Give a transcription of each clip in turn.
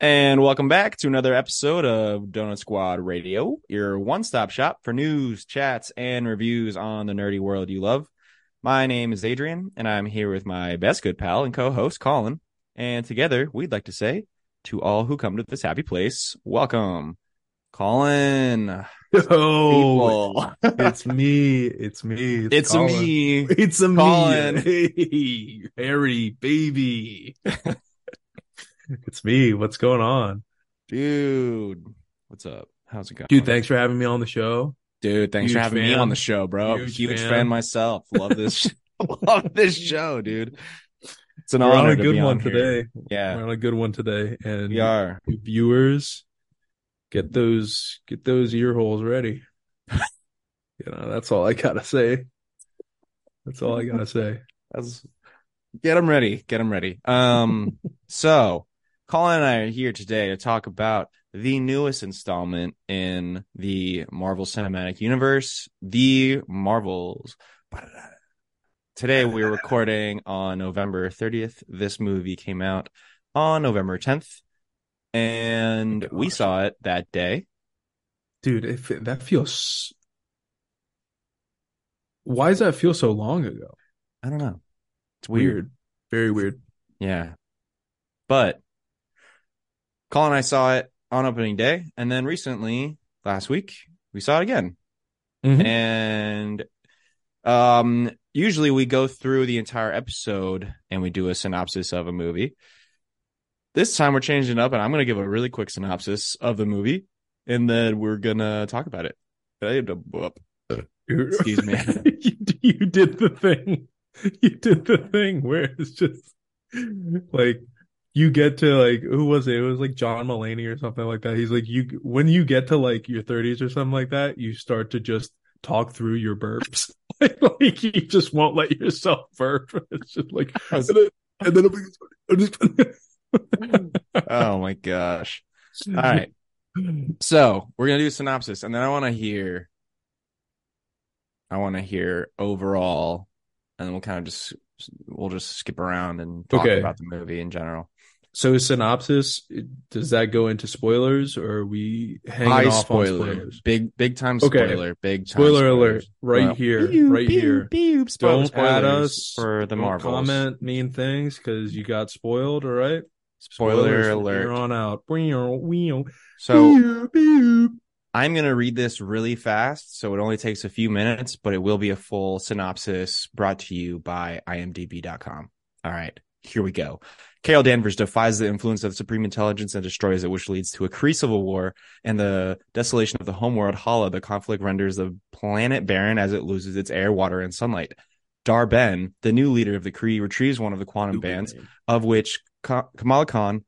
And welcome back to another episode of Donut Squad Radio, your one stop shop for news, chats, and reviews on the nerdy world you love. My name is Adrian, and I'm here with my best good pal and co host, Colin. And together, we'd like to say to all who come to this happy place, welcome. Colin. Oh, it's me. It's me. It's, Colin. me. It's a Colin. me. Hey, Harry, baby. it's me. What's going on? Dude. What's up? How's it going? Dude, thanks for having me on the show. Dude, thanks for Huge having me on the show, bro. Huge Huge, fan. fan. myself. Love this. love this show, dude. It's an We're honor on a good one here. today. Yeah, We're on a good one today. And we are. viewers, get those get those ear holes ready. you know, that's all I gotta say. That's all I gotta say. That's get them ready. Get them ready. Um, so Colin and I are here today to talk about the newest installment in the Marvel Cinematic Universe, the Marvels. Today we're recording on November 30th. This movie came out on November 10th, and Oh we saw it that day. Dude, if it, that feels why does that feel so long ago? I don't know. It's weird. Very weird. Yeah. But Colin and I saw it on opening day, and then recently, last week, we saw it again. Mhm. And um usually we go through the entire episode and we do a synopsis of a movie. This time we're changing it up and I'm gonna give a really quick synopsis of the movie and then we're gonna talk about it. I had to whoop. Excuse me. you, you did the thing. You did the thing where it's just like you get to like who was it? It was like John Mulaney or something like that. He's like you when you get to like your 30s or something like that, you start to just talk through your burps. like, like you just won't let yourself burp. It's just like and then, and then I'm just oh my gosh. All right. So we're gonna do a synopsis, and then I want to hear. I want to hear overall, and then we'll kind of just we'll just skip around and talk Okay. about the movie in general. So synopsis, does that go into spoilers or are we hanging High off on spoilers? big big time Okay. spoiler, big time Spoiler alert, right Well, here, pew, right pew, here. pew, spoiler- Don't add us for the don't Marvels. Comment mean things because you got spoiled. All right. Spoiler Spoilers from alert. here on out. So So I'm going to read this really fast, so it only takes a few minutes, but it will be a full synopsis brought to you by imdb.com. All right, here we go. Carol Danvers defies the influence of supreme intelligence and destroys it, which leads to a Kree civil war and the desolation of the homeworld Hala. The conflict renders the planet barren as it loses its air, water, and sunlight. Darben, the new leader of the Kree, retrieves one of the quantum bands, of which Ka- Kamala Khan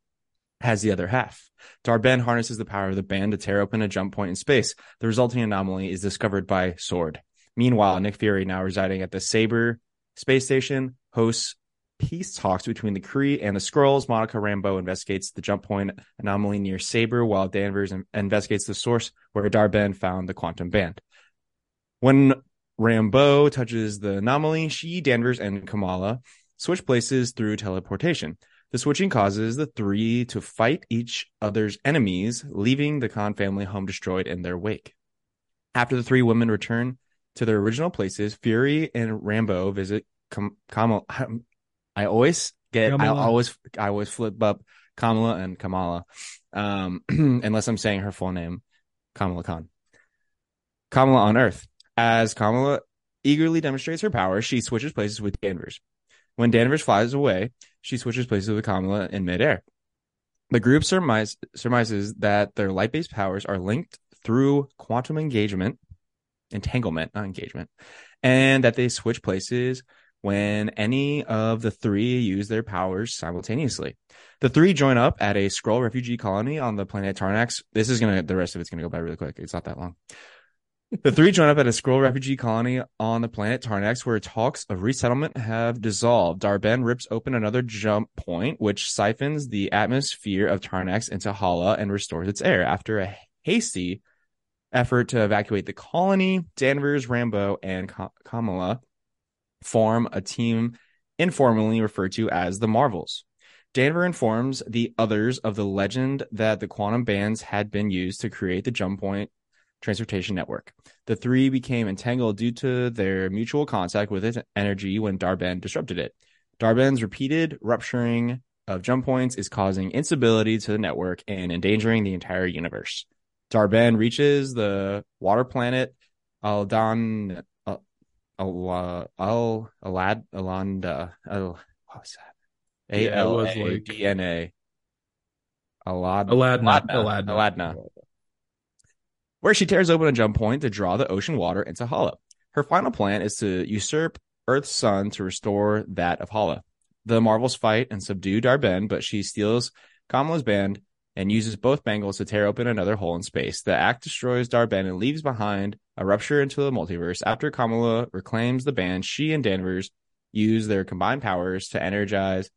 has the other half. Darben harnesses the power of the band to tear open a jump point in space. The resulting anomaly is discovered by Sword. Meanwhile, Nick Fury, now residing at the Saber space station, hosts peace talks between the Kree and the Skrulls. Monica Rambeau investigates the jump point anomaly near Saber, while Danvers in- investigates the source where Darben found the quantum band. When Rambeau touches the anomaly, she, Danvers, and Kamala switch places through teleportation. The switching causes the three to fight each other's enemies, leaving the Khan family home destroyed in their wake. After the three women return to their original places, Fury and Rambeau visit Kam- Kamala. I always get, I always, I always flip up Kamala and Kamala, um, unless I'm saying her full name, Kamala Khan. Kamala on Earth. As Kamala eagerly demonstrates her power, she switches places with Danvers. When Danvers flies away, she switches places with Kamala in midair. The group surmise, surmises that their light based powers are linked through quantum engagement, entanglement, not engagement, and that they switch places when any of the three use their powers simultaneously. The three join up at a Skrull refugee colony on the planet Tarnax. This is gonna, the rest of it's gonna go by really quick. It's not that long. The three join up at a Skrull refugee colony on the planet Tarnax, where talks of resettlement have dissolved. Darben rips open another jump point, which siphons the atmosphere of Tarnax into Hala and restores its air. After a hasty effort to evacuate the colony, Danvers, Rambeau, and Ka- Kamala form a team informally referred to as the Marvels. Danver informs the others of the legend that the quantum bands had been used to create the jump point transportation network. The three became entangled due to their mutual contact with its energy when Darben disrupted it. Darben's repeated rupturing of jump points is causing instability to the network and endangering the entire universe. Darben reaches the water planet Aldan Al Al oh, Alad Alanda Al what was that? A L A D N A. Alad. Aladna. Aladna. Aladna. Where she tears open a jump point to draw the ocean water into Hala. Her final plan is to usurp Earth's sun to restore that of Hala. The Marvels fight and subdue Darben, but she steals Kamala's band and uses both bangles to tear open another hole in space. The act destroys Darben and leaves behind a rupture into the multiverse. After Kamala reclaims the band, she and Danvers use their combined powers to energize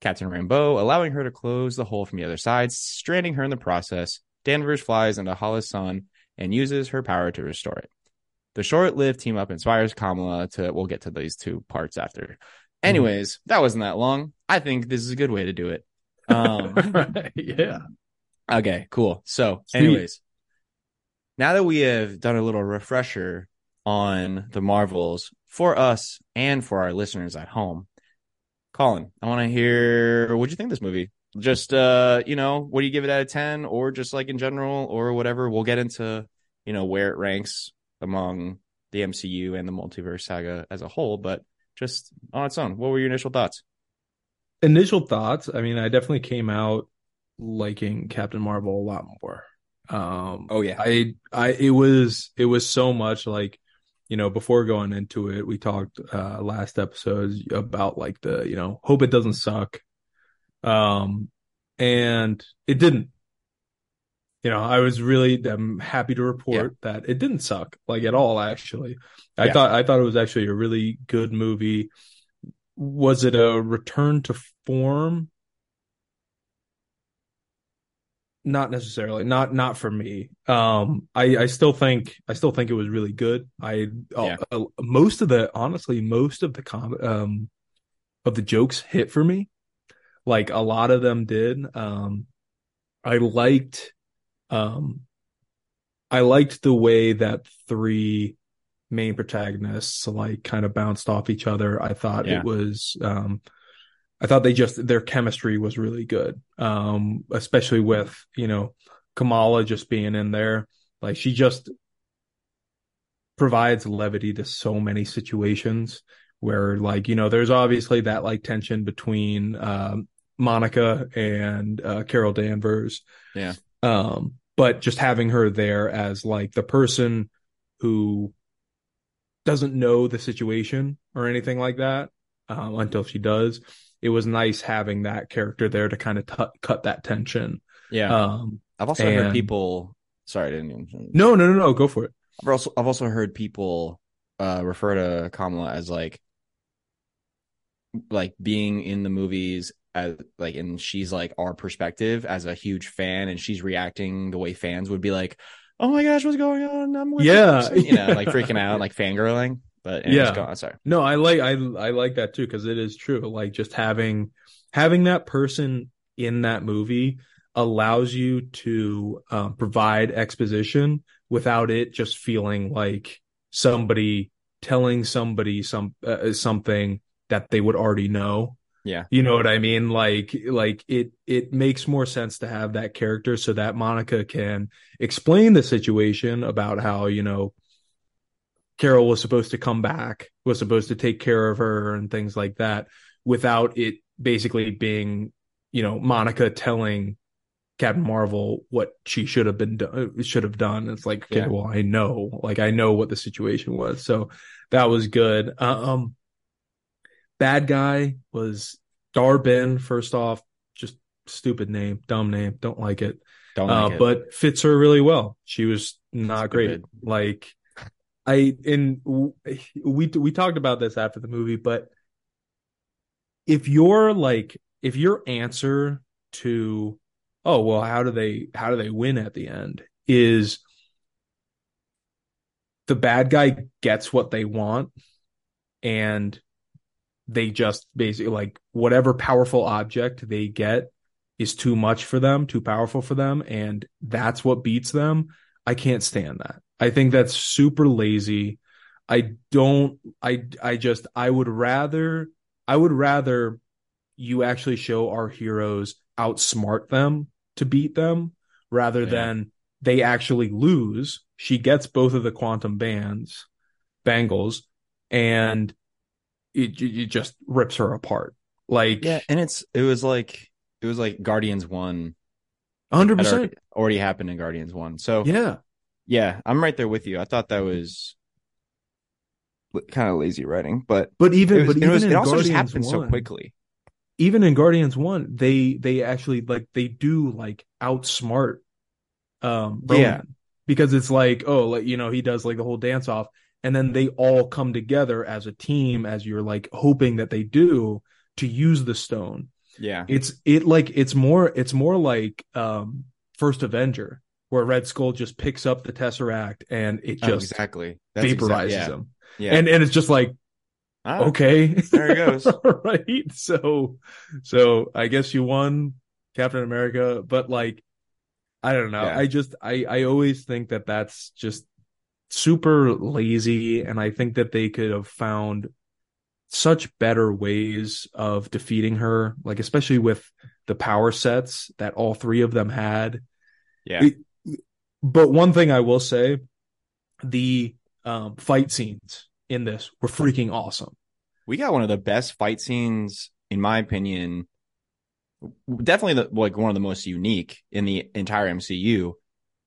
Captain Rambeau, allowing her to close the hole from the other side, stranding her in the process. Danvers flies into Hala's sun and uses her power to restore it. The short-lived team up inspires Kamala to. We'll get to these two parts after. Anyways, that wasn't that long. I think this is a good way to do it. Um, yeah. Okay, cool. So, Sweet. anyways, now that we have done a little refresher on the Marvels for us and for our listeners at home, Colin, I want to hear what you think of this movie. Just uh, you know, what do you give it out of ten, or just like in general, or whatever. We'll get into you know where it ranks among the MCU and the multiverse saga as a whole, but just on its own, what were your initial thoughts? Initial thoughts. I mean, I definitely came out liking Captain Marvel a lot more. Um, Oh yeah, I, I, it was, it was so much like, you know, before going into it, we talked, uh, last episode about like the, you know, hope it doesn't suck. Um, and it didn't. You know, I was really, I'm happy to report that it didn't suck like at all, actually. I Yeah. thought, I thought it was actually a really good movie. Was it a return to form? Not necessarily. Not not for me. Um, I I still think I still think it was really good. I Yeah. uh, most of the honestly most of the com um of the jokes hit for me. Like a lot of them did. Um, I liked um I liked the way that three main protagonists like kind of bounced off each other. I thought Yeah. it was um I thought they just their chemistry was really good. Um especially with, you know, Kamala just being in there. Like she just provides levity to so many situations where like, you know, there's obviously that like tension between um Monica and uh Carol Danvers. Yeah. Um but just having her there as like the person who doesn't know the situation or anything like that um, until she does. It was nice having that character there to kind of t- cut that tension. yeah. Um, I've also heard people. Sorry, I didn't. Even, no, no, no, no, go for it. I've also I've also heard people uh refer to Kamala as like like being in the movies as like and she's like our perspective as a huge fan and she's reacting the way fans would be like, "Oh my gosh, what's going on?" I'm with Yeah, you know, like freaking out, like fangirling. But Yeah. go on. Sorry. No, I like I I like that too because it is true. Like just having having that person in that movie allows you to um, provide exposition without it just feeling like somebody telling somebody some uh, something that they would already know. Yeah. You know what I mean? Like like it it makes more sense to have that character so that Monica can explain the situation about how, you know, Carol was supposed to come back, was supposed to take care of her and things like that without it basically being, you know, Monica telling Captain Marvel what she should have been do- should have done. It's like, okay, Yeah. well, I know, like I know what the situation was. So that was good. Uh, Um bad guy was Darben first off, just stupid name, dumb name, don't like it Don't uh, it. but fits her really well. She was not great. Like I and we we talked about this after the movie, but if you're like if your answer to oh well how do they how do they win at the end is the bad guy gets what they want and they just basically like whatever powerful object they get is too much for them, too powerful for them, and that's what beats them. I can't stand that. I think that's super lazy. I don't I I just I would rather I would rather you actually show our heroes outsmart them to beat them rather Yeah. than they actually lose. She gets both of the quantum bands, bangles, and it, it just rips her apart. Like, Yeah, and it's it was like it was like Guardians one hundred percent. already, already happened in Guardians one. So Yeah, yeah, I'm right there with you. I thought that was kind of lazy writing, but but even it, was, but it, even was, in it also Guardians just happened so quickly. even in Guardians One, they they actually like they do like outsmart um Ronan Yeah. because it's like oh like you know he does like the whole dance off and then they all come together as a team as you're like hoping that they do to use the stone. Yeah, It's it like it's more it's more like um First Avenger where Red Skull just picks up the Tesseract and it Oh, just exactly. That's vaporizes exact- yeah. him. Yeah, And and it's just like Ah, okay there it goes. right so so i guess you won captain america but like i don't know Yeah. i just i i always think that that's just super lazy and i think that they could have found such better ways of defeating her like especially with the power sets that all three of them had Yeah, It- but one thing i will say the um, fight scenes in this were freaking awesome we got one of the best fight scenes, in my opinion. Definitely the like one of the most unique in the entire MCU,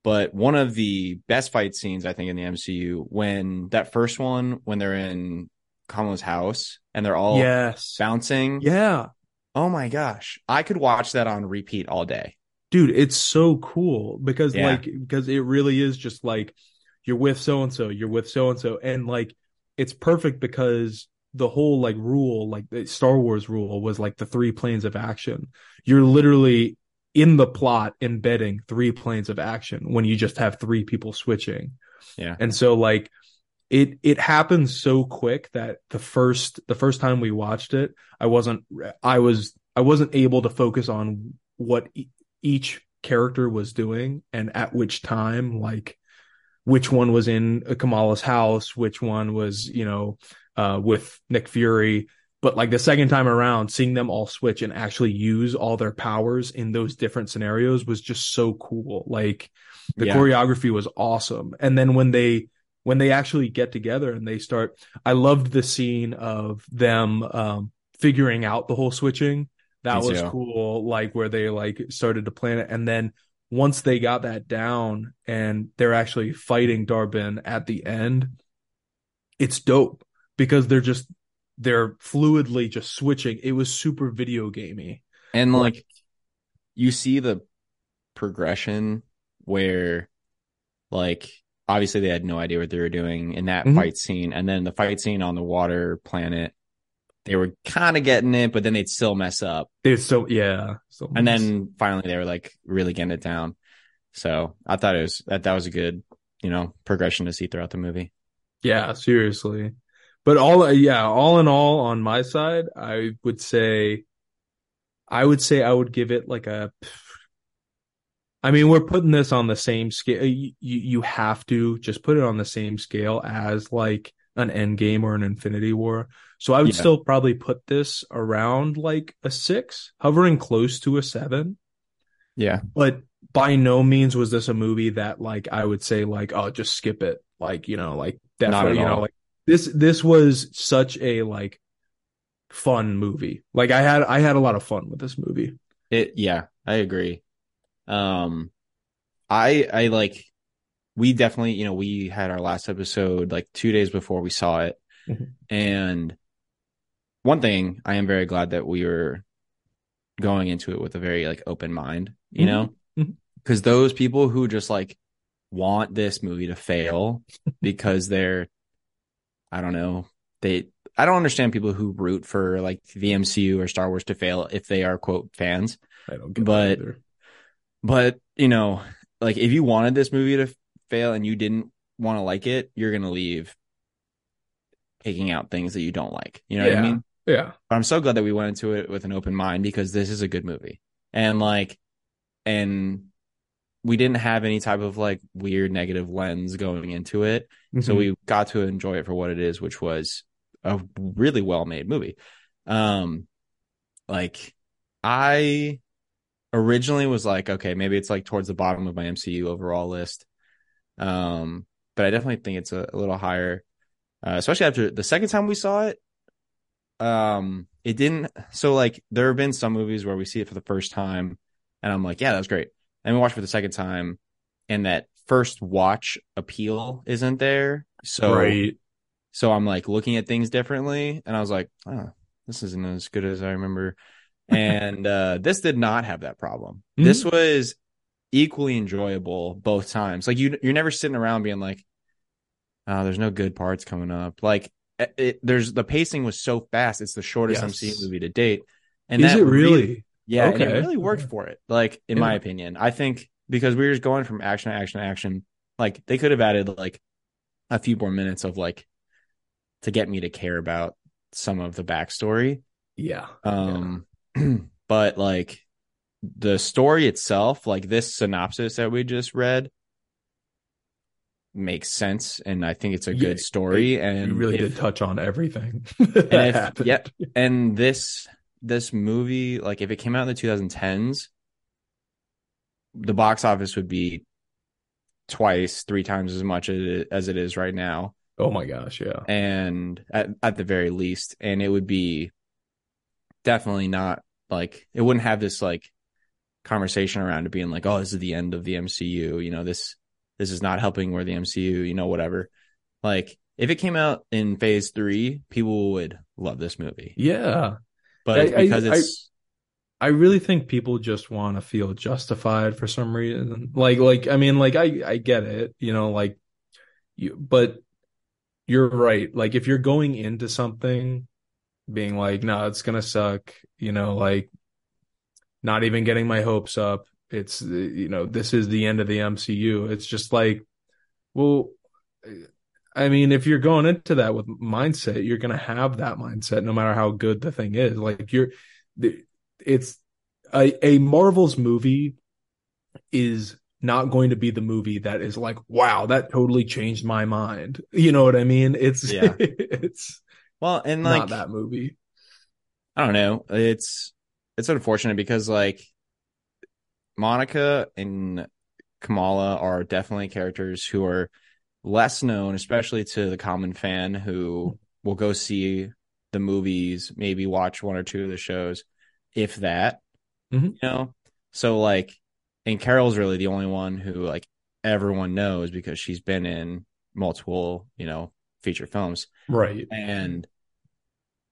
but one of the best fight scenes I think in the MCU when that first one when they're in Kamala's house and they're all yes bouncing. Yeah. Oh my gosh, I could watch that on repeat all day. Dude, it's so cool because Yeah. like because it really is just like you're with so and so, you're with so and so and like it's perfect because the whole like rule, like the Star Wars rule was like the three planes of action. You're literally in the plot embedding three planes of action when you just have three people switching. Yeah. And so like it it happens so quick that the first the first time we watched it, I wasn't I was I wasn't able to focus on what each character was doing and at which time like which one was in Kamala's house, which one was, you know, uh, with Nick Fury. But like the second time around, seeing them all switch and actually use all their powers in those different scenarios was just so cool. Like the Yeah. choreography was awesome. And then when they, when they actually get together and they start, I loved the scene of them, um, figuring out the whole switching. That Me was too. cool. Like where they like started to plan it. And then once they got that down and they're actually fighting Darben at the end, it's dope because they're just they're fluidly just switching. It was super video gamey. And Like- like you see the progression where like obviously they had no idea what they were doing in that Mhm. fight scene and then the fight scene on the water planet they were kind of getting it but then they'd still mess up It's so yeah. So and then finally they were like really getting it down so i thought it was that that was a good you know progression to see throughout the movie yeah, seriously. But all yeah, all in all, on my side, I would say, I would say I would give it like a. I mean, we're putting this on the same scale. You you have to just put it on the same scale as like an Endgame or an Infinity War. So I would Yeah. still probably put this around like a six, hovering close to a seven. yeah but by no means was this a movie that like I would say like oh just skip it like you know like definitely you know like this this was such a like fun movie like I had I had a lot of fun with this movie It yeah, I agree. Um I I like we definitely, you know, we had our last episode like 2 days before we saw it. Mhm. And one thing I am very glad that we were going into it with a very like open mind, you know? Mhm. Cuz those people who just like want this movie to fail because they're I don't know, they I don't understand people who root for like the MCU or Star Wars to fail if they are quote fans. I don't get But-. But you know, like if you wanted this movie to fail and you didn't want to like it, you're gonna leave picking out things that you don't like. You know what I mean? Yeah. But I'm so glad that we went into it with an open mind because this is a good movie. And like and we didn't have any type of like weird negative lens going into it. So Mhm. we got to enjoy it for what it is, which was a really well made movie. Um like I originally was like, okay, maybe it's like towards the bottom of my MCU overall list. Um, but I definitely think it's a, a little higher. Uh, especially after the second time we saw it. Um, it didn't so like there have been some movies where we see it for the first time and I'm like, yeah, that was great. And we watch it for the second time and that first watch appeal isn't there. So right. so I'm like looking at things differently, and I was like, oh, this isn't as good as I remember. And uh, this did not have that problem. Mhm. This was equally enjoyable both times. Like you, you're never sitting around being like, oh, there's no good parts coming up. Like it, it- there's the pacing was so fast. It's the shortest Yes. MCU movie to date. And Is that it really? yeah, and it Okay. really worked Okay. for it. Like in my opinion, I think because we were just going from action, to action, to action. Like they could have added like a few more minutes of like to get me to care about some of the backstory. Yeah. Um, but like the story itself, like this synopsis that we just read, makes sense, and I think it's a Yeah, good story. and you really if- did touch on everything. and if happened. yeah, and this this movie, like if it came out in the 2010s, the box office would be twice, three times as much as it, as it is right now, Oh my gosh, yeah. and at at the very least, and it would be definitely not like it wouldn't have this like conversation around it being like, oh, this is the end of the MCU, you know, this this is not helping where the MCU, you know, whatever. Like if it came out in phase three, people would love this movie. Yeah. But it's I- I- because it's I really think people just want to feel justified for some reason. Like, like, I mean, like, I, I get it, you know, like, you, but you're right. Like, if you're going into something being like, no, it's gonna suck, you know, like, not even getting my hopes up. It's, you know, this is the end of the MCU. It's just like, well, I mean, if you're going into that with mindset, you're gonna have that mindset no matter how good the thing is. Like, you're, it's a, a Marvel's movie is not going to be the movie that is like, wow, that totally changed my mind. You know what I mean? It's Yeah. it's well, and like not that movie. I don't know. It's it's unfortunate because like Monica and Kamala are definitely characters who are less known, especially to the common fan who will go see the movies, maybe watch one or two of the shows, if that. Mhm. You know? So like and Carol's really the only one who like everyone knows because she's been in multiple, you know, feature films Right. and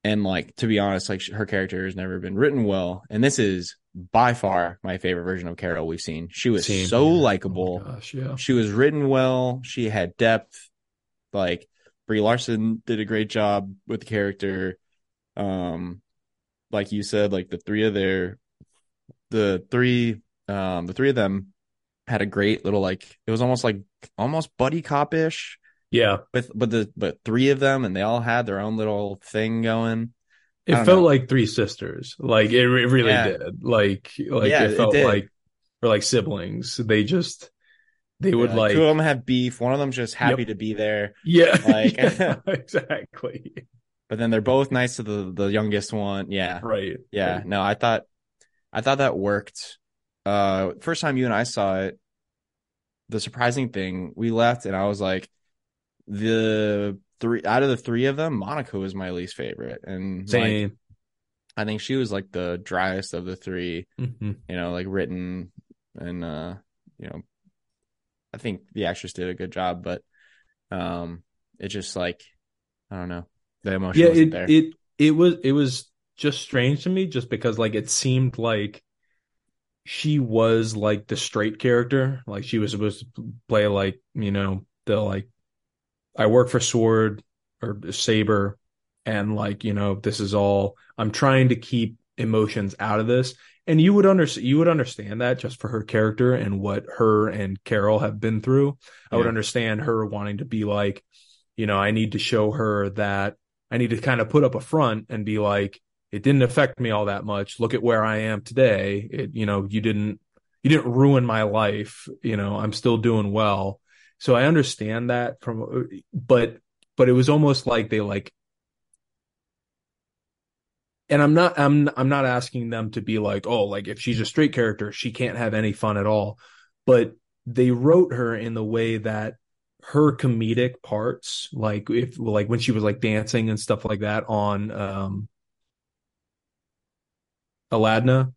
and like to be honest like her character has never been written well. And this is by far my favorite version of carol we've seen. She was Same so here. likable. Oh gosh, yeah. she was written well. She had depth. Like brie larson did a great job with the character. Um like you said like the three of their the three um the three of them had a great little like it was almost like almost buddy cop-ish Yeah. with but the but three of them and they all had their own little thing going. It felt know. like three sisters. Like it, it really Yeah. did. Like like Yeah, it it felt did. like or like siblings. They just they would Yeah, like two of them have beef. One of them's just happy to be there, yeah, like- yeah, exactly. but then they're both nice to the the youngest one. Yeah, Right. yeah. Right. No, I thought I thought that worked. Uh, first time you and I saw it, the surprising thing we left and I was like, the three out of the three of them, Monica was my least favorite, and like, Same. I think she was like the driest of the three. Mhm. you know, like written and uh, you know, I think the actress did a good job, but um it just like I don't know. The emotion Yeah, wasn't it there. it it was it was just strange to me just because like it seemed like she was like the straight character. Like she was supposed to play like, you know, the like I work for Sword or Saber and like, you know, this is all I'm trying to keep emotions out of this. And you would under you would understand that just for her character and what her and Carol have been through. I would understand her wanting to be like, you know, I need to show her that I need to kind of put up a front and be like, it didn't affect me all that much. Look at where I am today. It, you know, you didn't, you didn't ruin my life. You know, I'm still doing well. So I understand that from, but, but it was almost like they like, and I'm not, I'm, I'm not asking them to be like, oh, like if she's a straight character, she can't have any fun at all. But they wrote her in the way that her comedic parts, like if, like when she was like dancing and stuff like that on, um, Aladna.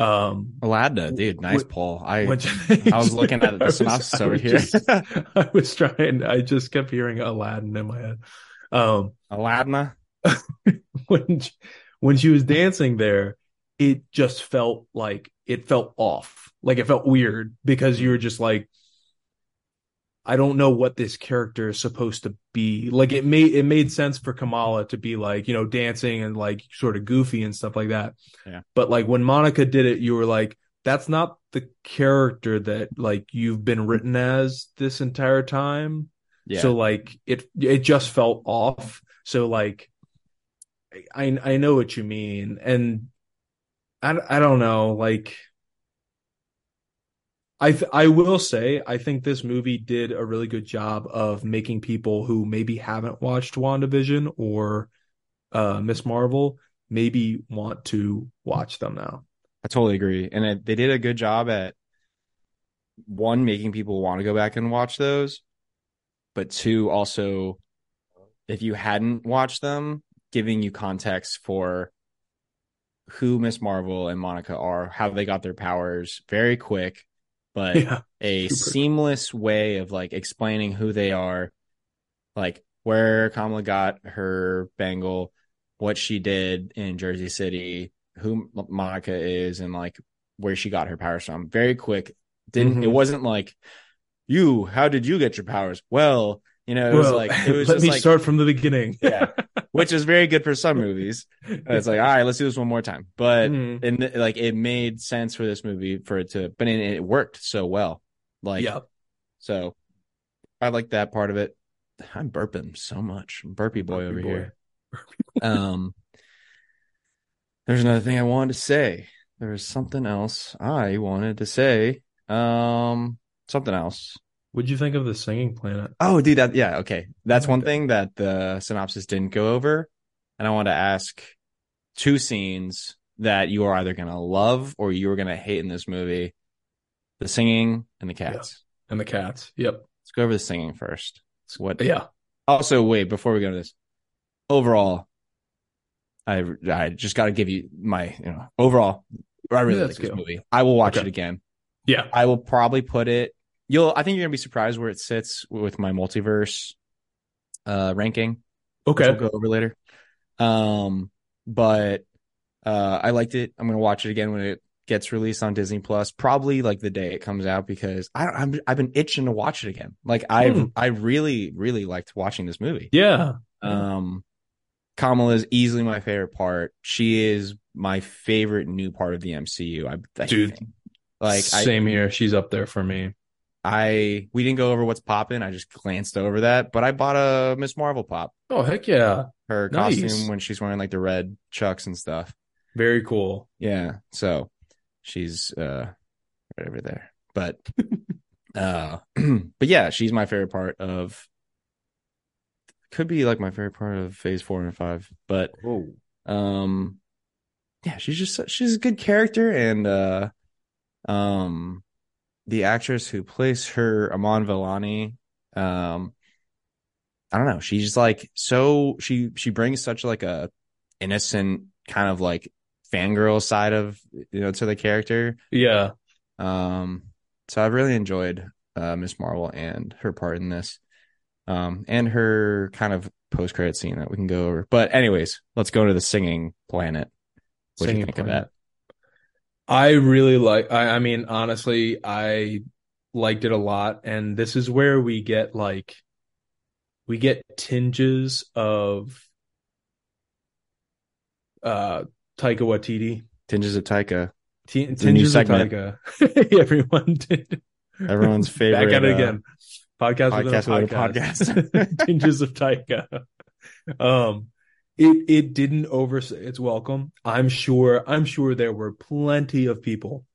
Um, Aladna, dude, nice Wh- pull. I I was looking at the I was- synopsis I over here. just- I was trying. I just kept hearing Aladdin in my head. Um, Aladna. when she, when she was dancing there, it just felt like it felt off. Like it felt weird because you were just like, I don't know what this character is supposed to be. Like it made it made sense for Kamala to be like, you know, dancing and like sort of goofy and stuff like that. Yeah. But like when Monica did it, you were like, that's not the character that like you've been written as this entire time. Yeah. So like it it just felt off. So like I I know what you mean and I I don't know like I th- I will say I think this movie did a really good job of making people who maybe haven't watched WandaVision or uh Miss Marvel maybe want to watch them now. I totally agree. And it, they did a good job at one, making people want to go back and watch those, but two, also, if you hadn't watched them, giving you context for who Miss Marvel and Monica are, how they got their powers very quick, but Yeah. a super. seamless way of like explaining who they are, like where Kamala got her bangle, what she did in Jersey City, who Monica is, and like where she got her powers from. Very quick. Didn't Mhm. it wasn't like you, how did you get your powers? Well, you know, it was Well, like it was let me like start from the beginning. yeah, which is very good for some movies. It's like, all right, let's do this one more time. But Mhm. and like it made sense for this movie for it to, but it, it worked so well. Like, yeah. so I like that part of it. I'm burping so much. I'm burpy boy over boy. here. Um, there's another thing I wanted to say. There was something else I wanted to say. Um, something else. What'd you think of the singing planet? Oh, dude, that yeah, okay. That's one thing that the synopsis didn't go over, and I want to ask two scenes that you are either gonna love or you are gonna hate in this movie: the singing and the cats. And the cats. Yep. Let's go over the singing first. What? Yeah. Also, wait before we go to this. Overall, I I just got to give you my you know overall. I really Let's like this movie. I will watch Okay. it again. Yeah. I will probably put it. You'll. I think you're gonna be surprised where it sits with my multiverse uh ranking. which Okay. we'll go over later. Um, but uh, I liked it. I'm gonna watch it again when it gets released on Disney Plus, probably like the day it comes out because I I'm, I've been itching to watch it again. Like I Hmm. I really really liked watching this movie. Yeah. Um, Kamala is easily my favorite part. She is my favorite new part of the MCU. I, I Dude. think. like I, Same here. She's up there for me. I we didn't go over what's popping. I just glanced over that, but I bought a Miss Marvel pop. Oh heck yeah. Her Nice. costume when she's wearing like the red chucks and stuff. Very cool. Yeah. So she's uh right over there. But uh but yeah, she's my favorite part of could be like my favorite part of phase four and five. But Whoa. um yeah, she's just she's a good character and uh um the actress who plays her Iman Vellani um I don't know, she's like so she she brings such like a innocent kind of like fangirl side of you know to the character. Yeah. Um so I've really enjoyed uh Miss Marvel and her part in this. Um and her kind of post credit scene that we can go over. But anyways, let's go to the singing planet. What do you think of that? I really like I, I mean honestly I liked it a lot. And this is where we get like we get tinges of uh Taika Waititi. Tinges of Taika, T- tinges of. Taika. everyone did. Everyone's favorite. back at it uh, again. Podcast, podcast within a within a podcast. Tinges of Taika. Um, it it didn't overstay its welcome. I'm sure. I'm sure there were plenty of people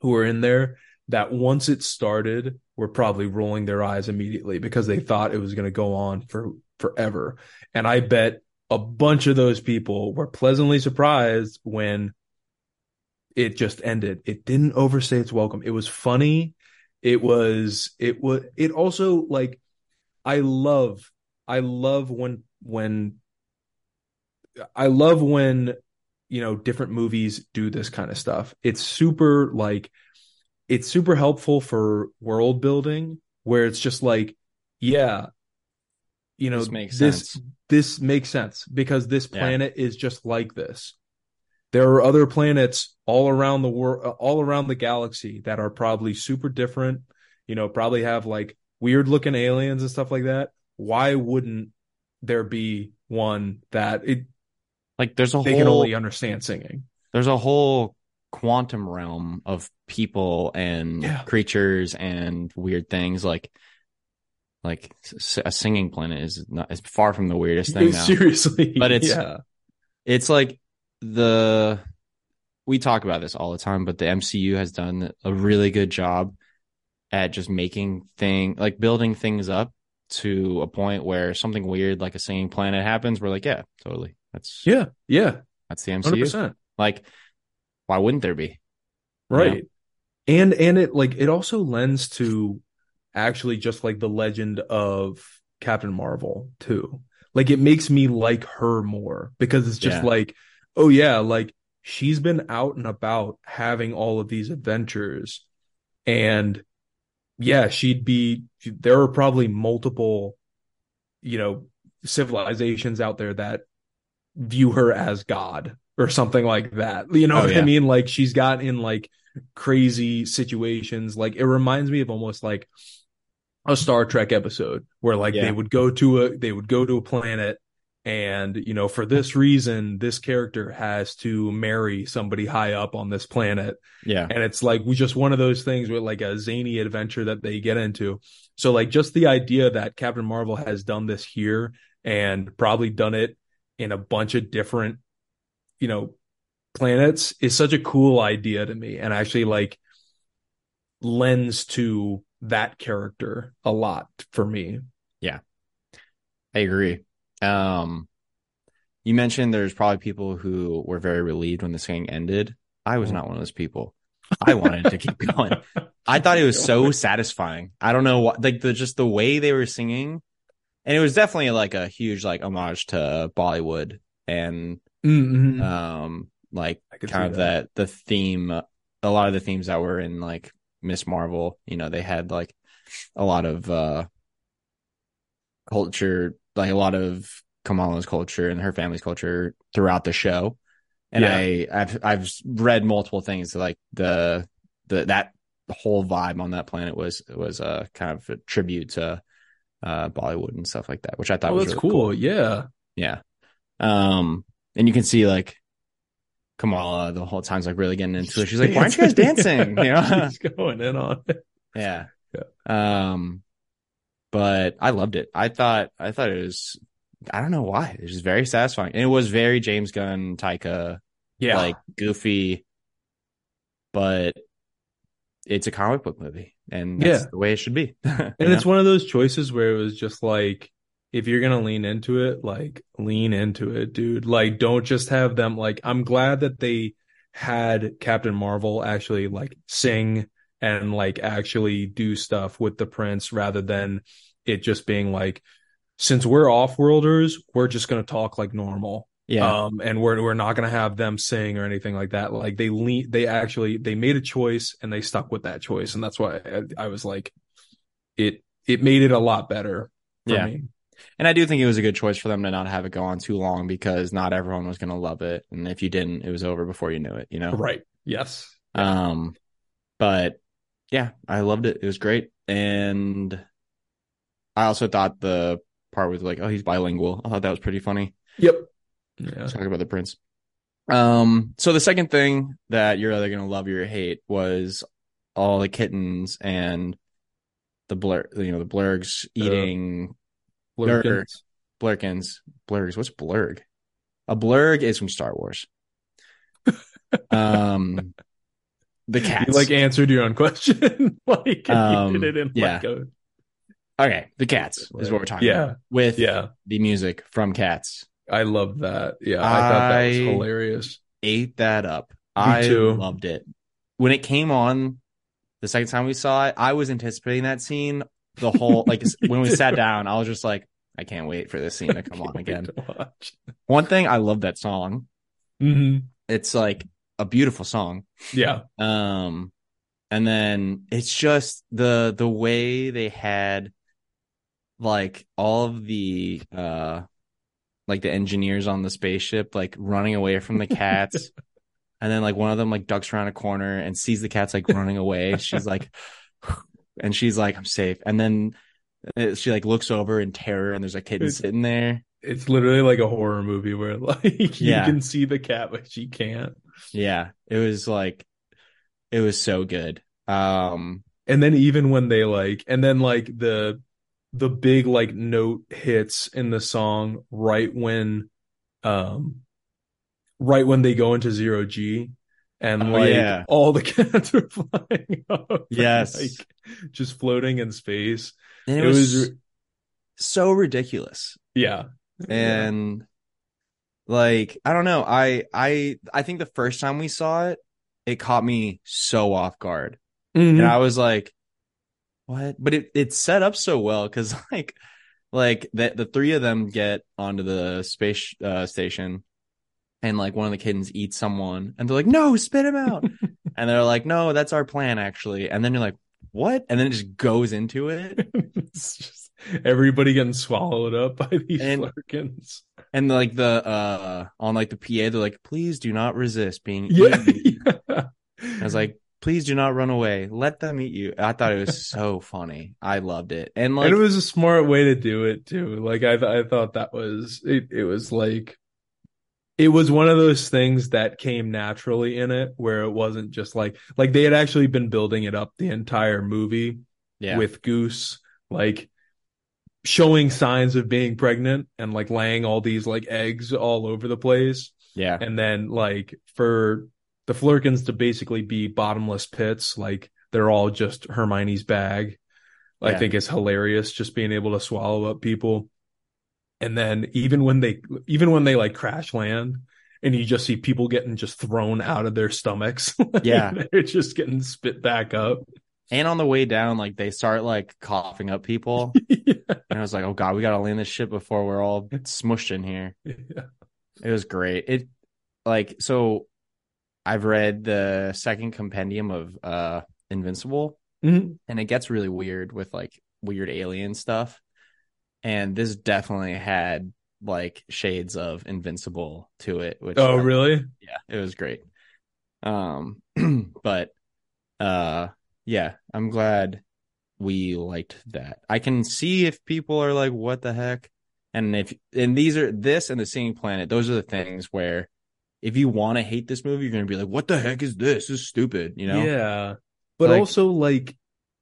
who were in there that once it started were probably rolling their eyes immediately because they thought it was going to go on for forever. And I bet a bunch of those people were pleasantly surprised when it just ended. It didn't overstay its welcome. It was funny. It was it was it also like I love I love when when I love when you know different movies do this kind of stuff. It's super like it's super helpful for world building where it's just like yeah you know This makes this sense. this makes sense because this Yeah. planet is just like this there are other planets all around the world uh, all around the galaxy that are probably super different you know probably have like weird looking aliens and stuff like that why wouldn't there be one that it Like there's a whole they can only understand singing there's a whole quantum realm of people and Yeah. creatures and weird things like like a singing planet is not is far from the weirdest thing now. seriously But it's- yeah uh, It's like the we talk about this all the time, but the MCU has done a really good job at just making thing like building things up to a point where something weird like a singing planet happens. We're like, yeah, totally. That's yeah yeah that's the 100% MCU. Like, why wouldn't there be? right and and it like it also lends to actually just like the legend of captain marvel too like it makes me like her more because it's just Yeah. like oh yeah like she's been out and about having all of these adventures and yeah she'd be there are probably multiple you know civilizations out there that view her as god or something like that. You know Oh, what i mean? Like she's got in like crazy situations. Like it reminds me of almost like a star trek episode where like Yeah. they would go to a they would go to a planet and you know for this reason this character has to marry somebody high up on this planet. Yeah. and it's like we just one of those things with like a zany adventure that they get into. So like just the idea that captain marvel has done this here and probably done it in a bunch of different you know planets is such a cool idea to me and actually like lends to that character a lot for me Yeah. I agree. Um, you mentioned there's probably people who were very relieved when this thing ended. I was not one of those people. I wanted to keep going. I thought it was so satisfying. I don't know what, like the just the way they were singing, and it was definitely like a huge like homage to Bollywood and Mhm. um like kind of that. that the theme. A lot of the themes that were in like Miss Marvel, you know, they had like a lot of uh culture, like a lot of Kamala's culture and her family's culture throughout the show. And Yeah. I, I've I've read multiple things like the the that whole vibe on that planet was was a kind of a tribute to uh Bollywood and stuff like that, which I thought oh was that's really cool. yeah Yeah. Um and you can see like Kamala the whole time's like really getting into it. She's like, Why aren't you guys dancing? You know? She's going in on it. Yeah. Yeah. Um, but I loved it. I thought I thought it was I don't know why. It was very satisfying. And it was very James Gunn, Taika, Yeah. like goofy, but it's a comic book movie, and that's Yeah. the way it should be. and it's one of those choices where it was just like if you're gonna lean into it like lean into it dude like don't just have them like i'm glad that they had captain marvel actually like sing and like actually do stuff with the prince rather than it just being like since we're off-worlders we're just gonna talk like normal yeah, um and we're we're not going to have them sing or anything like that like they lean they actually they made a choice and they stuck with that choice and that's why I, I was like it it made it a lot better for Yeah. me and I do think it was a good choice for them to not have it go on too long because not everyone was going to love it, and if you didn't, it was over before you knew it. You know, right yes Um, but yeah, I loved it. It was great. And I also thought the part with like, oh, he's bilingual. I thought that was pretty funny. yep yeah Talk about the prince. Um, so the second thing that you're either gonna love or hate was all the kittens and the blur, you know, the blurgs eating. Lurker. Lurkins. Blurkins, blurgs. What's blurg? A blurg is from Star Wars. um, the cats. You like answered your own question. like Um, you did it in yeah. like a okay, the cats is what we're talking Yeah. about. With yeah. the music from Cats. I love that. Yeah, I, thought that was I- hilarious. Ate that up. I too. loved it. When it came on the second time we saw it, I was anticipating that scene the whole like when we sat down, I was just like, I can't wait for this scene to come on again. One thing, I love that song. hmm It's like a beautiful song. Yeah, Um, and then it's just the the way they had like all of the uh like the engineers on the spaceship like running away from the cats. and then like one of them like ducks around a corner and sees the cats like running away. She's like and she's like, I'm safe. And then uh, she like looks over in terror and there's a kitten It's- sitting there. it's literally like a horror movie where like you Yeah. can see the cat but she can't. Yeah. It was like it was so good. Um And then even when they like, and then like the the big like note hits in the song right when, um, right when they go into zero G, and Oh, like yeah. all the cats are flying up, and, Yes. like just floating in space. and it, It was, was- so ridiculous. Yeah, and like i don't know i i i think the first time we saw it it caught me so off guard Mhm. and i was like what? But it it's set up so well because like like the, the three of them get onto the space uh, station and like one of the kittens eats someone and they're like no spit him out. And they're like no that's our plan actually. And then you're like what? And then it just goes into it. It's just everybody getting swallowed up by these And- and like the uh on like the pa they're like please do not resist being Yeah, eaten. yeah. I was like, please do not run away. Let them eat you. I thought it was so funny. I loved it. And like, and it was a smart way to do it too. Like I, th- I thought that was it. It was like, it was one of those things that came naturally in it, where it wasn't just like like they had actually been building it up the entire movie yeah, with Goose, like showing signs of being pregnant and like laying all these like eggs all over the place, yeah, and then like for the Flerkens to basically be bottomless pits, like they're all just Hermione's bag. I think is hilarious, just being able to swallow up people. And then even when they, even when they like crash land, and you just see people getting just thrown out of their stomachs, Yeah. they're just getting spit back up. And on the way down, like they start like coughing up people, yeah. and I was like, oh god, we gotta land this ship before we're all smushed in here. Yeah. It was great. It like so. I've read the second compendium of uh Invincible, Mhm. and it gets really weird with like weird alien stuff. And this definitely had like shades of Invincible to it. Which Oh, I- really? yeah, it was great. Um, but uh, yeah, I'm glad we liked that. I can see if people are like, "What the heck?" And if and these are this and the Singing Planet, those are the things where if you want to hate this movie, you're gonna be like, "What the heck is this? This is stupid," you know? Yeah. But Like, also like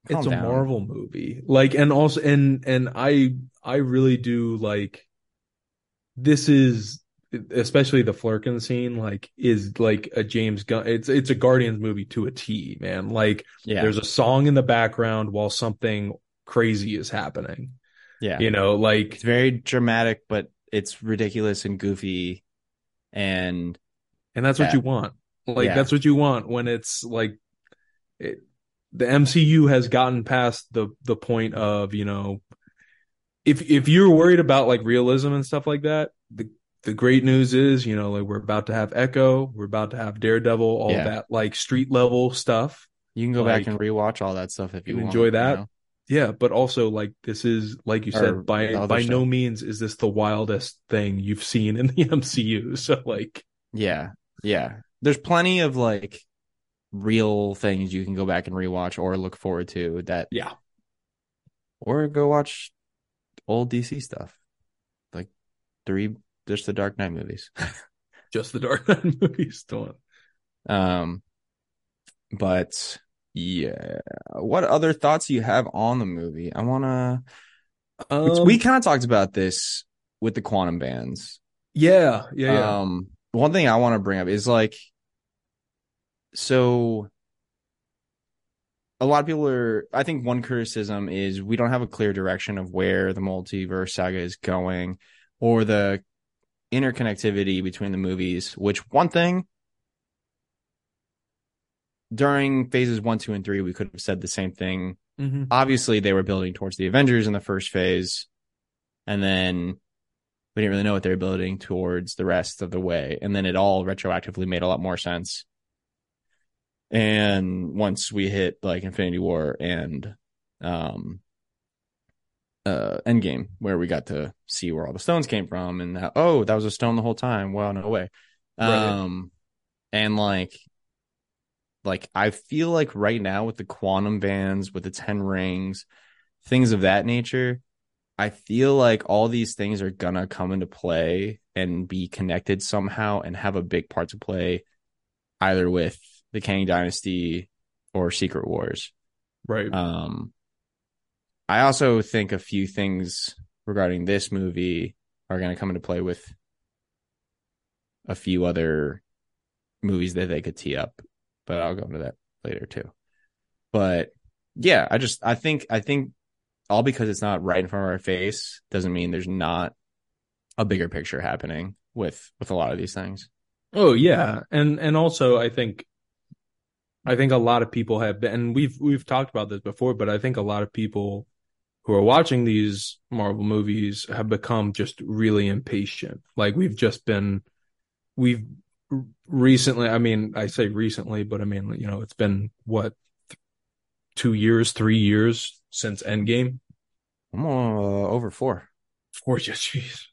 it's a. Marvel movie. Like and also and and I I really do like this is especially the Flerken scene like is like a James Gunn it's it's a Guardians movie to a T, man. Like Yeah, there's a song in the background while something crazy is happening. yeah. You know, like It's very dramatic, but it's ridiculous and goofy, and and that's what you want. Like Yeah. that's what you want when it's like it, the MCU has gotten past the the point of you know if if you're worried about like realism and stuff like that the the great news is you know like we're about to have Echo we're about to have Daredevil all Yeah. that like street level stuff you can go Like, back and rewatch all that stuff if you, you want, enjoy that. know? yeah but also like this is like you Or said by by no means is this the wildest thing you've seen in the MCU so like Yeah, yeah. There's plenty of like real things you can go back and rewatch or look forward to that, yeah or go watch old DC stuff, like three, just the Dark Knight movies. just the Dark Knight movies don't Um, but yeah, what other thoughts do you have on the movie? I wanna. um, we kind of talked about this with the quantum bands. Yeah, yeah, yeah. Um, one thing I want to bring up is like, so a lot of people are. I think one criticism is we don't have a clear direction of where the multiverse saga is going, or the interconnectivity between the movies. Which one thing during phases one, two, and three, we could have said the same thing. Mhm. Obviously, they were building towards the Avengers in the first phase, and then we didn't really know what they were building towards the rest of the way. And then it all retroactively made a lot more sense. And once we hit like Infinity War and um uh Endgame, where we got to see where all the stones came from and how, oh, that was a stone the whole time. Well, no way. Right. Um and like like I feel like right now with the quantum bands, with the 10 rings, things of that nature, I feel like all these things are gonna come into play and be connected somehow and have a big part to play either with the Kang Dynasty or Secret Wars. Right. Um I also think a few things regarding this movie are gonna come into play with a few other movies that they could tee up, but I'll go into that later too. But yeah, I just I think I think all because it's not right in front of our face doesn't mean there's not a bigger picture happening with with a lot of these things. Oh yeah, and and also I think I think a lot of people have been and we've we've talked about this before, but I think a lot of people who are watching these Marvel movies have become just really impatient. Like we've just been we've recently, I mean, I say recently, but I mean, you know, it's been what 2 years, 3 years since Endgame. I'm uh, over four. Four years, jeez.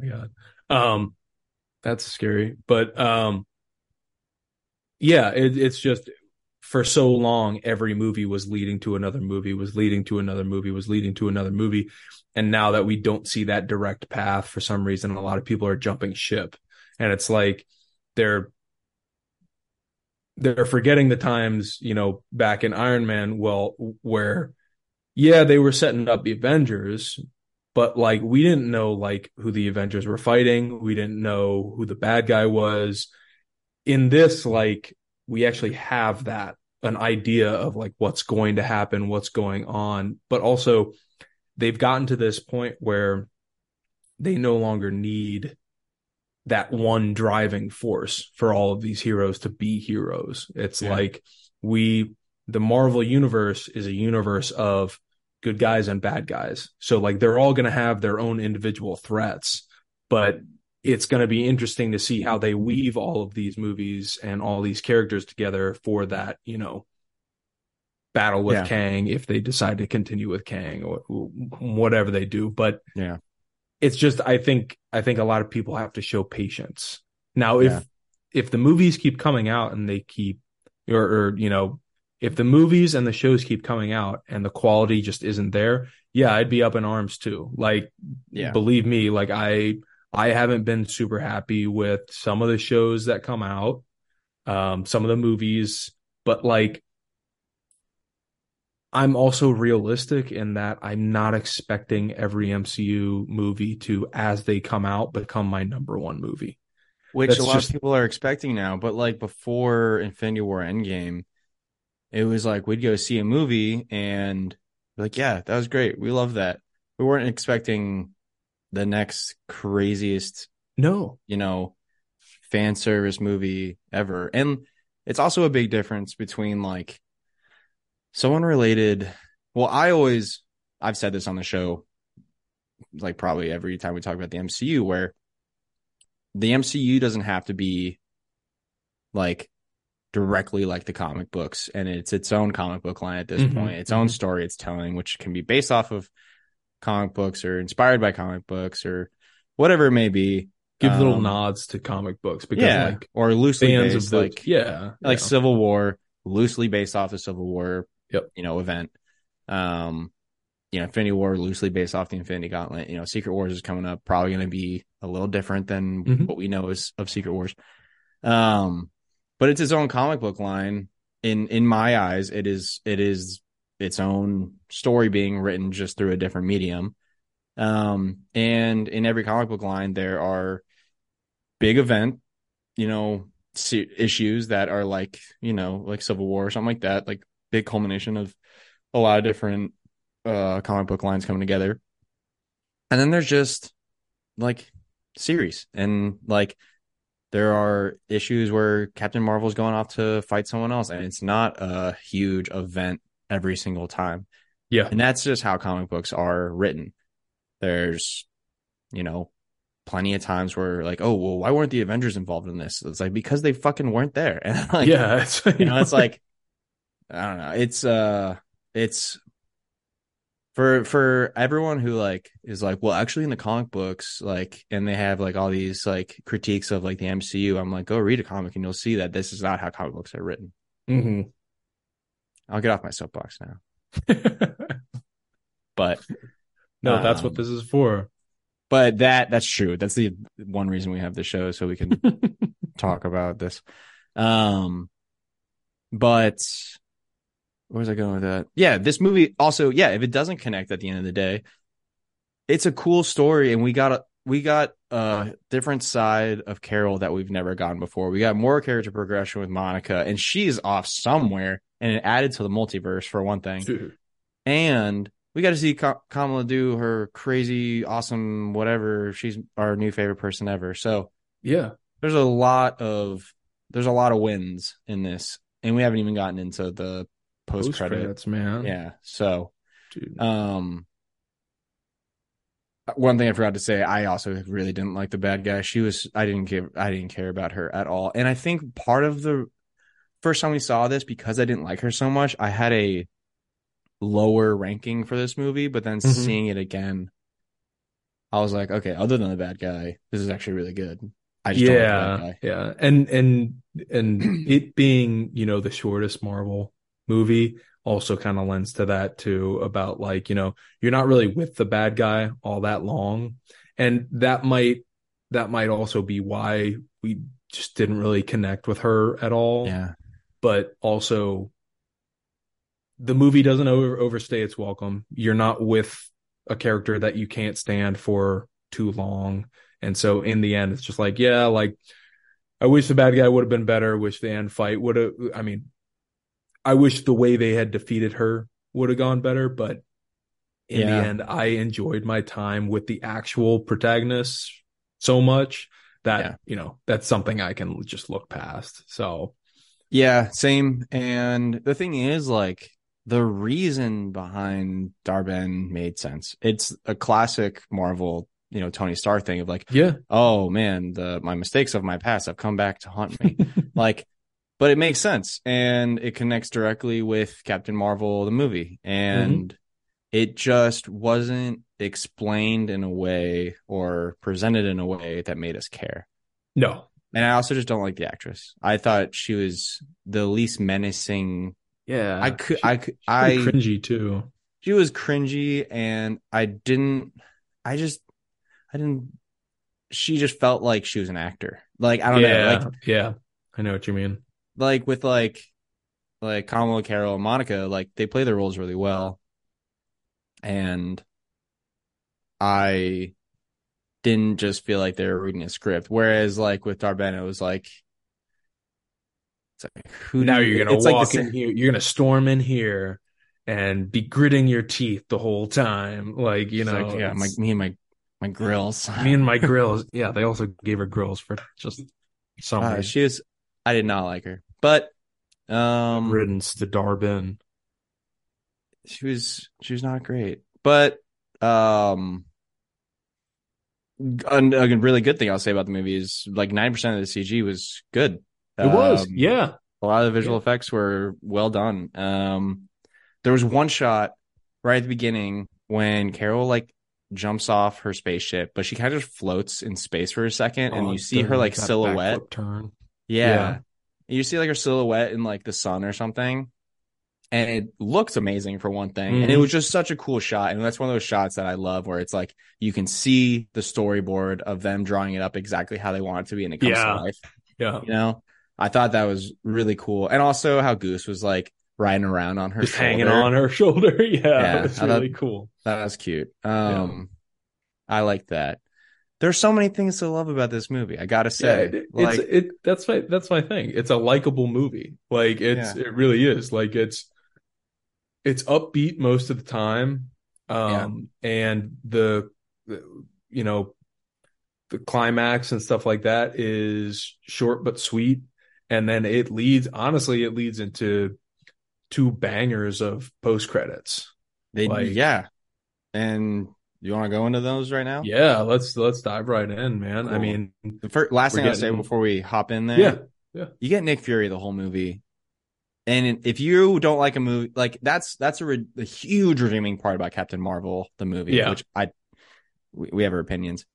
Oh my God. Um, that's scary. But um, yeah, it, it's just for so long, every movie was leading to another movie, was leading to another movie, was leading to another movie. And now that we don't see that direct path for some reason, a lot of people are jumping ship. And it's like they're they're forgetting the times, you know, back in Iron Man, well, where yeah, they were setting up the Avengers, but like we didn't know like who the Avengers were fighting. We didn't know who the bad guy was. In this, like we actually have that an idea of like what's going to happen, what's going on, but also they've gotten to this point where they no longer need that one driving force for all of these heroes to be heroes. It's Yeah. like we the Marvel universe is a universe of good guys and bad guys. So like they're all going to have their own individual threats, but it's going to be interesting to see how they weave all of these movies and all these characters together for that, you know, battle with Yeah. Kang if they decide to continue with Kang or whatever they do. But Yeah. it's just I think I think a lot of people have to show patience. Now if Yeah. if the movies keep coming out and they keep or, or you know if the movies and the shows keep coming out and the quality just isn't there, yeah, I'd be up in arms too. Like Yeah. believe me, like I I haven't been super happy with some of the shows that come out, um, some of the movies, but like I'm also realistic in that I'm not expecting every MCU movie to, as they come out, become my number one movie. Which That's a lot just- of people are expecting now. But like before Infinity War Endgame, it was like we'd go see a movie and like, yeah, that was great. We love that. We weren't expecting the next craziest, No, you know, fan service movie ever. And it's also a big difference between like someone related. Well, I always, I've said this on the show, like probably every time we talk about the MCU, where the MCU doesn't have to be like directly like the comic books and it's its own comic book line at this Mhm, point its own mhm. story it's telling which can be based off of comic books or inspired by comic books or whatever it may be give little Um, nods to comic books because yeah like or loosely fans based of the like yeah, like yeah. Civil War, loosely based off the Civil War, Yep. you know, event. Um, you know, Infinity War loosely based off the Infinity Gauntlet. You know, Secret Wars is coming up, probably going to be a little different than Mhm. what we know is of Secret Wars. Um, but it's its own comic book line. In in my eyes, it is it is its own story being written just through a different medium. Um, and in every comic book line, there are big event, you know, issues that are like, you know, like Civil War or something like that, like big culmination of a lot of different uh comic book lines coming together. And then there's just like series and like there are issues where Captain Marvel's going off to fight someone else and it's not a huge event every single time. Yeah. And that's just how comic books are written. There's, you know, plenty of times where like, oh, well, why weren't the Avengers involved in this? It's like because they fucking weren't there. And like, yeah, it's, you know, it's like I don't know. It's uh it's for for everyone who like is like, well, actually in the comic books, like and they have like all these like critiques of like the MCU, I'm like, go read a comic and you'll see that this is not how comic books are written. hmm I'll get off my soapbox now. But no, that's what Um, this is for. but that that's true. That's the one reason we have the show so we can talk about this. Um, but where was I going with that? Yeah, this movie also, yeah, if it doesn't connect at the end of the day, it's a cool story, and we got a we got a different side of Carol that we've never gotten before. We got more character progression with Monica, and she's off somewhere, and it added to the multiverse for one thing. Dude. And we got to see Ka- Kamala do her crazy, awesome, whatever. She's our new favorite person ever. So Yeah. there's a lot of there's a lot of wins in this, and we haven't even gotten into the post Post credit. credits, man. Yeah. So, Dude. um, one thing I forgot to say, I also really didn't like the bad guy. She was, I didn't give, I didn't care about her at all. And I think part of the first time we saw this, because I didn't like her so much, I had a lower ranking for this movie. But then Mhm. seeing it again, I was like, okay, other than the bad guy, this is actually really good. I just don't like the bad yeah, guy. yeah, and and and it being you know the shortest Marvel movie also kind of lends to that too. About like you know you're not really with the bad guy all that long, and that might that might also be why we just didn't really connect with her at all. Yeah. But also, the movie doesn't over, overstay its welcome. You're not with a character that you can't stand for too long. And so in the end, it's just like, yeah, like I wish the bad guy would have been better. Wish the end fight would have, I mean, I wish the way they had defeated her would have gone better, but in Yeah. the end, I enjoyed my time with the actual protagonists so much that, Yeah. you know, that's something I can just look past. So, Yeah, same. And the thing is, like, the reason behind Darben made sense. It's a classic Marvel, you know, Tony Stark thing of like, yeah. oh man, the my mistakes of my past have come back to haunt me. like, but it makes sense and it connects directly with Captain Marvel, the movie. Mm-hmm. And it just wasn't explained in a way or presented in a way that made us care. no. And I also just don't like the actress. I thought she was the least menacing. Yeah. I could, She- I could, I, cringy too. she was cringy and I didn't, I just, I didn't, she just felt like she was an actor. Like, I don't yeah. know, like, yeah. I know what you mean. Like with like, like Kamala, Carol, and Monica, like they play their roles really well. And I didn't just feel like they were reading a script. Whereas like with Darben, it was like, it's like who now you're gonna like walk sa- in here. You're gonna storm in here and be gritting your teeth the whole time. Like you know, like, yeah, my me and my my grills. me and my grills. Yeah, they also gave her grills for just some Uh, she was. I did not like her, but um, riddance to Darben. she was she was not great. But um, a, a really good thing I'll say about the movie is like ninety percent of the CG was good. It was, Um, yeah. a lot of the visual Yeah. effects were well done. Um, there was one shot right at the beginning when Carol like jumps off her spaceship, but she kind of just floats in space for a second, and Oh, you see her like silhouette. turn. Yeah. Yeah. You see like her silhouette in like the sun or something. And it looks amazing for one thing. And it Mhm. was just such a cool shot. And that's one of those shots that I love where it's like you can see the storyboard of them drawing it up exactly how they want it to be and it comes Yeah. to life. Yeah, You know? I thought that was really cool. And also how Goose was like riding around on her just shoulder. hanging on her shoulder. Yeah, Yeah, it's I thought- really cool. That was cute. Um I like that. There's so many things to love about this movie. I gotta Yeah, say, it, like, it. That's my that's my thing. It's a likable movie. Like it's it really is. Like it's it's upbeat most of the time. Um and the, the you know the climax and stuff like that is short but sweet. And then it leads honestly, it leads into two bangers of post credits. they, like- yeah. And you want to go into those right now? Yeah, let's let's dive right in, man. I mean, The first, last thing I'll say before we hop in there. yeah, yeah. You get Nick Fury the whole movie. And if you don't like a movie, like that's that's a, re- a huge redeeming part about Captain Marvel, the movie, Yeah. which I we, we have our opinions,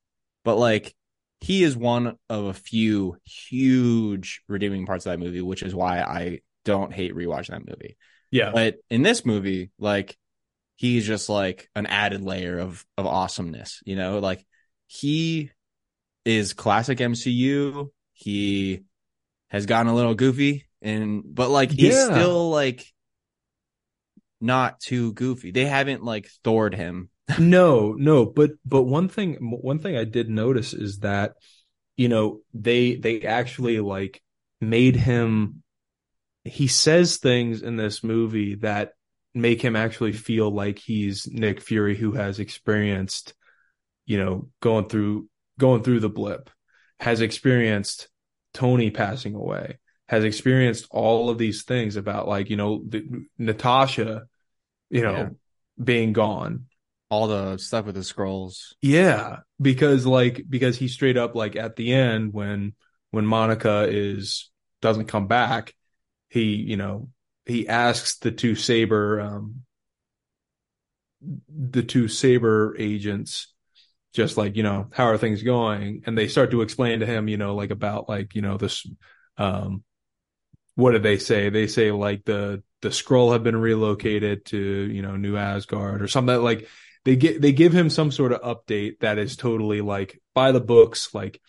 but like he is one of a few huge redeeming parts of that movie, which is why I don't hate rewatching that movie. Yeah. But in this movie, like he's just like an added layer of of awesomeness, you know? Like he is classic MCU. He has gotten a little goofy and but like he's Yeah. still like not too goofy. They haven't like Thored him. No, no, but but one thing one thing I did notice is that you know they they actually like made him he says things in this movie that make him actually feel like he's Nick Fury who has experienced you know going through going through the blip has experienced Tony passing away has experienced all of these things about like you know the, Natasha you know Yeah. being gone All the stuff with the scrolls. yeah, because like because he straight up like at the end when when Monica is doesn't come back, he you know he asks the two saber um the two saber agents just like you know how are things going? And they start to explain to him you know like about like you know this um what did they say? They say like the the scroll have been relocated to you know new asgard or something like they get they give him some sort of update that is totally like by the books like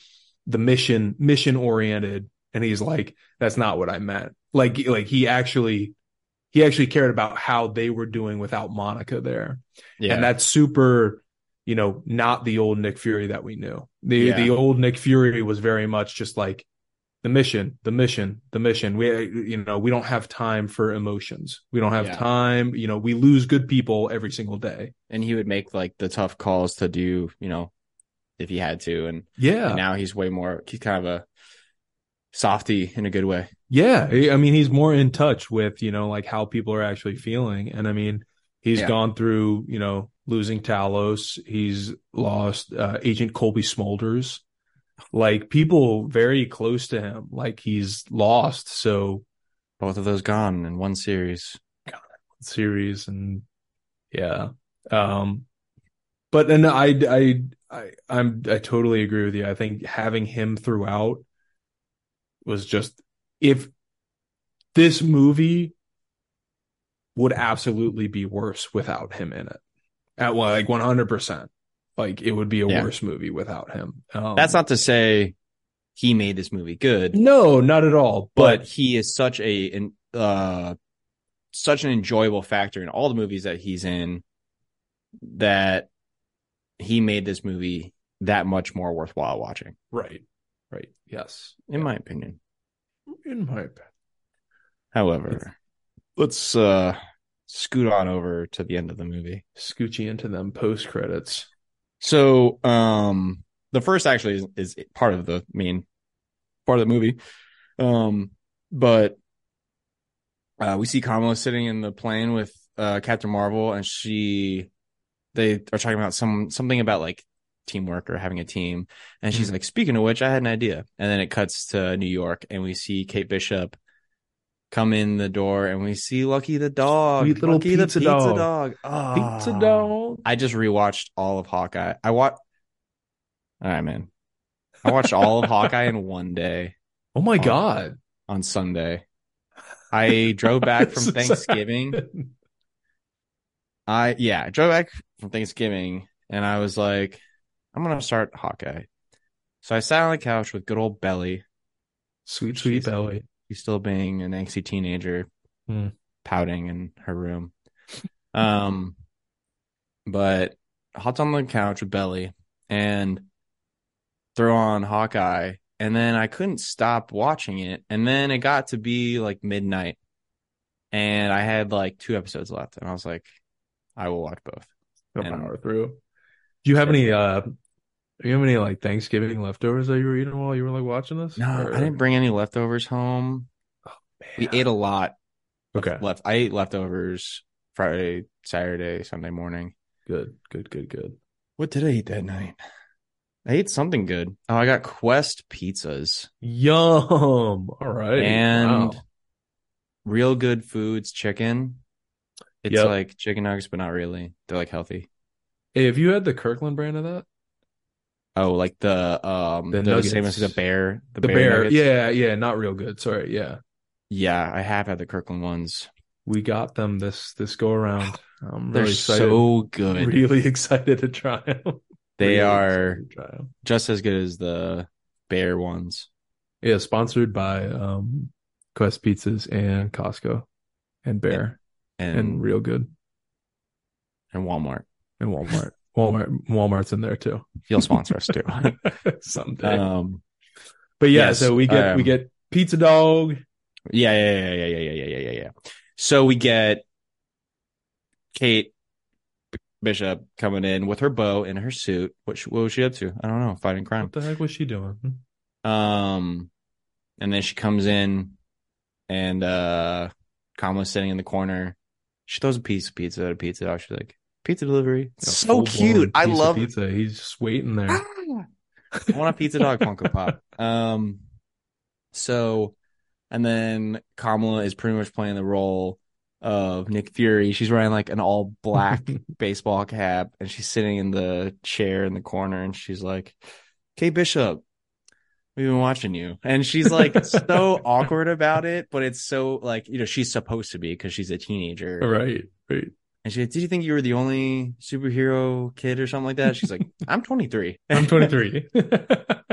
the mission mission oriented and he's like that's not what i meant like like he actually he actually cared about how they were doing without monica there Yeah. and that's super you know not the old nick fury that we knew the Yeah. the old nick fury was very much just like the mission the mission the mission we you know we don't have time for emotions we don't have Yeah. time you know we lose good people every single day and he would make like the tough calls to do, you know, if he had to. And, yeah and now he's way more he's kind of a softy in a good way. Yeah, I mean he's more in touch with, you know, like how people are actually feeling. And I mean, he's Yeah. gone through, you know, losing Talos, he's lost uh, Agent Cobie Smulders, Like people very close to him, like he's lost so Both of those gone in one series. series and yeah. Um but then I I I I'm I totally agree with you. I think having him throughout was just if this movie would absolutely be worse without him in it. At like 100%. Like it would be a Yeah. worse movie without him. Um, That's not to say he made this movie good, No, not at all. but But he is such a in- uh such an enjoyable factor in all the movies that he's in that he made this movie that much more worthwhile watching, right. Right. Yes. in my opinion. In my opinion. However, let's uh scoot on over to the end of the movie. Scoochie into them post credits. So, um, the first actually is, is part of the main part of the movie. Um, but uh, we see Kamala sitting in the plane with uh Captain Marvel, and she they are talking about some something about like teamwork or having a team, and she's like, "Speaking of which, I had an idea." And then it cuts to New York, and we see Kate Bishop come in the door, and we see Lucky the dog, Sweet little Lucky the pizza pizza dog. dog, Ah. Pizza dog. I just rewatched all of Hawkeye. I watched. All right, man. I watched all of Hawkeye in one day Oh my Oh. god. on Sunday. I drove back from Thanksgiving. I yeah, I drove back from Thanksgiving, and I was like, I'm gonna start Hawkeye. So I sat on the couch with good old Belly. Sweet, sweet She's- belly. She's still being an angsty teenager, Hmm. pouting in her room. Um, but hopped on the couch with Belly, and throw on Hawkeye. And then I couldn't stop watching it. And then it got to be like midnight. And I had like two episodes left. And I was like, I will watch both. And- power through. Do you have any uh do you have any like Thanksgiving leftovers that you were eating while you were like watching this? No, Or- I didn't bring any leftovers home. We Man. ate a lot. Okay. Left. I ate leftovers Friday, Saturday, Sunday morning. Good, good, good, good. What did I eat that night? I ate something good. Oh, I got Quest pizzas Yum. All right. and Wow. real good foods chicken. It's Yep. like chicken nuggets, but not really. They're like healthy. Hey, have you had the Kirkland brand of that? Oh, like the um The the, same as the bear. The, bear. nuggets? Yeah, yeah, not real good. Sorry. Yeah. Yeah, I have had the Kirkland ones. We got them this this go around. I'm They're really excited. so good. really excited to try them. They Really are excited to try 'em. just as good as the bear ones. Yeah, sponsored by um Quest Pizzas and Costco and Bear And and Real Good and Walmart and Walmart. Walmart Walmart's in there too. He'll sponsor us too someday. Um, but yeah, yes, so we get um, we get pizza dog. Yeah, yeah, yeah, yeah, yeah, yeah, yeah, yeah. So we get Kate Bishop coming in with her bow and her suit. What, she, what was she up to? I don't know. Fighting crime. What the heck was she doing? Um, and then she comes in, and uh, Kamala's sitting in the corner. She throws a piece of pizza at a pizza dog. She's like, "Pizza delivery." A so cute. I love pizza. He's just waiting there. I want a pizza dog Funko Pop. Um, so, and then Kamala is pretty much playing the role of Nick Fury. She's wearing like an all black baseball cap, and she's sitting in the chair in the corner, and she's like, "Kate Bishop." We've been watching you. And she's like so awkward about it, but it's so like, you know, she's supposed to be because she's a teenager. right, right. And she, did you think you were the only superhero kid or something like that? She's like, I'm 23. I'm 23.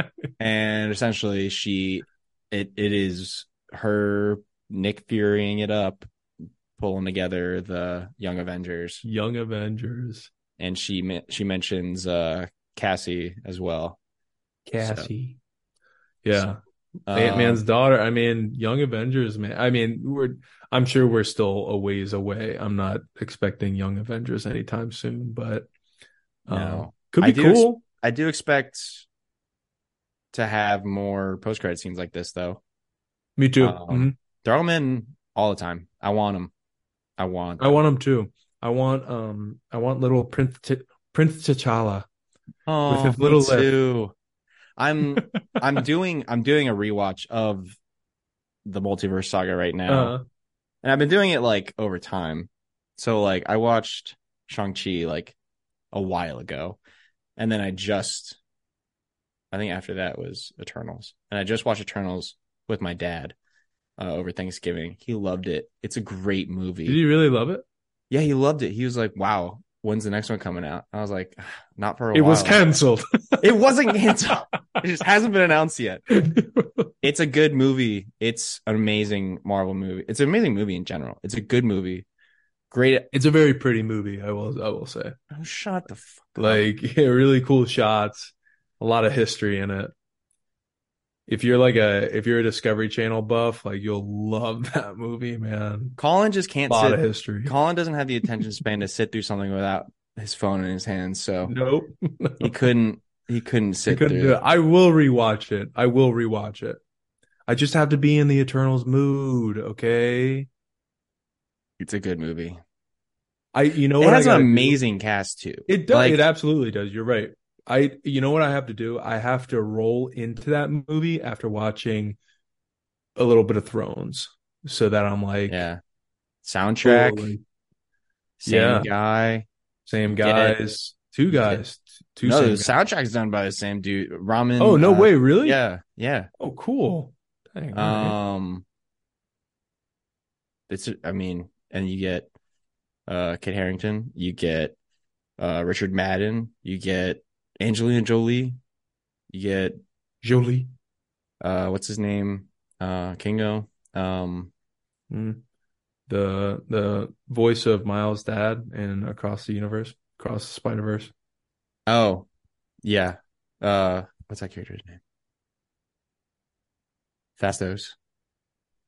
and essentially she it it is her Nick Furying it up, pulling together the Young Avengers, Young Avengers. and she she mentions uh Cassie as well. Cassie. Yeah. Um, Ant Man's daughter. I mean, Young Avengers, man. I mean, we're I'm sure we're still a ways away. I'm not expecting Young Avengers anytime soon, but um, No. could I be ex- cool. I do expect to have more post credit scenes like this though. Me too. um, Mhm. Throw them in all the time. I want them. I want. I want them too. I want um I want little Prince T- Prince T'Challa. Oh, his little too. I'm I'm doing I'm doing a rewatch of the multiverse saga right now. Uh, And I've been doing it like over time. So like I watched Shang-Chi like a while ago. And then I just I think after that was Eternals. And I just watched Eternals with my dad uh, over Thanksgiving. He loved it. It's a great movie. did he really love it? yeah, he loved it. He was like, "Wow, when's the next one coming out?" I was like, "Not for a while. It while." was canceled. It wasn't canceled. it just hasn't been announced yet. It's a good movie. It's an amazing Marvel movie. It's an amazing movie in general. It's a good movie. Great. it's a very pretty movie, I will I will say. Oh, shut the fuck up. Like yeah, really cool shots, a lot of history in it. If you're like a if you're a Discovery Channel buff, like you'll love that movie, man. Colin just can't A lot of history. Colin doesn't have the attention span to sit through something without his phone in his hands. So Nope. he couldn't. He couldn't sit couldn't through. do it. I will rewatch it. I will rewatch it. I just have to be in the Eternals mood, okay? It's a good movie. I you know It what has an gotta do? amazing cast too. It does. Like- it absolutely does. You're right. I you know what I have to do? I have to roll into that movie after watching a little bit of Thrones, so that I'm like, Yeah. Soundtrack. cool, like, Same Yeah. guy. same guys, two guys, two no, same the guys. soundtrack's done by the same dude. Ramin. Oh no uh, way, really? Yeah, yeah. Oh cool. Dang, all right. Um, it's. I mean, and you get uh Kit Harington. You get uh Richard Madden. You get Angelina Jolie. You get Jolie. uh what's his name? Uh Kingo. Um, Mm. The the voice of Miles' dad in Across the Universe, Across the Spider Verse. oh, Yeah. Uh, what's that character's name? Phastos.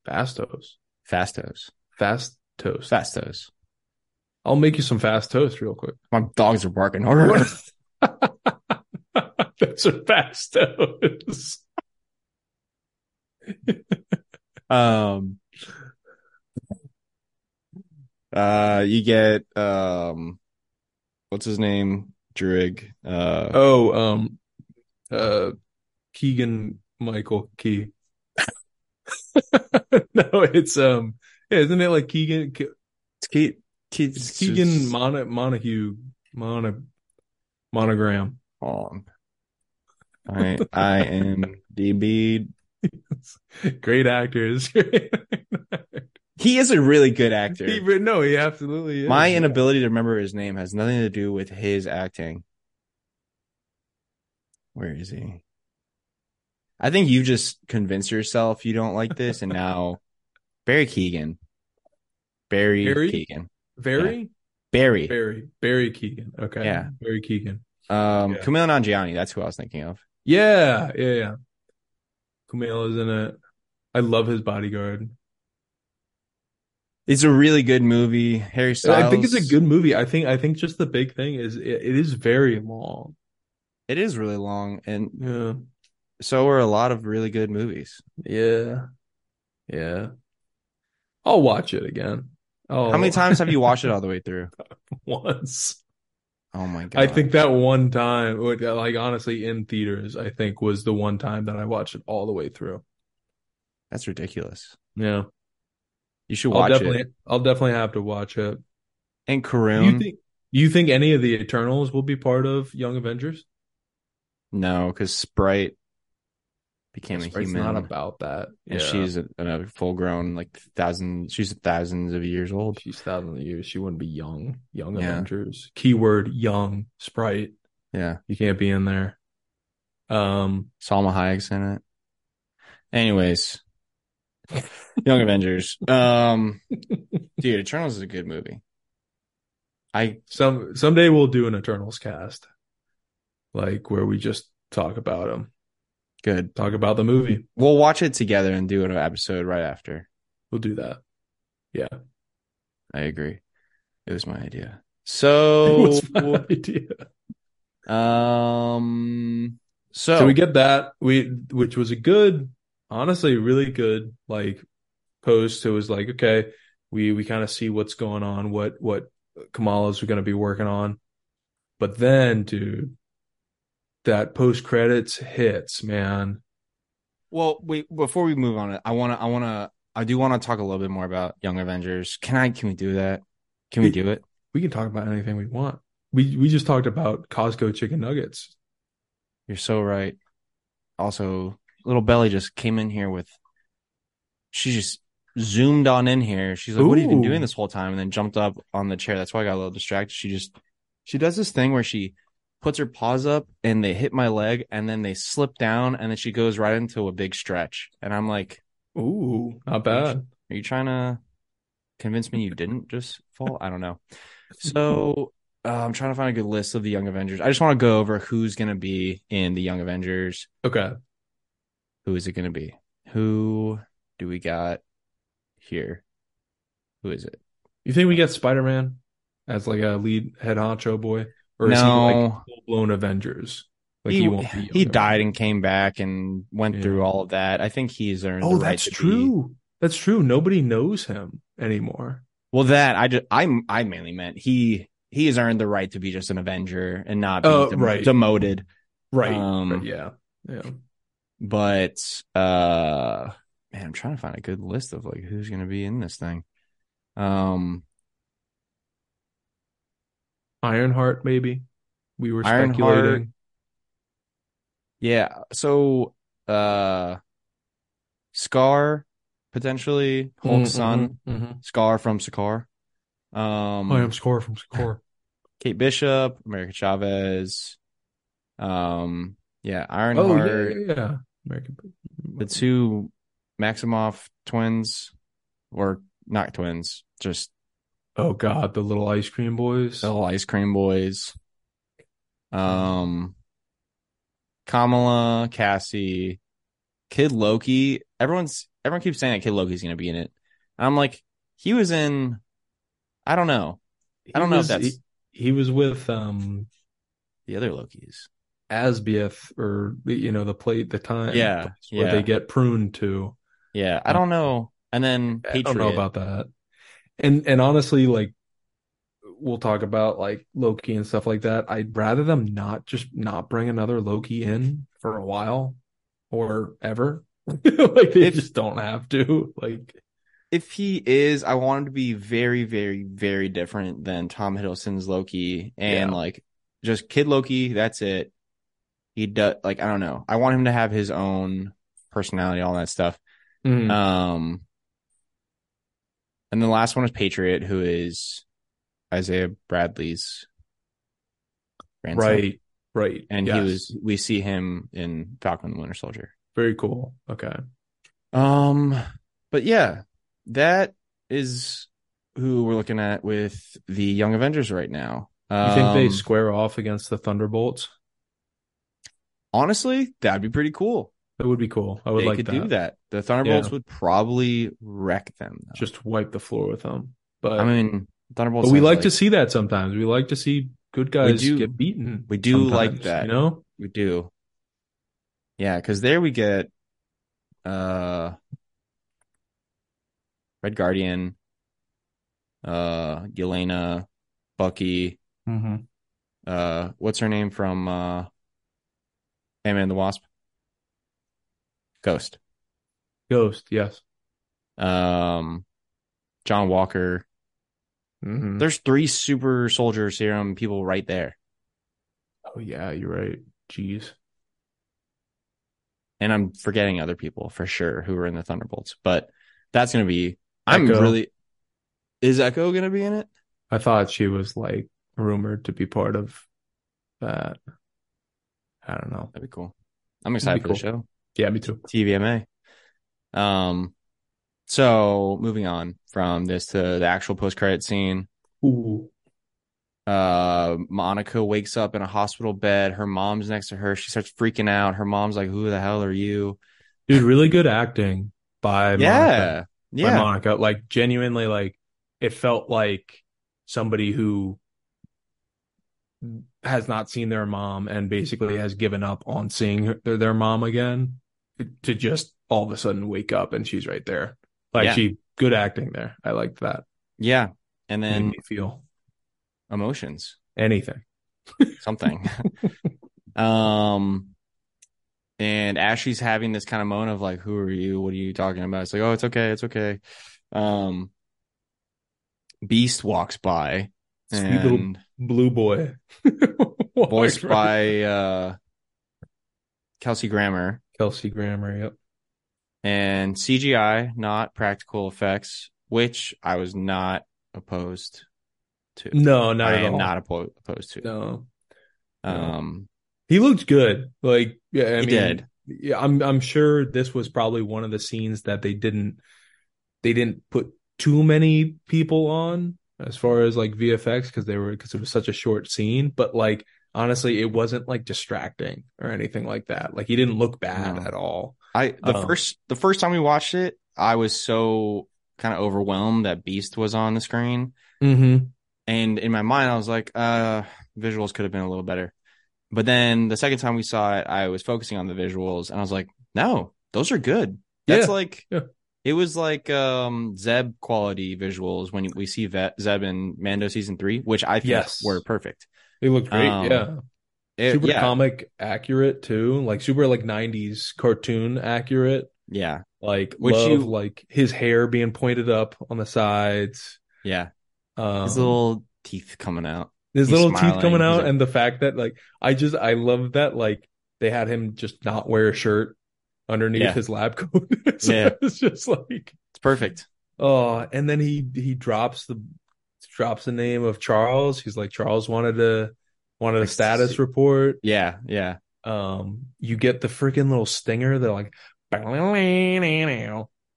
Phastos. Phastos. Fast toast. Phastos. I'll make you some fast toast real quick. My dogs are barking. That's a fast toast. um. Uh, you get um, what's his name? Druig. Uh, Oh, um, uh, Keegan Michael Key. no, it's um, yeah, isn't it like Keegan? Ke- it's Ke- Ke- It's Keegan Mon- Montague, Mon- monogram. On. I I am DB. Great actors. He is a really good actor. he, no, he absolutely is. My inability to remember his name has nothing to do with his acting. Where is he? I think you just convinced yourself you don't like this, and now Barry Keoghan. Barry, Barry? Keoghan. very, Barry. Barry, Barry Keoghan. Okay, Yeah. Barry Keoghan. Um, Yeah. Kumail Nanjiani. That's who I was thinking of. Yeah, yeah, yeah. Kumail is in it. I love his bodyguard. It's a really good movie. Harry Styles. I think it's a good movie. I think I think just the big thing is it, it is very long. It is really long, and Yeah. so are a lot of really good movies. Yeah. Yeah. I'll watch it again. Oh, How many oh. times have you watched it all the way through? once? Oh my god! I think that one time, like honestly, in theaters, I think was the one time that I watched it all the way through. that's ridiculous. Yeah, You should I'll watch definitely, it. I'll definitely have to watch it. And Karoon. you think, you think any of the Eternals will be part of Young Avengers? No, because Sprite became a human, It's not about that. and Yeah. she's a, a full-grown, like thousand. She's thousands of years old. she's thousands of years. She wouldn't be young. Young Yeah. Avengers. Keyword young Sprite. Yeah, You can't be in there. Um, Salma Hayek's in it. Anyways, Young Avengers. Um, dude, Eternals is a good movie. I some someday we'll do an Eternals cast, like where we just talk about them, good. talk about the movie. We'll watch it together and do an episode right after. We'll do that. Yeah, I agree. It was my idea. So, What's my idea? um, so, So we get that we, which was a good, honestly, really good like post. It was like okay, we we kind of see what's going on, what what Kamala's going to be working on, but then, dude, that post credits hits, man. Well, wait, before we move on, I want to, I want to, I do want to talk a little bit more about Young Avengers. Can I, can we do that? Can we It- do it? We can talk about anything we want. We we just talked about Costco chicken nuggets. You're so right. Also, little Belly just came in here with, she just zoomed on in here. She's like, what have you been doing this whole time? And then jumped up on the chair. That's why I got a little distracted. She just, she does this thing where she puts her paws up and they hit my leg and then they slip down and then she goes right into a big stretch. And I'm like, Ooh, not bad. Are you trying to convince me you didn't just fall? I don't know. So uh, I'm trying to find a good list of the Young Avengers. I just want to go over who's going to be in the Young Avengers. Okay. Who is it going to be? Who do we got here? Who is it? You think we get Spider Man as like a lead head honcho boy, or is he No. like full blown Avengers? Like he he, won't be. he died and came back and went Yeah. through all of that. I think he's earned. Oh, the right that's to be- true. That's true. Nobody knows him anymore. Well, that I just I I mainly meant he he has earned the right to be just an Avenger and not be Oh, dem- right. demoted. Right. Um, right. Yeah. Yeah. but uh man i'm trying to find a good list of like who's gonna be in this thing um Ironheart, maybe. We were Ironheart. speculating. yeah so uh Skaar potentially hulk Mm, son mhm, mhm. Skaar from Sakaar. um I am Scar from Score. kate bishop america chavez um yeah oh ironheart yeah, yeah, yeah. American. the two maximoff twins or not twins just Oh God, the little ice cream boys. the little ice cream boys. Um, Kamala, Cassie, Kid Loki. Everyone's everyone keeps saying that Kid Loki's going to be in it. And I'm like, he was in. I don't know. I don't He know was- if that's he, he was with um the other Lokis. Asbieth or you know the plate the time Yeah, where yeah. they get pruned to. Yeah, I don't know. And then I don't know about that. And and honestly, like we'll talk about like Loki and stuff like that. I'd rather them not just not bring another Loki in for a while or ever. like they If- just don't have to. Like if he is, I want him to be very, very, very different than Tom Hiddleston's Loki and Yeah. like just Kid Loki. That's it. He does like I don't know. I want him to have his own personality, all that stuff. mm, Um, and the last one is Patriot, who is Isaiah Bradley's grandson. right, right. And Yes. he was. We see him in Falcon and the Winter Soldier. very cool. Okay. Um, but yeah, that is who we're looking at with the Young Avengers right now. You think they Um, square off against the Thunderbolts? honestly, that'd be pretty cool. That would be cool. I would they like could that. do that. The Thunderbolts Yeah. would probably wreck them. Though. Just wipe the floor with them. But, I mean, Thunderbolts. but we has, like to see that sometimes. We like to see good guys do- get beaten. we do like that. You know? We do. Yeah, because there we get uh Red Guardian, uh Yelena, Bucky, Mm-hmm. uh what's her name from uh Ant-Man the Wasp? Ghost. Ghost, yes. Um John Walker. Mm-hmm. There's three super soldier serum people right there. Oh yeah, you're right. Jeez. And I'm forgetting other people for sure who are in the Thunderbolts. But that's gonna be I'm Echo. really is Echo gonna be in it? I thought she was like rumored to be part of that. I don't know. That'd be cool. I'm excited for the show. Yeah, me too. TVMA. Um, so moving on from this to the actual post credit scene. Ooh. Uh, Monica wakes up in a hospital bed. Her mom's next to her. She starts freaking out. Her mom's like, "Who the hell are you?" Dude, really good acting by Monica. yeah, By Monica. Like genuinely like it felt like somebody who has not seen their mom and basically has given up on seeing her, their, their mom again to just all of a sudden wake up and she's right there. Like Yeah. she good acting there. I liked that. yeah. And then feel emotions, anything. something. um, and Ashley's having this kind of moment of like, "Who are you? What are you talking about?" It's like, "Oh, it's okay, it's okay." Um, Beast walks by Sweet and little blue boy. voiced by uh Kelsey Grammer Kelsey Grammer. Yep. and CGI, not practical effects, which I was not opposed to. No, not I am all. not oppo- opposed to. No. Um, He looked good. Like, yeah, I He mean, did. Yeah, I'm I'm sure this was probably one of the scenes that they didn't they didn't put too many people on as far as like VFX because they were because it was such a short scene. But like honestly, it wasn't like distracting or anything like that. Like he didn't look bad No. at all. I the Um, first the first time we watched it, I was so kind of overwhelmed that Beast was on the screen, Mm-hmm. and in my mind, I was like, uh, visuals could have been a little better. But then the second time we saw it, I was focusing on the visuals, and I was like, no, those are good. That's Yeah, like yeah. it was like um Zeb quality visuals when we see Zeb in Mando season three, which I think Yes. were perfect. They looked great. Um, yeah. It- Super yeah, comic accurate too. Like super like 90s cartoon accurate. yeah, Like Which love you- like his hair being pointed up on the sides. yeah. Um, His little teeth coming out. his he's little teeth coming out like- and the fact that like I just I love that like they had him just not wear a shirt underneath Yeah. his lab coat. so Yeah. it's just like It's perfect. oh and then he he drops the drops the name of Charles. He's like Charles wanted a wanted a status report. Yeah, yeah. Um you get the freaking little stinger They're like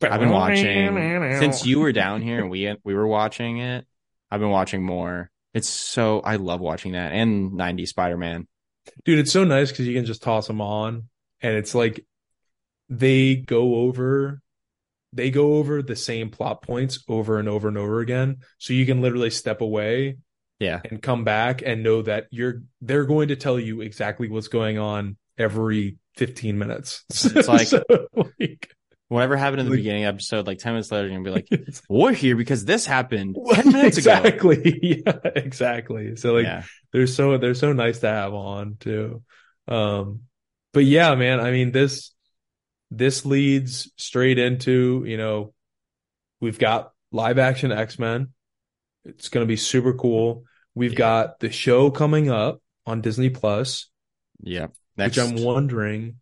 I've been watching since you were down here and we we were watching it. I've been watching more. It's so I love watching that and 90 Spider Man. Dude, it's so nice because you can just toss them on and it's like they go over they go over the same plot points over and over and over again. So you can literally step away Yeah. and come back and know that you're they're going to tell you exactly what's going on every 15 minutes. It's like- So, like, Whatever happened in the Like- beginning episode, like 10 minutes later, you're gonna be like, we're here because this happened 10 minutes ago. exactly. Yeah, exactly. So like yeah. they're so they're so nice to have on too. Um but yeah, man, I mean this this leads straight into, you know, we've got live action X-Men. It's going to be super cool. We've Yeah. got the show coming up on Disney Plus, Yeah. Next, which I'm wondering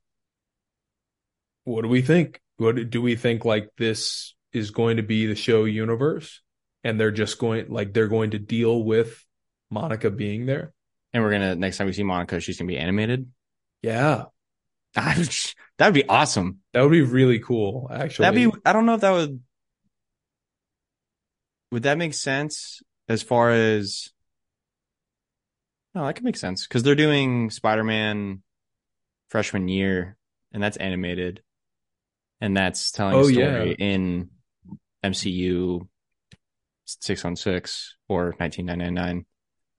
what do we think? What do we think like this is going to be the show universe and they're just going like they're going to deal with Monica being there? and we're gonna next time we see Monica, she's gonna be animated. Yeah. That'd be awesome. That would be really cool, actually. That'd be. I don't know if that would. Would that make sense as far as? No, that could make sense because they're doing Spider-Man freshman year, and that's animated, and that's telling Oh, a story yeah. in MCU six on six or 1999.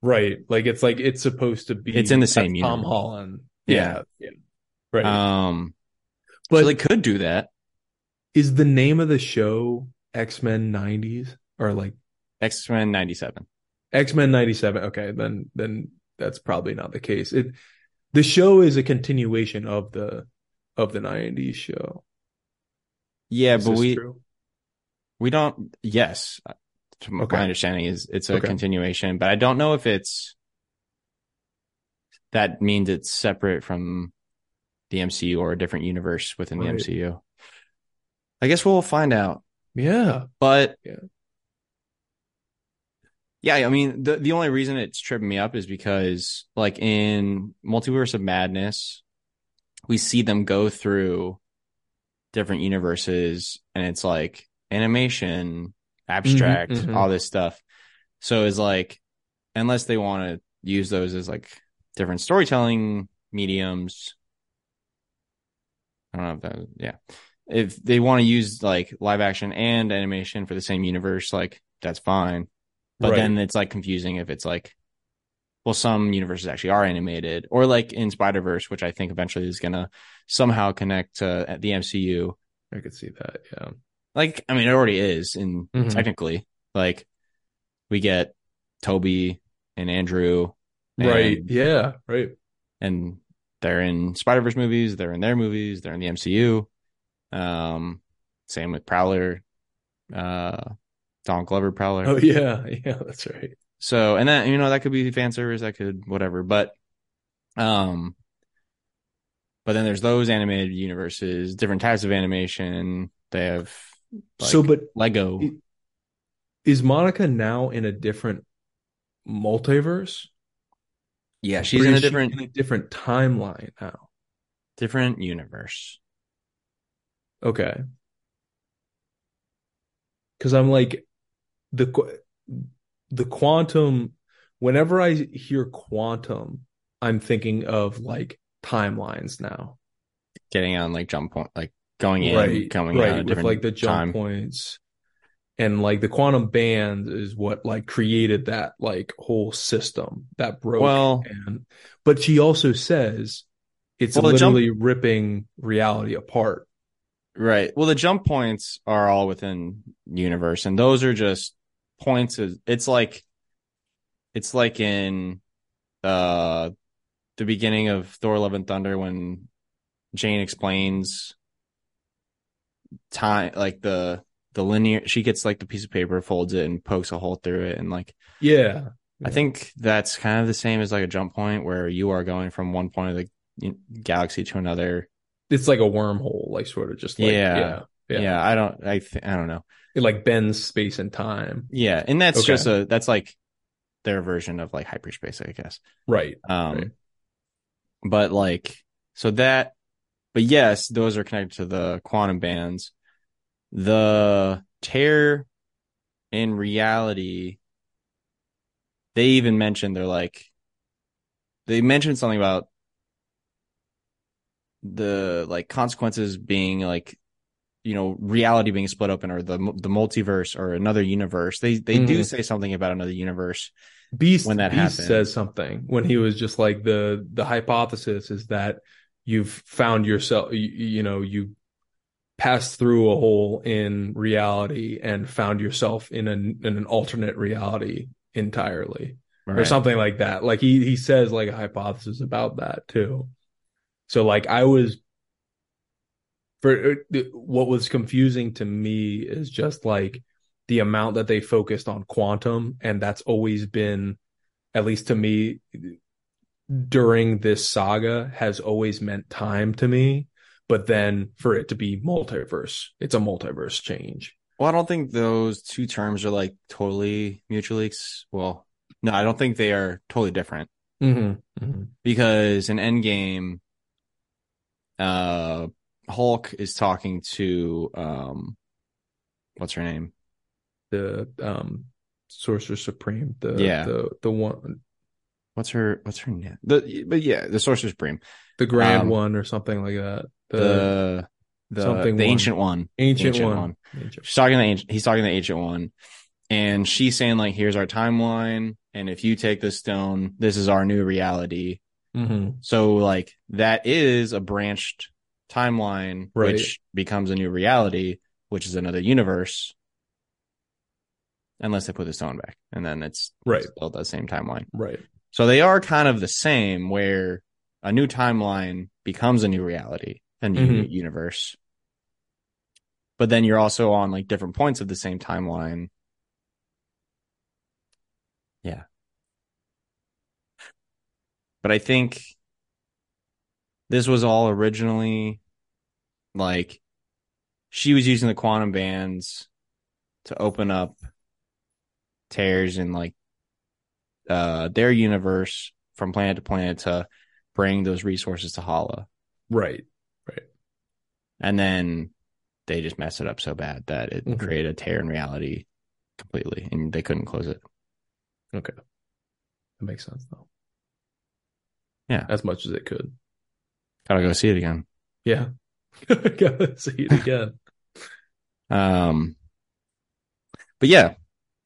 right. Like it's like it's supposed to be It's in the same Tom. Holland. Yeah. Yeah. yeah. Right. Um, but so they could do that. is the name of the show X-Men 90s or like X Men ninety seven. X-Men 97? Okay, then then that's probably not the case. It the show is a continuation of the of the 90s show. Yeah, Is but we true? We don't. Yes, to Okay. my understanding is it's a Okay. continuation, but I don't know if it's that means it's separate from the MCU or a different universe within the MCU. I guess we'll find out. Yeah. But Yeah. yeah, I mean the the only reason it's tripping me up is because like in Multiverse of Madness, we see them go through different universes and it's like animation, abstract, mhm. all this stuff. So it's like unless they want to use those as like different storytelling mediums. I don't know if that yeah. If they want to use like live action and animation for the same universe, like that's fine. But Right. then it's like confusing if it's like well, some universes actually are animated, or like in Spider Verse, which I think eventually is gonna somehow connect to the MCU. I could see that. Yeah. Like, I mean, it already is, in Mhm. technically, like we get Tobey and Andrew, Right. Yeah. Right. and they're in Spider Verse movies, they're in their movies, they're in the MCU. Um, same with Prowler, uh, Don Glover Prowler. Oh yeah. Yeah. That's right. So, and that, you know, that could be fan service, that could whatever, but, um, but then there's those animated universes, different types of animation. They have like so, but Lego. is Monica now in a different multiverse? Yeah, she's in a different, in a different timeline now. different universe. Okay. Because I'm like the the quantum. Whenever I hear quantum, I'm thinking of like timelines now. Getting on like jump point, like going in, right, coming right, out, with different like the jump time. points, and like the quantum band is what like created that like whole system that broke. Well- and but she also says it's Well, the jump- literally ripping reality apart. Right. Well, the jump points are all within universe, and those are just points. Of, it's like, it's like in, uh, the beginning of Thor: Love and Thunder when Jane explains time, like the the linear. She gets like the piece of paper, folds it, and pokes a hole through it, and like Yeah, I think that's kind of the same as like a jump point where you are going from one point of the galaxy to another. it's like a wormhole, like sort of just like Yeah. yeah, Yeah, yeah. I don't. I th- I don't know. It like bends space and time. Yeah, and that's Okay. just a that's like their version of like hyperspace, I guess. Right. Um Right. but like so that but yes, those are connected to the quantum bands. The tear in reality they even mentioned they're like they mentioned something about the like consequences being like you know reality being split open or the the multiverse or another universe. They they do Mhm. say something about another universe. Beast when that Beast happened. says something when he was just like the the hypothesis is that you've found yourself you, you know you passed through a hole in reality and found yourself in an in an alternate reality entirely or something like that. Like he he says like a hypothesis about that too. So like I was for uh, what was confusing to me is just like the amount that they focused on quantum and that's always been at least to me during this saga has always meant time to me but then for it to be multiverse it's a multiverse change Well, I don't think those two terms are like totally mutually ex- well. No, I don't think they are totally different mm-hmm. because in Endgame, uh, Hulk is talking to um, what's her name? the um sorcerer supreme the Yeah. the the one What's her what's her name? The but yeah, the Sorcerer Supreme, the grand Um, one or something like that the, the the something the one. ancient one. ancient, ancient one, one. Ancient- She's talking to the ancient. He's talking to the ancient one, and she's saying like, "Here's our timeline, and if you take this stone, this is our new reality." Mhm. So like that is a branched timeline, Right. which becomes a new reality, which is another universe. Unless they put the stone back, and then it's Right. still that same timeline. right So they are kind of the same, where a new timeline becomes a new reality, a new Mhm. universe. But then you're also on like different points of the same timeline. Yeah. But I think this was all originally like she was using the quantum bands to open up tears in like uh their universe from planet to planet to bring those resources to Hala. right And then they just messed it up so bad that it Mhm. created a tear in reality completely and they couldn't close it. Okay. That makes sense though Yeah. as much as it could Gotta go see it again. yeah gotta see it again Um but yeah,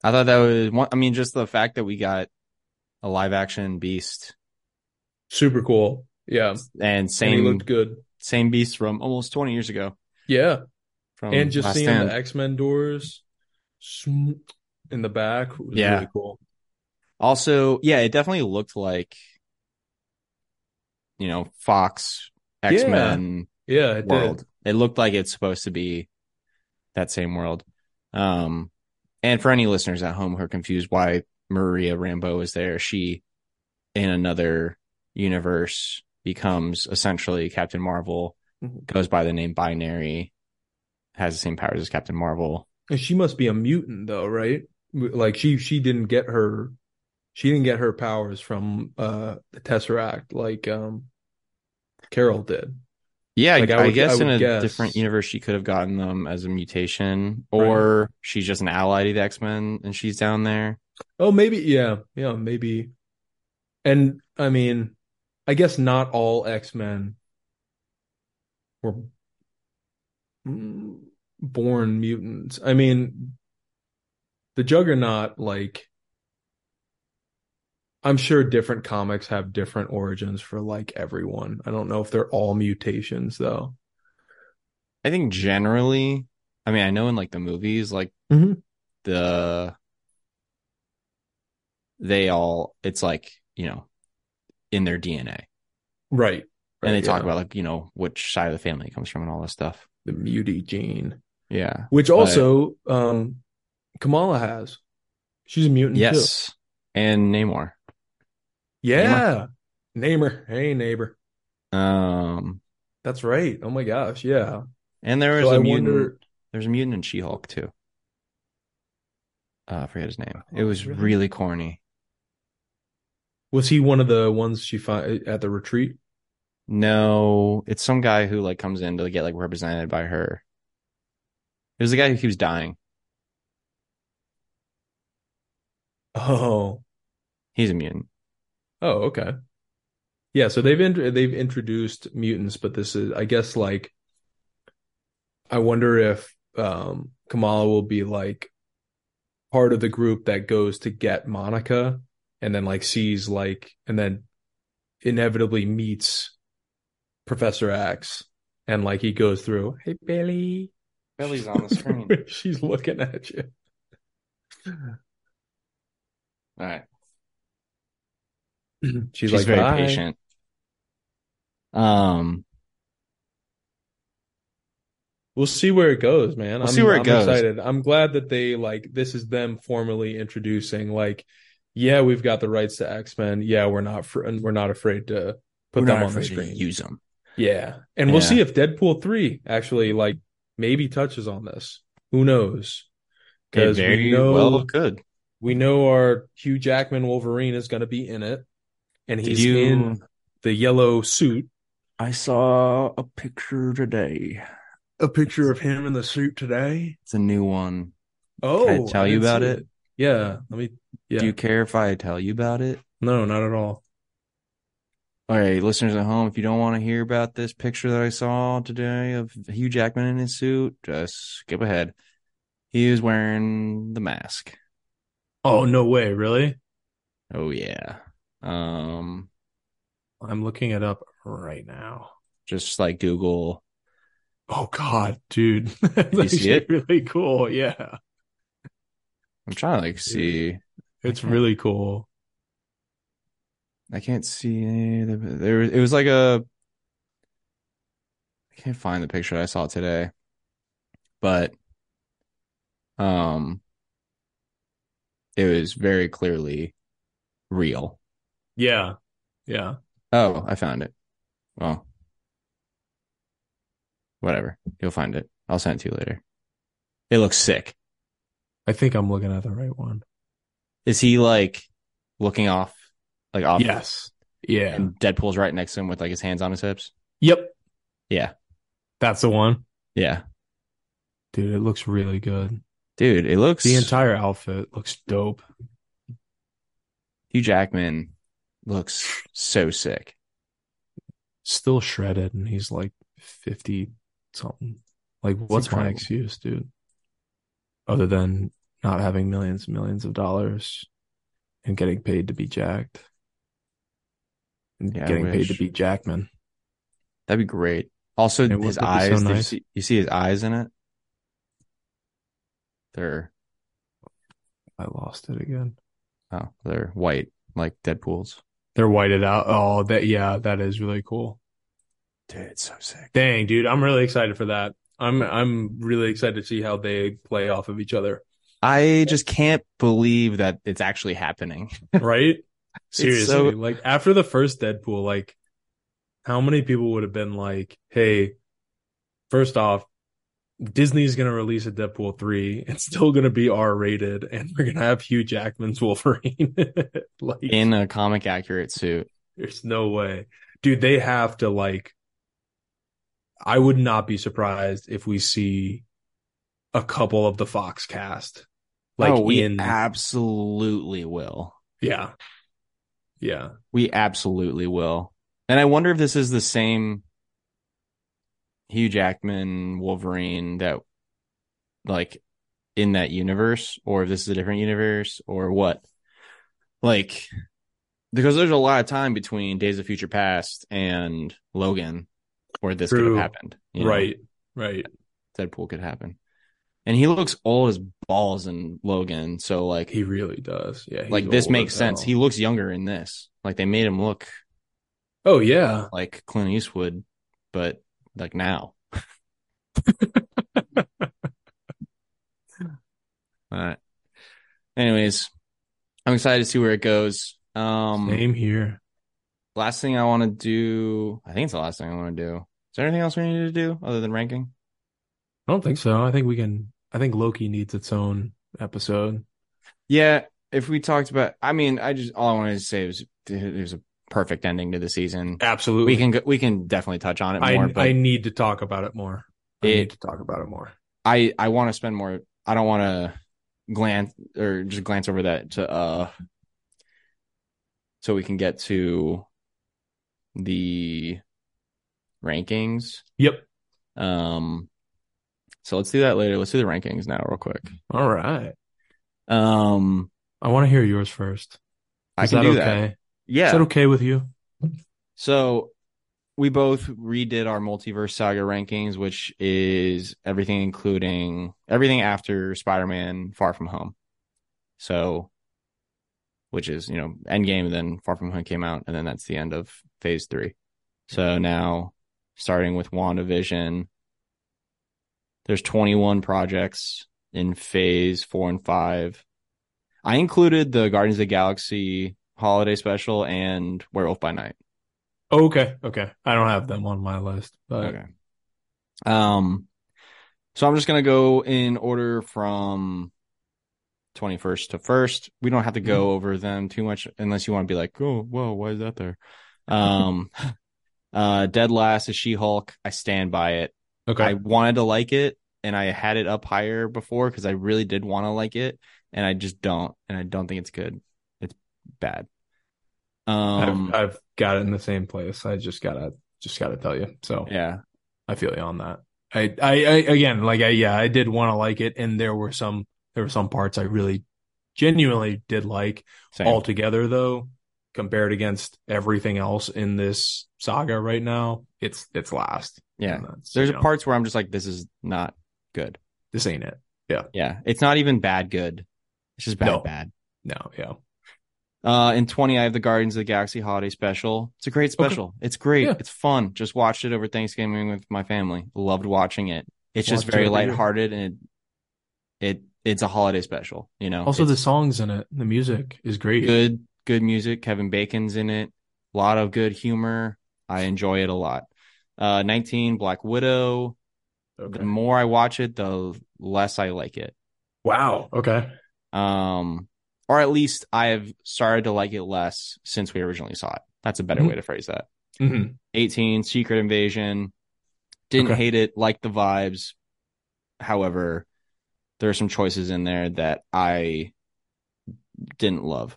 I thought that was one I mean just the fact that we got a live action beast super cool yeah and and same looked good same beast from almost 20 years ago yeah from and just seeing Stand. the x-men doors in the back was Yeah. really cool Also, yeah, it definitely looked like, you know, Fox X Men yeah it world. did It looked like it's supposed to be that same world. Um, and for any listeners at home who are confused why Maria Rambeau is there, she in another universe becomes essentially Captain Marvel, Mhm. goes by the name Binary, has the same powers as Captain Marvel. and she must be a mutant though right like she she didn't get her she didn't get her powers from uh the tesseract like um carol did Yeah, Like, I I, would- guess I in a guess- different universe she could have gotten them as a mutation, or she's just an ally to the X Men and she's down there. Oh, maybe, yeah, yeah, maybe. And I mean, I guess not all X-Men were mm, born mutants. I mean, the Juggernaut, like, I'm sure different comics have different origins for like everyone. I don't know if they're all mutations though. I think generally, I mean, I know in like the movies, like Mhm. the they all, it's like you know, in their DNA, Right. and they talk yeah. about like you know which side of the family it comes from and all this stuff. the mutie gene, Yeah. which But- also um Kamala has. She's a mutant too. Yes. And Namor. Yeah. Neighbor. Hey, neighbor. Um, That's right. Oh my gosh. Yeah. and there was So a I mutant. wonder. There's a mutant in She Hulk too. Uh, I forget his name. It Oh, was really? really corny. Was he one of the ones she found at the retreat? No, it's some guy who like comes in to get like represented by her. It was the guy who keeps dying. Oh. He's a mutant. Oh, okay. Yeah, so they've int- they've introduced mutants, but this is I guess like I wonder if um Kamala will be like part of the group that goes to get Monica and then like sees like and then inevitably meets Professor X and like he goes through, "Hey Billy." Billy's on the screen. She's looking at you. All right. She's, She's like very "Bye." patient. Um, We'll see where it goes, man. We'll I'm, see where it I'm goes. excited. I'm glad that they like this is them formally introducing like, yeah, we've got the rights to X Men. Yeah, we're not fr- and we're not afraid to put we're them not on the afraid to screen. use them. Yeah, and we'll see if Deadpool three actually like maybe touches on this. Who knows? Because we know well could. we know our Hugh Jackman Wolverine is going to be in it, and he's you? in the yellow suit. I saw a picture today. A picture of him in the suit today. It's a new one. Oh, Can I oh, tell you about see it? Yeah, let me. Yeah, Do you care if I tell you about it? no, not at all. All right, listeners at home, if you don't want to hear about this picture that I saw today of Hugh Jackman in his suit, just skip ahead. He is wearing the mask. Oh no way, really? Oh yeah. Um, I'm looking it up right now. just like Google. Oh God, dude, that's you see it? really cool. Yeah, I'm trying to like see. it's really cool. I can't see any of the, there. It was like a. I can't find the picture I saw today, but um, it was very clearly real. Yeah, yeah. Oh, I found it. Well, whatever. You'll find it. I'll send it to you later. It looks sick. I think I'm looking at the right one. Is he like looking off, like off? Yes. Yeah. And Deadpool's right next to him with like his hands on his hips. Yep. Yeah. That's the one. Yeah. Dude, it looks really good. Dude, it looks The entire outfit looks dope. Hugh Jackman looks so sick. Still shredded, and he's like 50 something. Like, what's my excuse, dude? Other than not having millions and millions of dollars and getting paid to be jacked. And Yeah, getting paid to be Jackman. That'd be great. Also, It his be so eyes—you see, you see his eyes in it? They're I lost it again. oh, they're white like Deadpool's. They're whited out. Oh, that yeah, that is really cool. Dude, it's so sick. Dang, dude, I'm really excited for that. I'm I'm really excited to see how they play off of each other. I just can't believe that it's actually happening. Right? Seriously, so- like after the first Deadpool, like how many people would have been like, "Hey, first off, Disney's going to release a Deadpool 3. It's still going to be R-rated and we're going to have Hugh Jackman's Wolverine." like In a comic accurate suit. There's no way. Dude, they have to like I would not be surprised if we see a couple of the Fox cast. Like oh, we in absolutely will. yeah. Yeah. We absolutely will. And I wonder if this is the same Hugh Jackman Wolverine that like in that universe or if this is a different universe or what. Like because there's a lot of time between Days of Future Past and Logan where this could have happened. you know? Right. Right. Deadpool could happen. And he looks old as balls in Logan, so like He really does. Yeah. like this makes sense. hell. He looks younger in this. Like they made him look Oh yeah. like Clint Eastwood, but like now. Alright. Anyways, I'm excited to see where it goes. Um Same here. last thing I want to do, I think it's the last thing I want to do. Is there anything else we need to do other than ranking? I don't think so. I think we can I think Loki needs its own episode. Yeah, if we talked about I mean, I just all I wanted to say was it was a perfect ending to the season. Absolutely. We can go, we can definitely touch on it I more, but I need to talk about it more. I It- need to talk about it more. I I want to spend more. I don't want to glance or just glance over that to uh, so we can get to the rankings. Yep. Um, so let's do that later. Let's do the rankings now, real quick. All right. Um, I want to hear yours first. I can that do okay? that. Yeah. Is that okay with you? So we both redid our multiverse saga rankings, which is everything including everything after Spider-Man Far From Home. So which is, you know, Endgame and then Far From Home came out and then that's the end of phase 3. So now starting with WandaVision there's 21 projects in phase 4 and 5. I included the Guardians of the Galaxy holiday special and Werewolf by Night. Oh, okay. Okay. I don't have them on my list, but Okay. Um, so I'm just gonna go in order from 21st to first. We don't have to go over them too much unless you want to be like, oh, whoa, why is that there? Um, uh, Dead Last is She-Hulk. I stand by it. Okay. I wanted to like it and I had it up higher before because I really did want to like it and I just don't. And I don't think it's good. It's bad. Um, I've, I've got it in the same place. I just gotta just gotta tell you. So yeah. I feel you on that. I, I, I again, like I, yeah, I did want to like it, and there were some, there were some parts I really, genuinely did like. Same. Altogether, though, compared against everything else in this saga right now, it's it's last. Yeah. There's know, parts where I'm just like, this is not good. This ain't it. Yeah. Yeah. It's not even bad good. It's just bad No. bad. No, yeah, Uh, in 20, I have the Guardians of the Galaxy Holiday Special. It's a great special. It's great. Yeah. It's fun. Just watched it over Thanksgiving with my family. Loved watching it. It's just Watch it very year. lighthearted and it, it it's a holiday special. You know. Also, It's the songs in it, the music is great. good good music. Kevin Bacon's in it. A lot of good humor. I enjoy it a lot. Uh, 19 Black Widow. Okay. The more I watch it, the less I like it. Wow. Okay. um or at least i have started to like it less since we originally saw it that's a better Mhm. way to phrase that hmm 18 secret invasion didn't Okay. hate it liked the vibes however there are some choices in there that i didn't love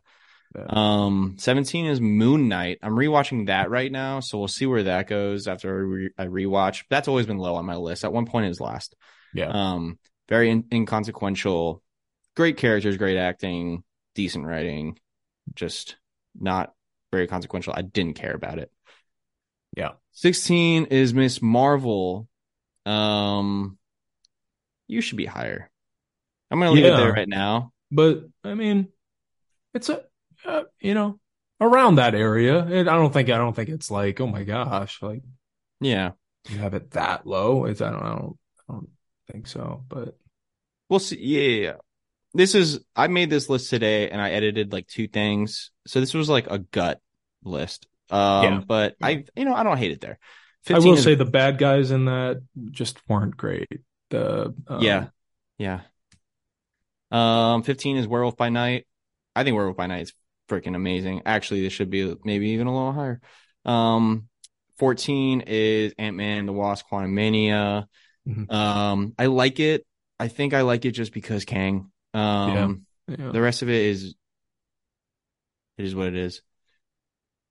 Yeah. um 17 is moon knight i'm rewatching that right now so we'll see where that goes after I, re- I rewatch that's always been low on my list at one point it was last Yeah. um, very in- inconsequential. Great characters, great acting, decent writing. Just not very consequential. I didn't care about it. Yeah. 16 is Miss Marvel. Um, you should be higher. I'm gonna leave it there right now. But I mean, it's a, uh, you know, around that area. And I don't think I don't think it's like, oh my gosh, like Yeah, you have it that low. It's I don't I don't, I don't think so. But we'll see. Yeah, yeah. This is I made this list today and I edited like two things. So this was like a gut list. Um, Yeah. but I, you know, I don't hate it there. I will is- say the bad guys in that just weren't great. The um, Yeah. Yeah. Um, 15 is Werewolf by Night. I think Werewolf by Night is freaking amazing. Actually, this should be maybe even a little higher. Um, 14 is Ant-Man and the Wasp Quantumania. Mhm. Um, I like it. I think I like it just because Kang. Um, yeah. the rest of it is it is what it is.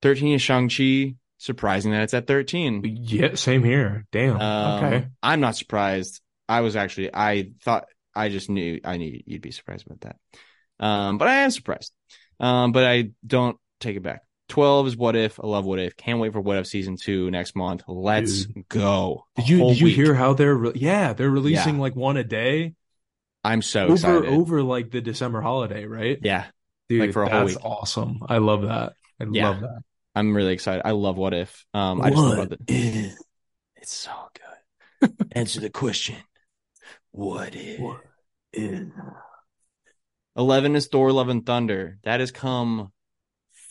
13 is Shang-Chi. Surprising that it's at 13. Yeah, same here. Damn. Um, okay. I'm not surprised. I was actually, I thought, I just knew, I knew you'd be surprised about that. Um, but I am surprised. Um, but I don't take it back. 12 is What If. I love What If. Can't wait for What If season two next month. Let's go. Did you did you week. hear how they're re- yeah they're releasing Yeah. like one a day I'm so over excited. over like the December holiday, right? Yeah, Dude, like for a whole that's week. awesome. I love that. I Yeah. love that. I'm really excited. I love What If. Um, I just love if? It's so good. Answer the question. What if? What if? 11 is Thor Love and Thunder. That has come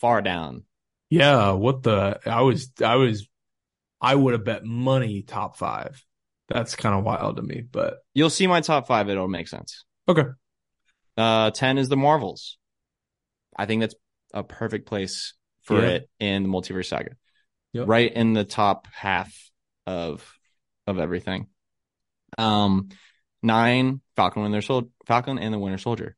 far down. Yeah, what the? I was, I was, I would have bet money top five. That's kind of wild to me, but You'll see my top five. It'll make sense. okay. Uh, 10 is the Marvels. I think that's a perfect place for Yeah. it in the multiverse saga. Yep. Right in the top half of of everything. Um, nine Falcon and their Sol- Falcon and the Winter Soldier.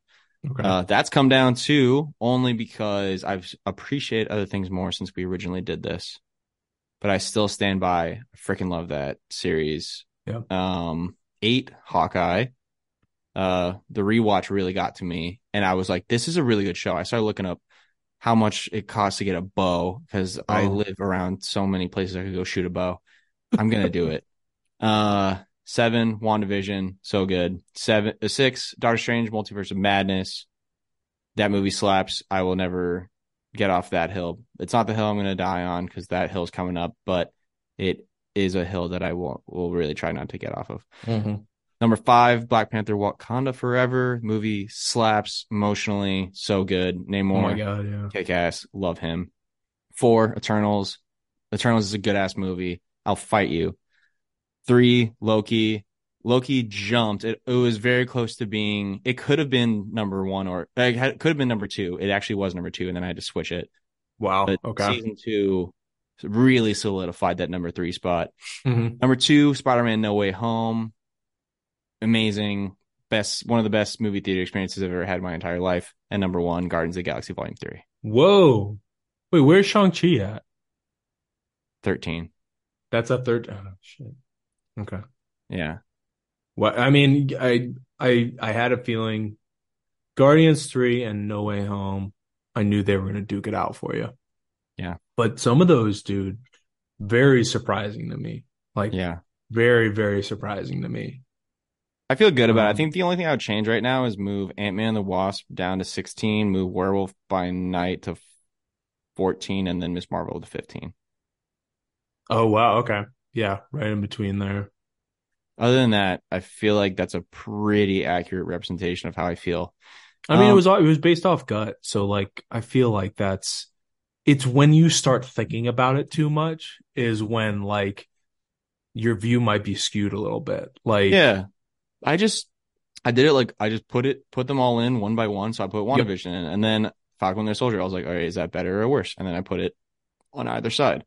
Okay. Uh, that's come down too, only because I've appreciated other things more since we originally did this. but I still stand by. I freaking love that series. Yeah. Um, eight Hawkeye. Uh, the rewatch really got to me, and I was like, "This is a really good show." I started looking up how much it costs to get a bow because I Oh. live around so many places I could go shoot a bow. I'm gonna do it. Uh, seven WandaVision, so good. Seven, uh, six Doctor Strange, Multiverse of Madness. That movie slaps. I will never get off that hill. It's not the hill I'm gonna die on because that hill's coming up, but it is a hill that I will will really try not to get off of. Number five, Black Panther Wakanda Forever. Movie slaps emotionally. So good. Oh Namor, my god, yeah. kick ass. Love him. Four, Eternals. Eternals is a good ass movie. I'll fight you. Three, Loki. Loki jumped. It, it was very close to being, it could have been number one or it had- could have been number two. It actually was number two, and then I had to switch it. Wow. But okay. season two really solidified that number three spot. Mhm. Number two, Spider Man No Way Home. Amazing. Best one of the best movie theater experiences I've ever had in my entire life. And number one, Guardians of the Galaxy Volume 3. Whoa. Wait, where's Shang-Chi at? 13. That's a third. Oh, shit. Okay. Yeah. What I mean, I I I had a feeling Guardians 3 and No Way Home, I knew they were gonna duke it out for you. Yeah. But some of those, dude, very surprising to me. Like Yeah. very, very surprising to me. I feel good about it. I Um, think the only thing I would change right now is move Ant Man and the Wasp down to 16, move Werewolf by Night to 14, and then Miss Marvel to 15. Oh wow, okay. Yeah, right in between there. Other than that, I feel like that's a pretty accurate representation of how I feel. I mean, it Um, was all it was based off gut, so like I feel like that's it's when you start thinking about it too much is when like your view might be skewed a little bit. Like Yeah. I just I did it like I just put it put them all in one by one. So I put WandaVision in and then Falcon and the Soldier. I was like, all right, is that better or worse? And then I put it on either side.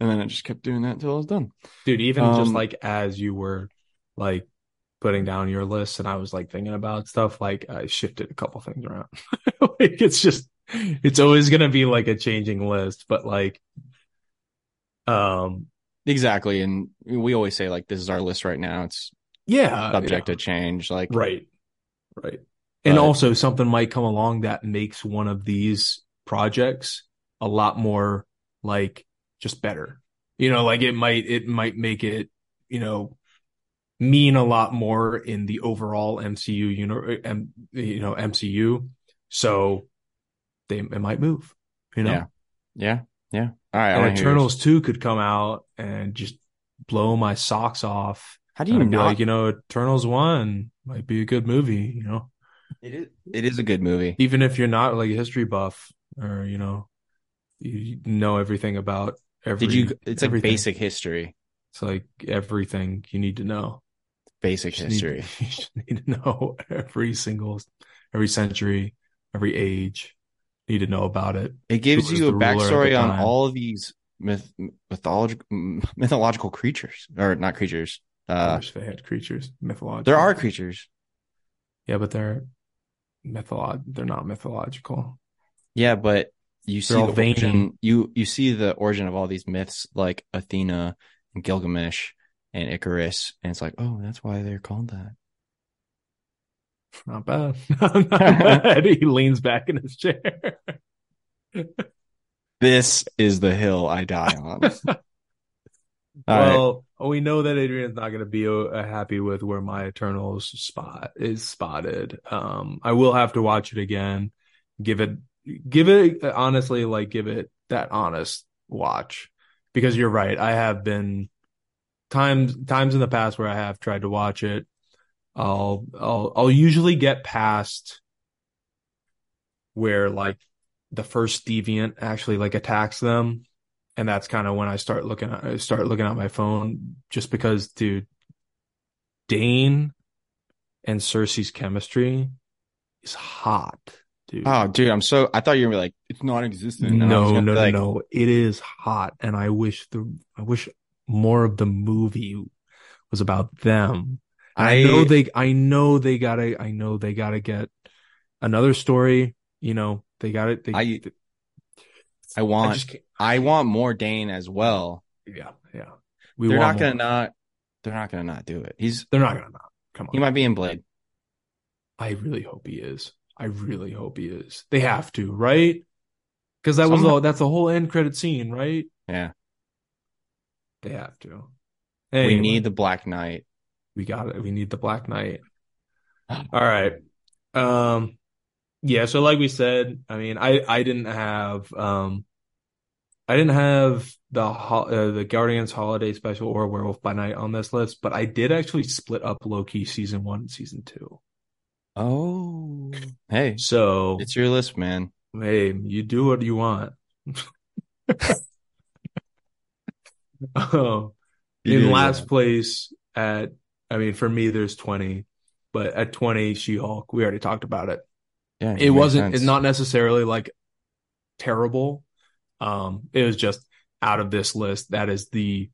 And then I just kept doing that until I was done. dude, even just Um, like as you were like putting down your list and I was like thinking about stuff, like I shifted a couple things around. like it's just it's always gonna be like a changing list, but like um Exactly. And we always say like this is our list right now. It's yeah, subject yeah. to change. Like Right. Right. And But- also something might come along that makes one of these projects a lot more like just better. You know, like it might it might make it, you know, mean a lot more in the overall MCU you know, M, you know MCU. So they it might move, you know. Yeah. Yeah. Yeah. All right. I And wanna hear yours. Eternals 2 could come out and just blow my socks off. How do you And be not? like, you know, Eternals 1 might be a good movie, you know. it is. It is a good movie. even if you're not like a history buff or you know you know everything about every Did you? It's like basic history. it's like everything you need to know Basic You history. need, you just need to know every single every century every age need to know about it It gives you a the ruler at the backstory on all of these myth mythological mythological creatures, or not creatures. I Uh, wish they had creatures mythological there are creatures. yeah but they're mytholog they're not mythological Yeah, but you see the origin, you you see the origin of all these myths, like Athena and Gilgamesh and Icarus, and it's like, oh, that's why they're called that. not bad not bad he leans back in his chair This is the hill I die on. All right. well, we know that Adrian's not going to be uh, happy with where my Eternals spot is spotted. Um, I will have to watch it again. Give it, give it honestly, like give it that honest watch because you're right. I have been times times in the past where I have tried to watch it. I'll I'll I'll usually get past where like the first deviant actually like attacks them and that's kind of when I start looking at I start looking at my phone just because dude Dane and Sersi's chemistry is hot dude Oh, dude, I'm so. I thought you were like, it's non-existent. And no no be no like, no it is hot and I wish the I wish more of the movie was about them I, I know they I know they gotta I know they gotta get another story you know they got it they I- I I want can't I want more Dane as well. Yeah, yeah. We they're not gonna not. They're not gonna not do it. He's They're not gonna not. Come on. he might be in Blade. I really hope he is. I really hope he is. They have to, right? Because that was all. That's the whole end credit scene, right? Yeah, They have to. we need the Black Knight. We got it. We need the Black Knight. All right. Um. Yeah. So, like we said, I mean, I I didn't have um, I didn't have the uh, the Guardians Holiday Special or Werewolf by Night on this list, but I did actually split up Loki season one and season two. Oh, hey, So it's your list, man. Hey, you do what you want. Oh, You in last that. place at, I mean, for me, there's 20, but at 20, She-Hulk, we already talked about it. Yeah, It makes wasn't, sense. it's not necessarily like terrible. Um, it was just out of this list. That is the,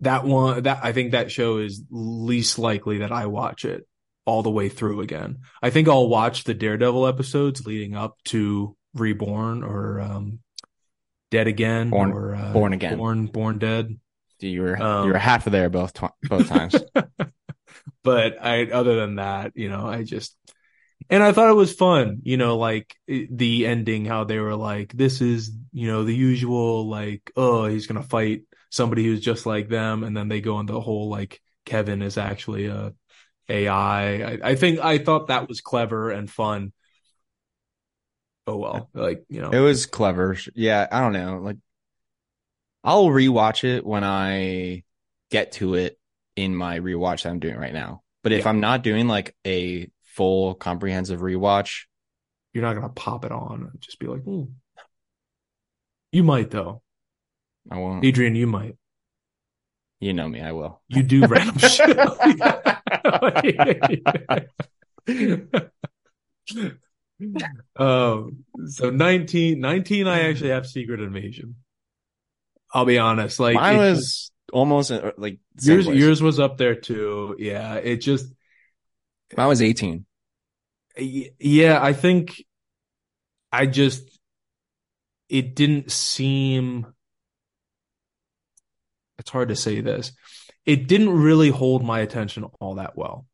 that one, that I think that show is least likely that I watch it all the way through again. I think I'll watch the Daredevil episodes leading up to Reborn or, um, Dead Again Born- or, uh, Born Again. Born, Born Dead. You were Um, you were half of there both both times. but I, other than that, you know, I just, and I thought it was fun, you know, like the ending, how they were like, this is, you know, the usual, like, oh, he's going to fight somebody who's just like them. And then they go into the whole, like, Kevin is actually a AI. I, I think I thought that was clever and fun. Oh, well, like, you know, It was clever. Yeah, I don't know. Like, I'll rewatch it when I get to it in my rewatch that I'm doing right now. But if Yeah. I'm not doing like a full comprehensive rewatch, you're not going to pop it on and just be like, hmm. You might though. I won't. Adrian, you might. You know me, I will. You do random shit. um, so 19, 19, I actually have Secret Invasion. I'll be honest. Like I was almost uh, like yours, place. yours was up there too. Yeah. It just, I was 18. yeah, I think I just, it didn't seem, it's hard to say this. It didn't really hold my attention all that well.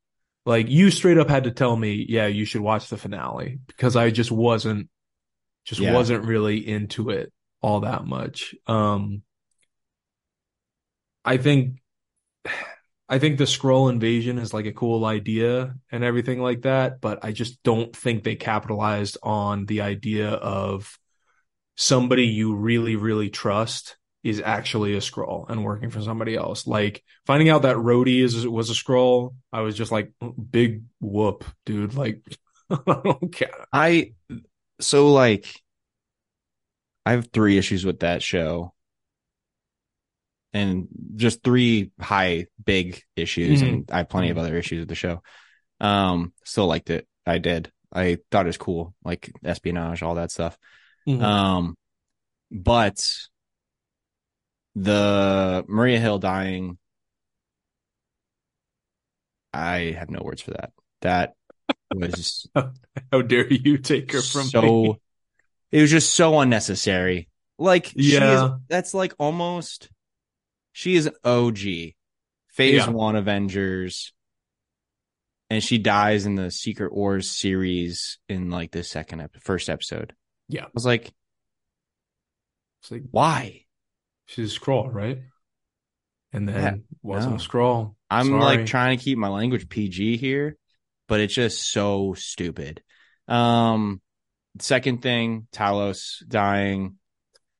Like you straight up had to tell me, yeah, you should watch the finale because I just wasn't, just Yeah. wasn't really into it all that much. Um, I think, I think the Skrull invasion is like a cool idea and everything like that, but I just don't think they capitalized on the idea of somebody you really, really trust is actually a Skrull and working for somebody else. Like finding out that Rhodey is was a Skrull, I was just like, big whoop, dude. Like, I don't care. I so like I have three issues with that show. And just three high big issues and I have plenty of other issues with the show. Um still liked it. I did. I thought it was cool, like espionage, all that stuff. Mhm. Um but the Maria Hill dying I have no words for that. That was How dare you take her from so me? it was just so unnecessary. Like she is Yeah. that's like almost she is an OG. Phase Yeah. one Avengers. And she dies in the Secret Wars series in like the second ep- first episode. Yeah. I was like, It's like, why? She's a Skrull, right? And then Yeah, wasn't no. a Skrull. I'm Sorry. like trying to keep my language PG here, but it's just so stupid. Um second thing, Talos dying.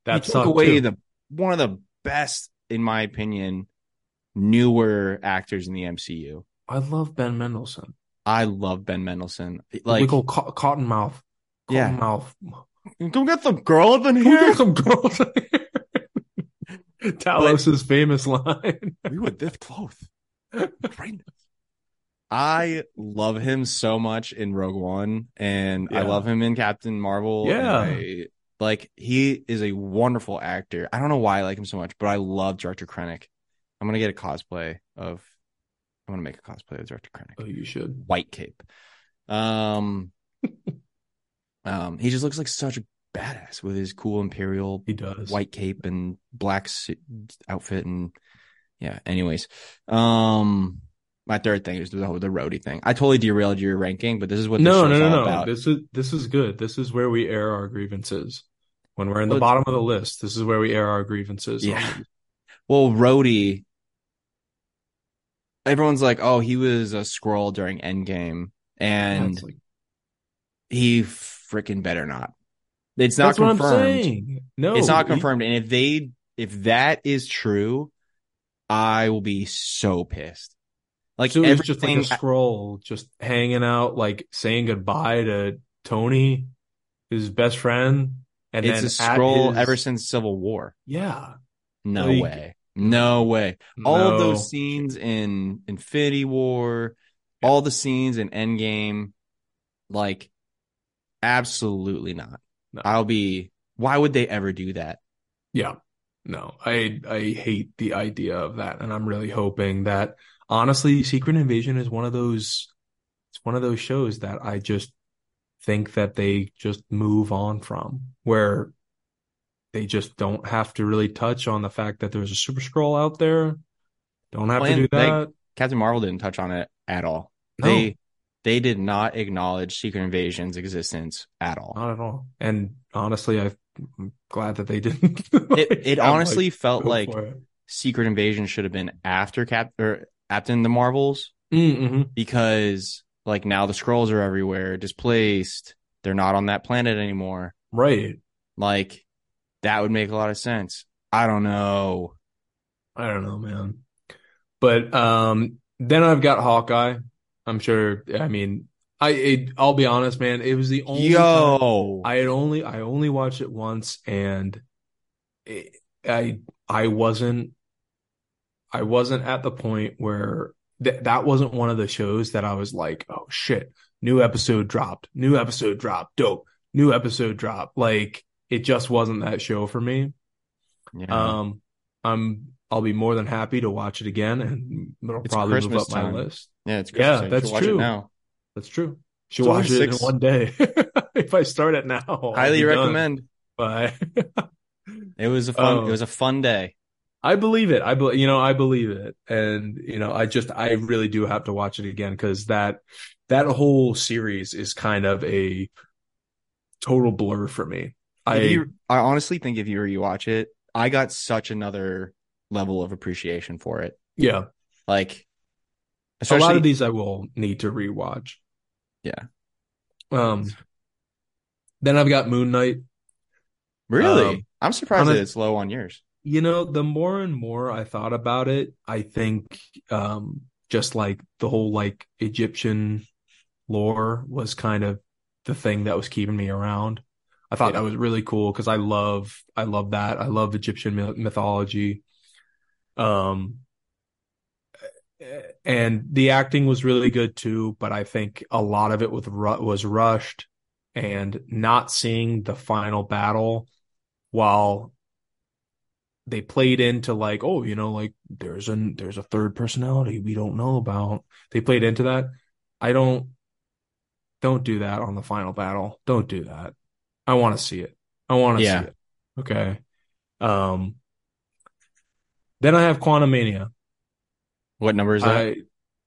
that took away too. the one of the best, in my opinion, newer actors in the MCU. I love Ben Mendelsohn. I love Ben Mendelsohn. Like Wiggle co- Cottonmouth. Yeah. Cottonmouth. come get some girls in here. get some girls in here? Talos's famous line. we were this close. Right. I love him so much in Rogue One, and I love him in Captain Marvel. Yeah. I- like he is a wonderful actor. I don't know why I like him so much, but I love Director Krennic. I'm gonna get a cosplay of. I'm gonna make a cosplay of Director Krennic. Oh, you should. white cape. Um, um, he just looks like such a badass with his cool imperial He does. white cape and black suit outfit and yeah. Anyways, um, my third thing is the whole the Rhodey thing. I totally derailed your ranking, but this is what No, no, no, no. about. This is this is good. This is where we air our grievances. When we're in the Well, bottom of the list, this is where we air our grievances. Yeah. Well, Rhodey, everyone's like, oh, he was a Skrull during Endgame, and like- he freaking better not. It's not that's confirmed. No, it's not confirmed. And if they, if that is true, I will be so pissed. Like so it's just like everything, a Skrull, just hanging out, like saying goodbye to Tony, his best friend, and it's then a Skrull his- ever since Civil War. Yeah, No Like- way. No way. All of those scenes in Infinity War, all the scenes in Endgame, like, absolutely not. No. I'll be. Why would they ever do that? Yeah. No, I I hate the idea of that, and I'm really hoping that honestly, Secret Invasion is one of those it's one of those shows that I just think that they just move on from, where they just don't have to really touch on the fact that there's a Super Skrull out there. Don't have to do and they- that. Captain Marvel didn't touch on it at all. No. They they did not acknowledge Secret Invasion's existence at all. Not at all. And honestly, I'm glad that they didn't. It it honestly like, felt like. Secret Invasion should have been after Cap or Captain the Marvels Mm-hmm. because like now the Skrulls are everywhere, displaced. They're not on that planet anymore. Right. Like that would make a lot of sense. I don't know. I don't know, man. But um, then I've got Hawkeye. I'm sure. I mean, I it, I'll be honest, man. It was the only Yo, I had only I only watched it once, and it, I I wasn't I wasn't at the point where th- that wasn't one of the shows that I was like, oh shit, new episode dropped, new episode dropped, dope, new episode dropped. Like it just wasn't that show for me. yeah. Um, I'm I'll be more than happy to watch it again, and it'll It's probably move Christmas up my list. Yeah, it's yeah. That's true. Now. That's true. Should It's only watch it in one day. if I start it now, Highly be done recommend. by- It was a fun. Oh. It was a fun day. I believe it. I believe, you know, I believe it. And, you know, I just, I really do have to watch it again because that, that whole series is kind of a total blur for me. I, you, I honestly think if you rewatch it, I got such another level of appreciation for it. yeah, Like, a lot of these I will need to rewatch. Yeah. Um, then I've got Moon Knight. really, um, I'm surprised a- that it's low on yours. You know, the more and more I thought about it, I think, um, just like the whole like Egyptian lore was kind of the thing that was keeping me around. I thought Yeah. that was really cool because I love, I love that. I love Egyptian mythology. Um, and the acting was really good too, but I think a lot of it was ru- was rushed and not seeing the final battle while they played into like, oh, you know, like there's an there's a third personality we don't know about. They played into that. I don't don't do that on the final battle. Don't do that. I want to see it. I want to Yeah. see it. Okay. Um then I have Quantumania. What number is that? I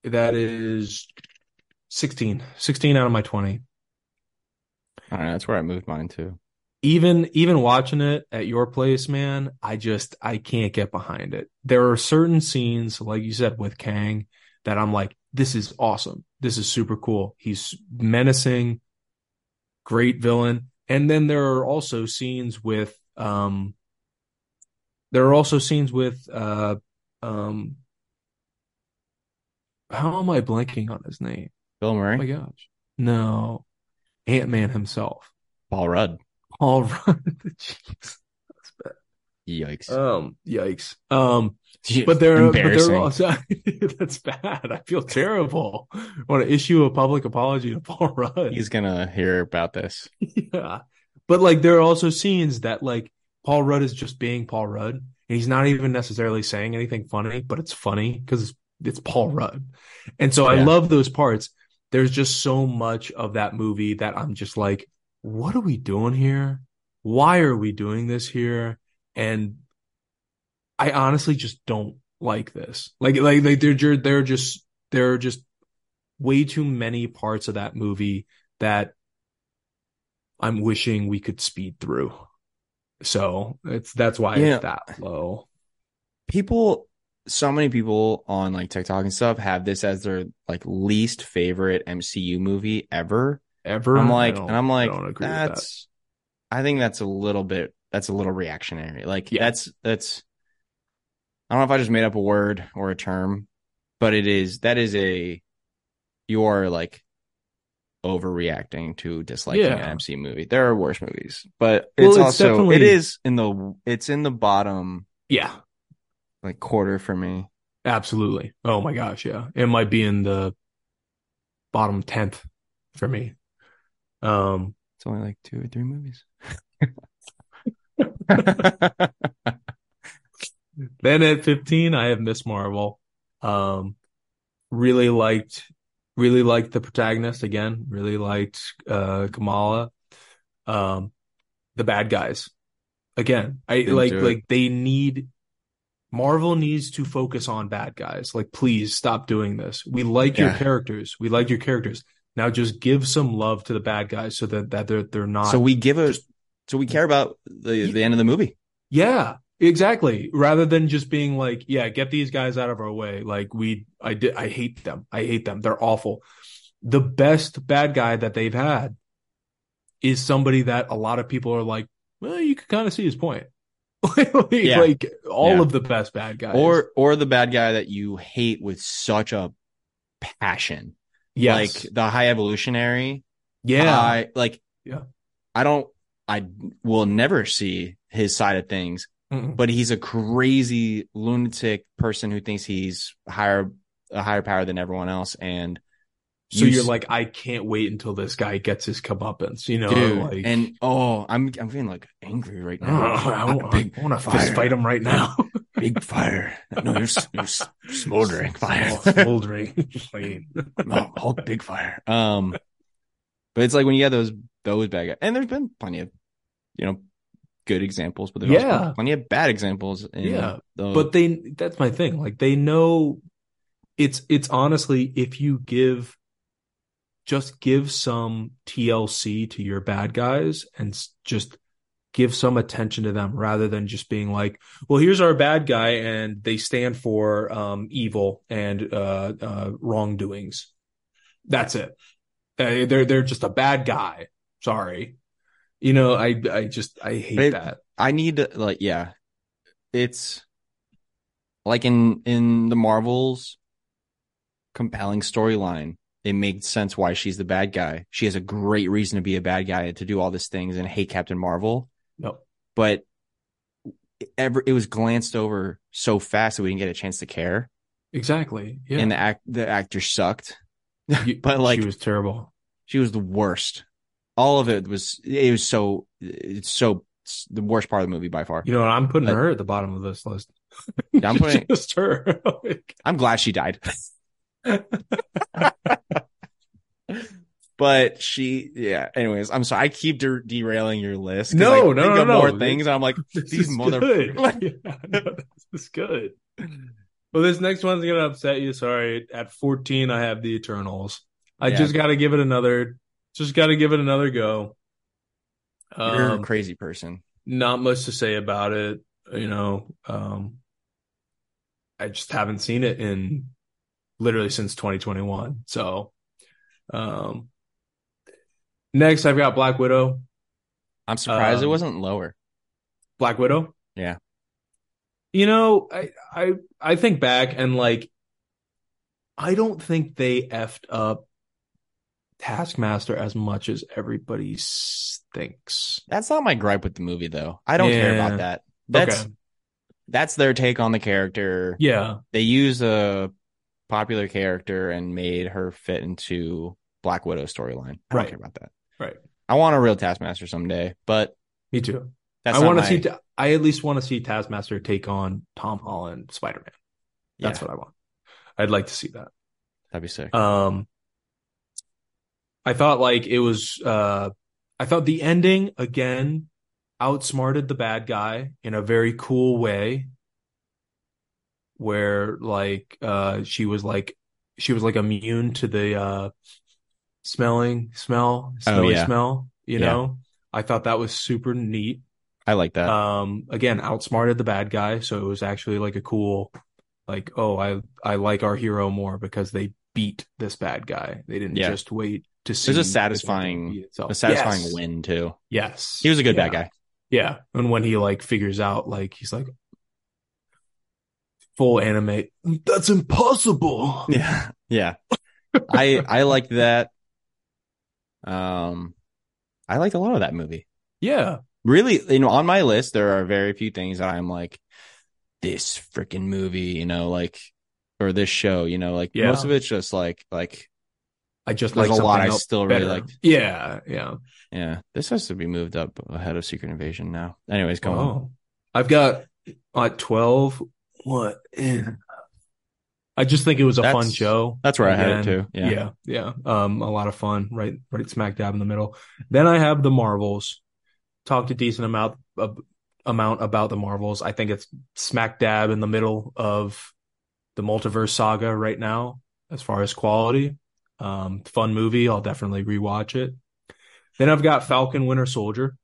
that is 16. 16 out of my 20. All right. That's where I moved mine to. even even watching it at your place, man, I just I can't get behind it. There are certain scenes, like you said with Kang, that I'm like, this is awesome. This is super cool. He's menacing, great villain. And then there are also scenes with um there are also scenes with uh um how am I blanking on his name? Bill Murray. Oh my gosh. No. Ant-Man himself. Paul Rudd. Paul Rudd. Jeez. That's bad. Yikes! Um, yikes. Um, but they're, but they're embarrassing. also, that's bad. I feel terrible. I want to issue a public apology to Paul Rudd. He's gonna hear about this. yeah. But like, there are also scenes that like Paul Rudd is just being Paul Rudd and he's not even necessarily saying anything funny, but it's funny because it's, Paul Rudd. And so I love those parts. There's just so much of that movie that I'm just like, what are we doing here? why are we doing this here? And I honestly just don't like this. Like, like, like they're, they're just, there are just way too many parts of that movie that I'm wishing we could speed through. So it's, that's why Yeah. it's that low. people so many people on like TikTok and stuff have this as their like least favorite MCU movie ever. Ever. I'm like and I'm like I with that. that's I think that's a little bit that's a little reactionary. Like Yeah. that's that's I don't know if I just made up a word or a term, but it is that is a you are like overreacting to disliking Yeah. an MC movie. There are worse movies, but Well, it's it's also it is in the it's in the bottom Yeah. Like quarter for me. Absolutely. Oh my gosh, yeah. It might be in the bottom 10th for me. Um It's only like two or three movies. then at 15 I have Miss Marvel. Um really liked really liked the protagonist again, really liked uh Kamala. Um the bad guys. Again, I Didn't like like they need Marvel needs to focus on bad guys. Like, please stop doing this. We like your characters. We like your characters. Now just give some love to the bad guys so that, that they're they're not so we give a just- so we care about the the end of the movie. Yeah, exactly. Rather than just being like, yeah, get these guys out of our way. Like we I did I hate them. I hate them. They're awful. The best bad guy that they've had is somebody that a lot of people are like, well, you can kind of see his point. Like, Yeah. like all Yeah. of the best bad guys. Or or the bad guy that you hate with such a passion. yes. Like the high evolutionary. yeah. I like Yeah. I don't I will never see his side of things, Mm-mm. but he's a crazy lunatic person who thinks he's higher a higher power than everyone else and So you you're s- like, I can't wait until this guy gets his comeuppance, you know? dude like, and oh I'm I'm feeling like angry right oh, now. I, want, big I want to fist fight him right now. big fire. No, you're, you're smoldering fire. Oh, smoldering no, Hulk big fire. Um, but it's like when you have those those bad guys, and there's been plenty of you know good examples, but there's Yeah. plenty of bad examples. In Yeah, the, but they that's my thing. Like they know it's it's honestly if you give just give some TLC to your bad guys and just give some attention to them rather than just being like, well, here's our bad guy and they stand for um evil and uh uh wrongdoings. That's it. Uh, they're they're just a bad guy. Sorry. You know, I I just I hate It- that. I need to like yeah, it's like in in the Marvels compelling storyline. It made sense why she's the bad guy. She has a great reason to be a bad guy to do all these things and hate Captain Marvel. No. but ever it was glanced over so fast that we didn't get a chance to care. Exactly. Yeah. And the act the actor sucked. You- but like she was terrible. she was the worst. All of it was it was so it's so it's the worst part of the movie by far. You know, I'm putting But- her at the bottom of this list. I'm putting just her. I'm glad she died. but she yeah, anyways, I'm sorry I keep der- derailing your list. No, I no, think no, of no. more things I'm like this These is mother- good. Yeah, no, this is good. Well, this next one's gonna upset you. Sorry. At 14, I have the Eternals. I Yeah. just got to give it another. Just got to give it another go. you're a Um, crazy person. not much to say about it. You know, um, I just haven't seen it in literally since 2021. So, um, next I've got Black Widow. I'm surprised it um, wasn't lower. Black Widow. Yeah. You know, I I I think back and like I don't think they effed up Taskmaster as much as everybody thinks. That's not my gripe with the movie though. I don't care about that. That's okay. that's their take on the character. Yeah. They use a popular character and made her fit into Black Widow storyline. I don't care about that. Right. I want a real Taskmaster someday, but Me too. that's I want to my- see Ta- I at least want to see Taskmaster take on Tom Holland Spider-Man. That's yeah, what I want. I'd like to see that. that'd be sick. Um, I thought like it was, uh, I thought the ending again outsmarted the bad guy in a very cool way where like uh she was like she was like immune to the uh smelling smell smelly Oh, yeah. smell you Yeah. know i thought that was super neat I like that. um again outsmarted the bad guy so it was actually like a cool like oh i i like our hero more because they beat this bad guy they didn't Yeah. just wait to see There's a satisfying- a satisfying Yes. win too. yes He was a good bad guy. yeah and when he like figures out like he's like full anime that's impossible Yeah. Yeah. I I liked that. Um I liked a lot of that movie. yeah Really, you know, on my list there are very few things that I'm like this freaking movie, you know, like or this show, you know, like Yeah. most of it's just like like i just like a lot I still really better. liked. yeah yeah yeah, this has to be moved up ahead of Secret Invasion now. Anyways, go on. Oh. I've got at 12 what I just think it was a fun show. That's where I had it too. Yeah. Yeah, yeah. Um, a lot of fun, right, right smack dab in the middle. Then I have the Marvels. Talked a decent amount of amount about the Marvels. I think it's smack dab in the middle of the multiverse saga right now, as far as quality. Um, fun movie. I'll definitely rewatch it. Then I've got Falcon Winter Soldier.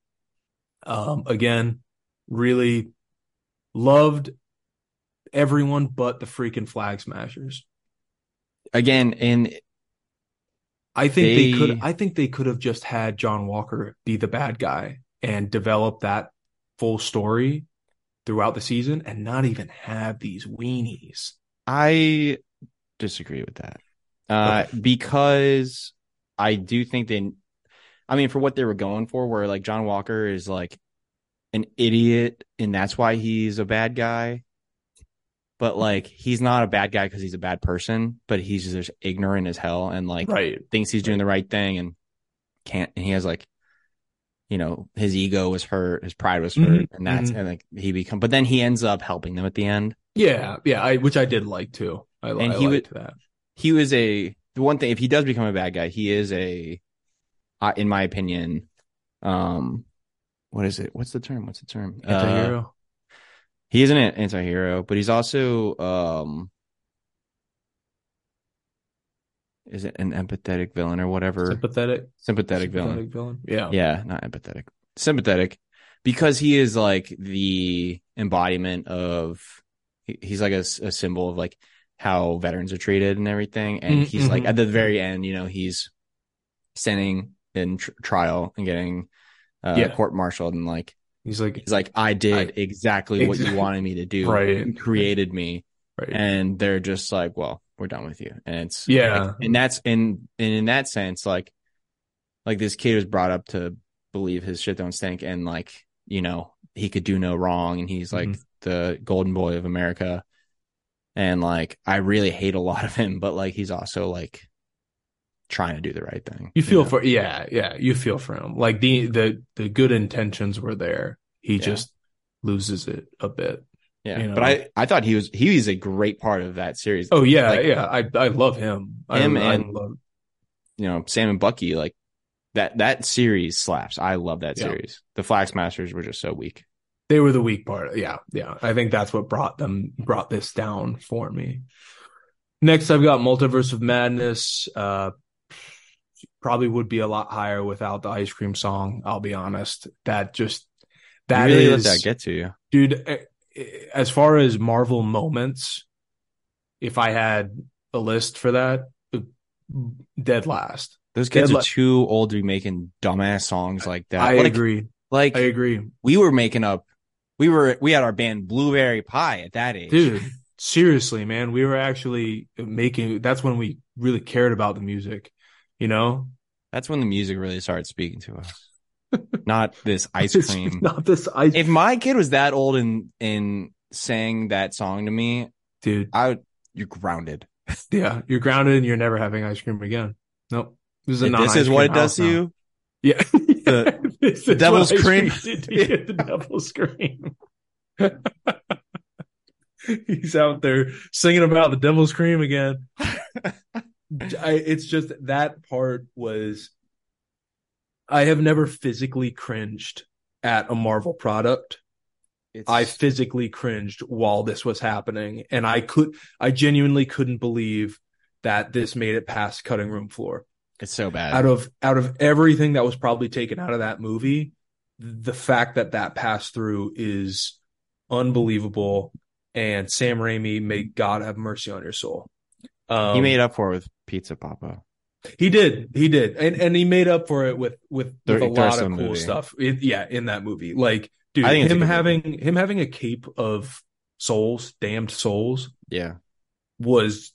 Um, again, really loved everyone but the freaking flag smashers. Again, and I think they, They- could I think they could have just had John Walker be the bad guy and develop that full story throughout the season and not even have these weenies. I disagree with that. Uh, because I do think they, I mean, for what they were going for, where like John Walker is like an idiot and that's why he's a bad guy. But like, he's not a bad guy because he's a bad person, but he's just ignorant as hell and like Right. thinks he's doing the right thing and can't, and he has like, you know, his ego was hurt, his pride was hurt, Mhm, and that's, mhm. and like he become, but then he ends up helping them at the end. Yeah, yeah, I which I did like too. I, And I he liked that. he was a the one thing if he does become a bad guy he is a in my opinion um what is it what's the term what's the term Uh, Anti-hero. He is an an- anti-hero but he's also um is it an empathetic villain or whatever sympathetic, sympathetic, villain sympathetic villain. Yeah. yeah not empathetic sympathetic because he is like the embodiment of he's like a symbol of like how veterans are treated and everything and Mm, he's like mhm. at the very end you know he's standing in tr- trial and getting uh Yeah. court martialed and like He's like he's like i did exactly what you wanted me to do Right. you created me right. and they're just like well we're done with you and it's Yeah. like, and that's in and in that sense like like this kid was brought up to believe his shit don't stink and like you know he could do no wrong and he's like Mhm. the golden boy of america and like i really hate a lot of him but like he's also like trying to do the right thing You feel know? for yeah, yeah, you feel for him. Like the the the good intentions were there. He Yeah. just loses it a bit. yeah you know. but i i thought he was he was a great part of that series Oh yeah, Like- yeah. I I love him. Him I, I and- love, you know sam and bucky like that that series slaps i love that Yeah. series the flag smashers were just so weak they were the weak part. Yeah, yeah. I think that's what brought them brought this down for me. Next, I've got Multiverse of Madness. Uh, probably would be a lot higher without the ice cream song. I'll be honest. That just that you really is- let that get to you dude. eh, eh, As far as Marvel moments, if I had a list for that, uh, dead last. Those kids Dead are li- too old to be making dumbass songs like that. I Like- agree. Like I agree, we were making up, we were we had our band Blueberry Pie at that age, dude. Seriously, man, we were actually making. That's when we really cared about the music. You know, That's when the music really started speaking to us. Not this ice cream. not this ice, if my kid was that old and and sang that song to me, dude. I would. You're grounded. Yeah, you're grounded and you're never having ice cream again. Nope. This is, a this is what it does to now. you. Yeah. The- the devil's cream. did to you, the devil's cream. He's out there singing about the devil's cream again. I, it's just that part was. I have never physically cringed at a Marvel product. It's, I physically cringed while this was happening, and I could, I genuinely couldn't believe that this made it past cutting room floor. it's so bad. Out of out of everything that was probably taken out of that movie, the fact that that passed through is unbelievable. And Sam Raimi, may God have mercy on your soul. Um, he made up for it with Pizza Papa. He did. He did. And and he made up for it with with, with a lot of cool movie. stuff. It- yeah, in that movie. Like, dude, I think it's a him having him having a cape of souls, damned souls, Yeah. was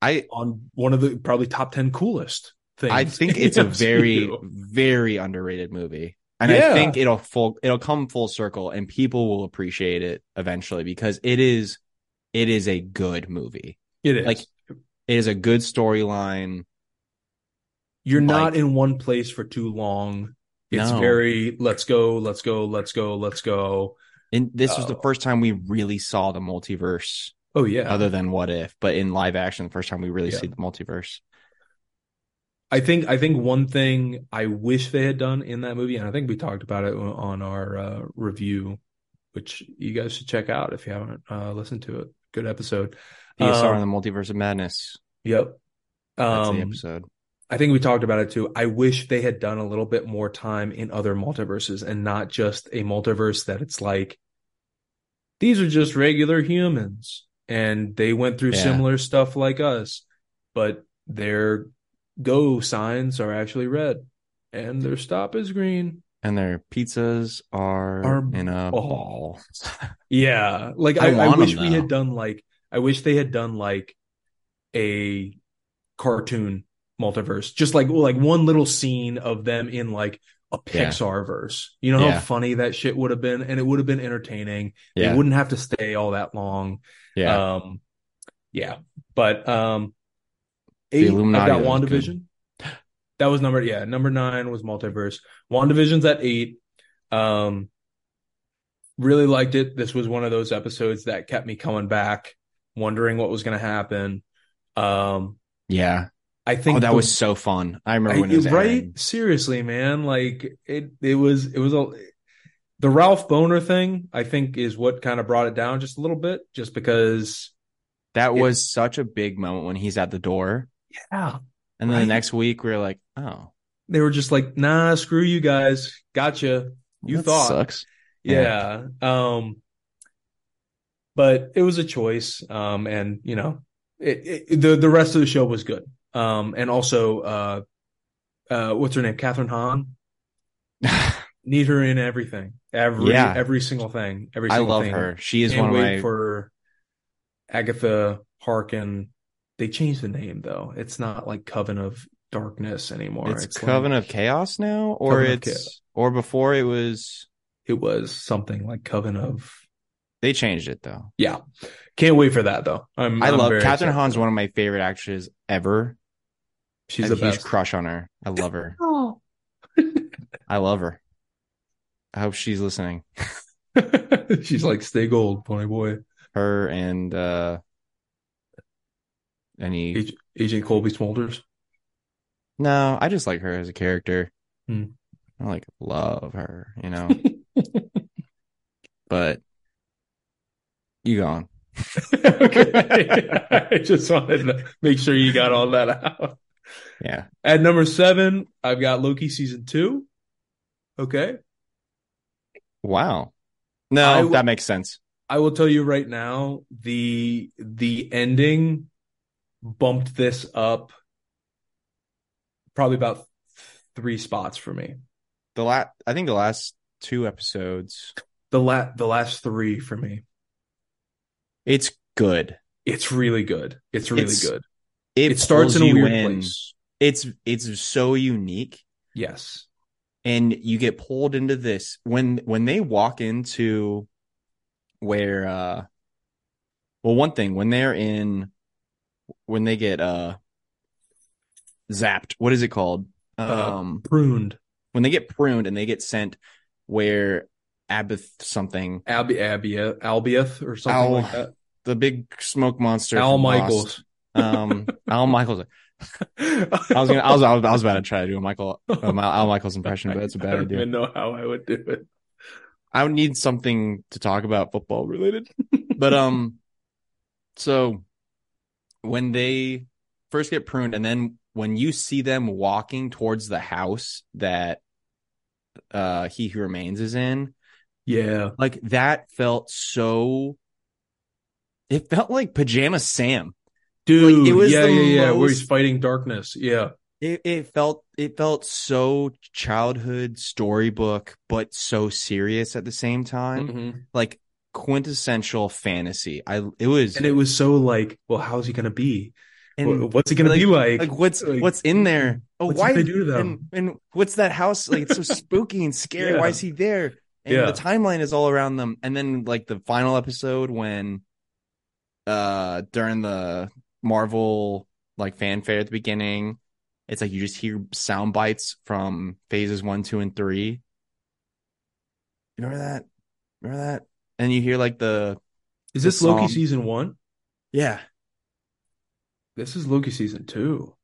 I on one of the probably top ten coolest things. I think it's a very very underrated movie. And Yeah. I think it'll full it'll come full circle and people will appreciate it eventually because it is it is a good movie. It is. like, It is a good storyline. You're not in one place for too long. It's No. very let's go, let's go, let's go, let's go. And this was the Oh. first time we really saw the multiverse Oh yeah. other than what if, but in live action the first time we really Yeah. see the multiverse. I think I think one thing I wish they had done in that movie, and I think we talked about it on our uh, review, which you guys should check out if you haven't uh, listened to it. Good episode. DSR Um, in the multiverse of madness. Yep. That's the Um, episode. I think we talked about it too. I wish they had done a little bit more time in other multiverses and not just a multiverse that it's like these are just regular humans and they went through Yeah. similar stuff like us, but their go signs are actually red and their stop is green. And their pizzas are, Are in a ball. Yeah, like I I, I, wish them, we had done like I wish they had done like a cartoon multiverse, just like like one little scene of them in like a Yeah. Pixar verse. You know Yeah. how funny that shit would have been, and it would have been entertaining. Yeah. It wouldn't have to stay all that long. yeah. Um, yeah, but um, The eight. I've got was good. WandaVision. That was number yeah. Number nine was multiverse. WandaVision's at eight. Um, really liked it. This was one of those episodes that kept me coming back, wondering what was going to happen. Um, yeah. I think Oh, that the- was so fun. I remember I- when it was right. airing. Seriously, man, like it. It was. It was a. The Ralph Bohner thing, I think, is what kind of brought it down just a little bit, just because. That It- was such a big moment when he's at the door. Yeah, And then Right. the next week we are like, oh, they were just like, "Nah, screw you guys, gotcha." You that thought. sucks. Yeah. Um, but it was a choice. Um, and you know, it, it, the the rest of the show was good. Um, and also, uh, uh, what's her name? Kathryn Hahn. Need her in everything. Every Yeah. every single thing. Every I single love thing. her. She is Can't one of my for Agatha Harkin. They changed the name though. It's not like Coven of Darkness anymore. it's, like- Coven of Chaos now, or Coven it's or before it was it was something like Coven of they changed it though. Yeah. Can't wait for that though. I'm I I'm love very Kathryn excited. Hahn's one of my favorite actresses ever. She's I the have a huge best. crush on her. I love her. Oh. I love her. I hope she's listening. She's like, stay gold, pony boy. Her and uh any Ag- Agent Cobie Smulders. no, I just like her as a character. Hmm. I like love her, you know. but you gone. okay. I just wanted to make sure you got all that out. Yeah. At number seven, I've got Loki season two. Okay. Wow. No, w- that makes sense. I will tell you right now, the the ending bumped this up probably about three spots for me. The last, I think the last two episodes, The la- the last three for me. It's good. It's really good. It's really It's- good. It, It starts in a weird in. place. It's it's so unique, Yes. and you get pulled into this when when they walk into where uh well one thing when they're in when they get uh zapped what is it called Uh, um Pruned. when they get pruned and they get sent where Abath something Albi Abia Albieth or something Al- like that. The big smoke monster Al. Michaels. um Al Michaels I was gonna, I was, I was, I was about to try to do a Michael, a Al Michaels impression, but that's a bad I don't idea. even know how I would do it. I would need something to talk about football related. But um so when they first get pruned and then when you see them walking towards the house that uh he who remains is in, Yeah. like that felt so it felt like pajama Sam. Dude, it was yeah, yeah, yeah. Where he's fighting darkness. Yeah. It it felt it felt so childhood storybook, but so serious at the same time. Mhm. Like quintessential fantasy. I it was And it was so like, well, how's he gonna be? and What's he gonna like- be like? like what's like, what's in there? Oh, why gonna do to them? And, and what's that house? Like it's so spooky and scary. Yeah. Why is he there? And Yeah. the timeline is all around them. And then like the final episode when uh during the Marvel like fanfare at the beginning, it's like you just hear sound bites from phases one, two, and three. You remember that? Remember that? And you hear like the Is the this Loki song. season one? yeah. This is Loki season two.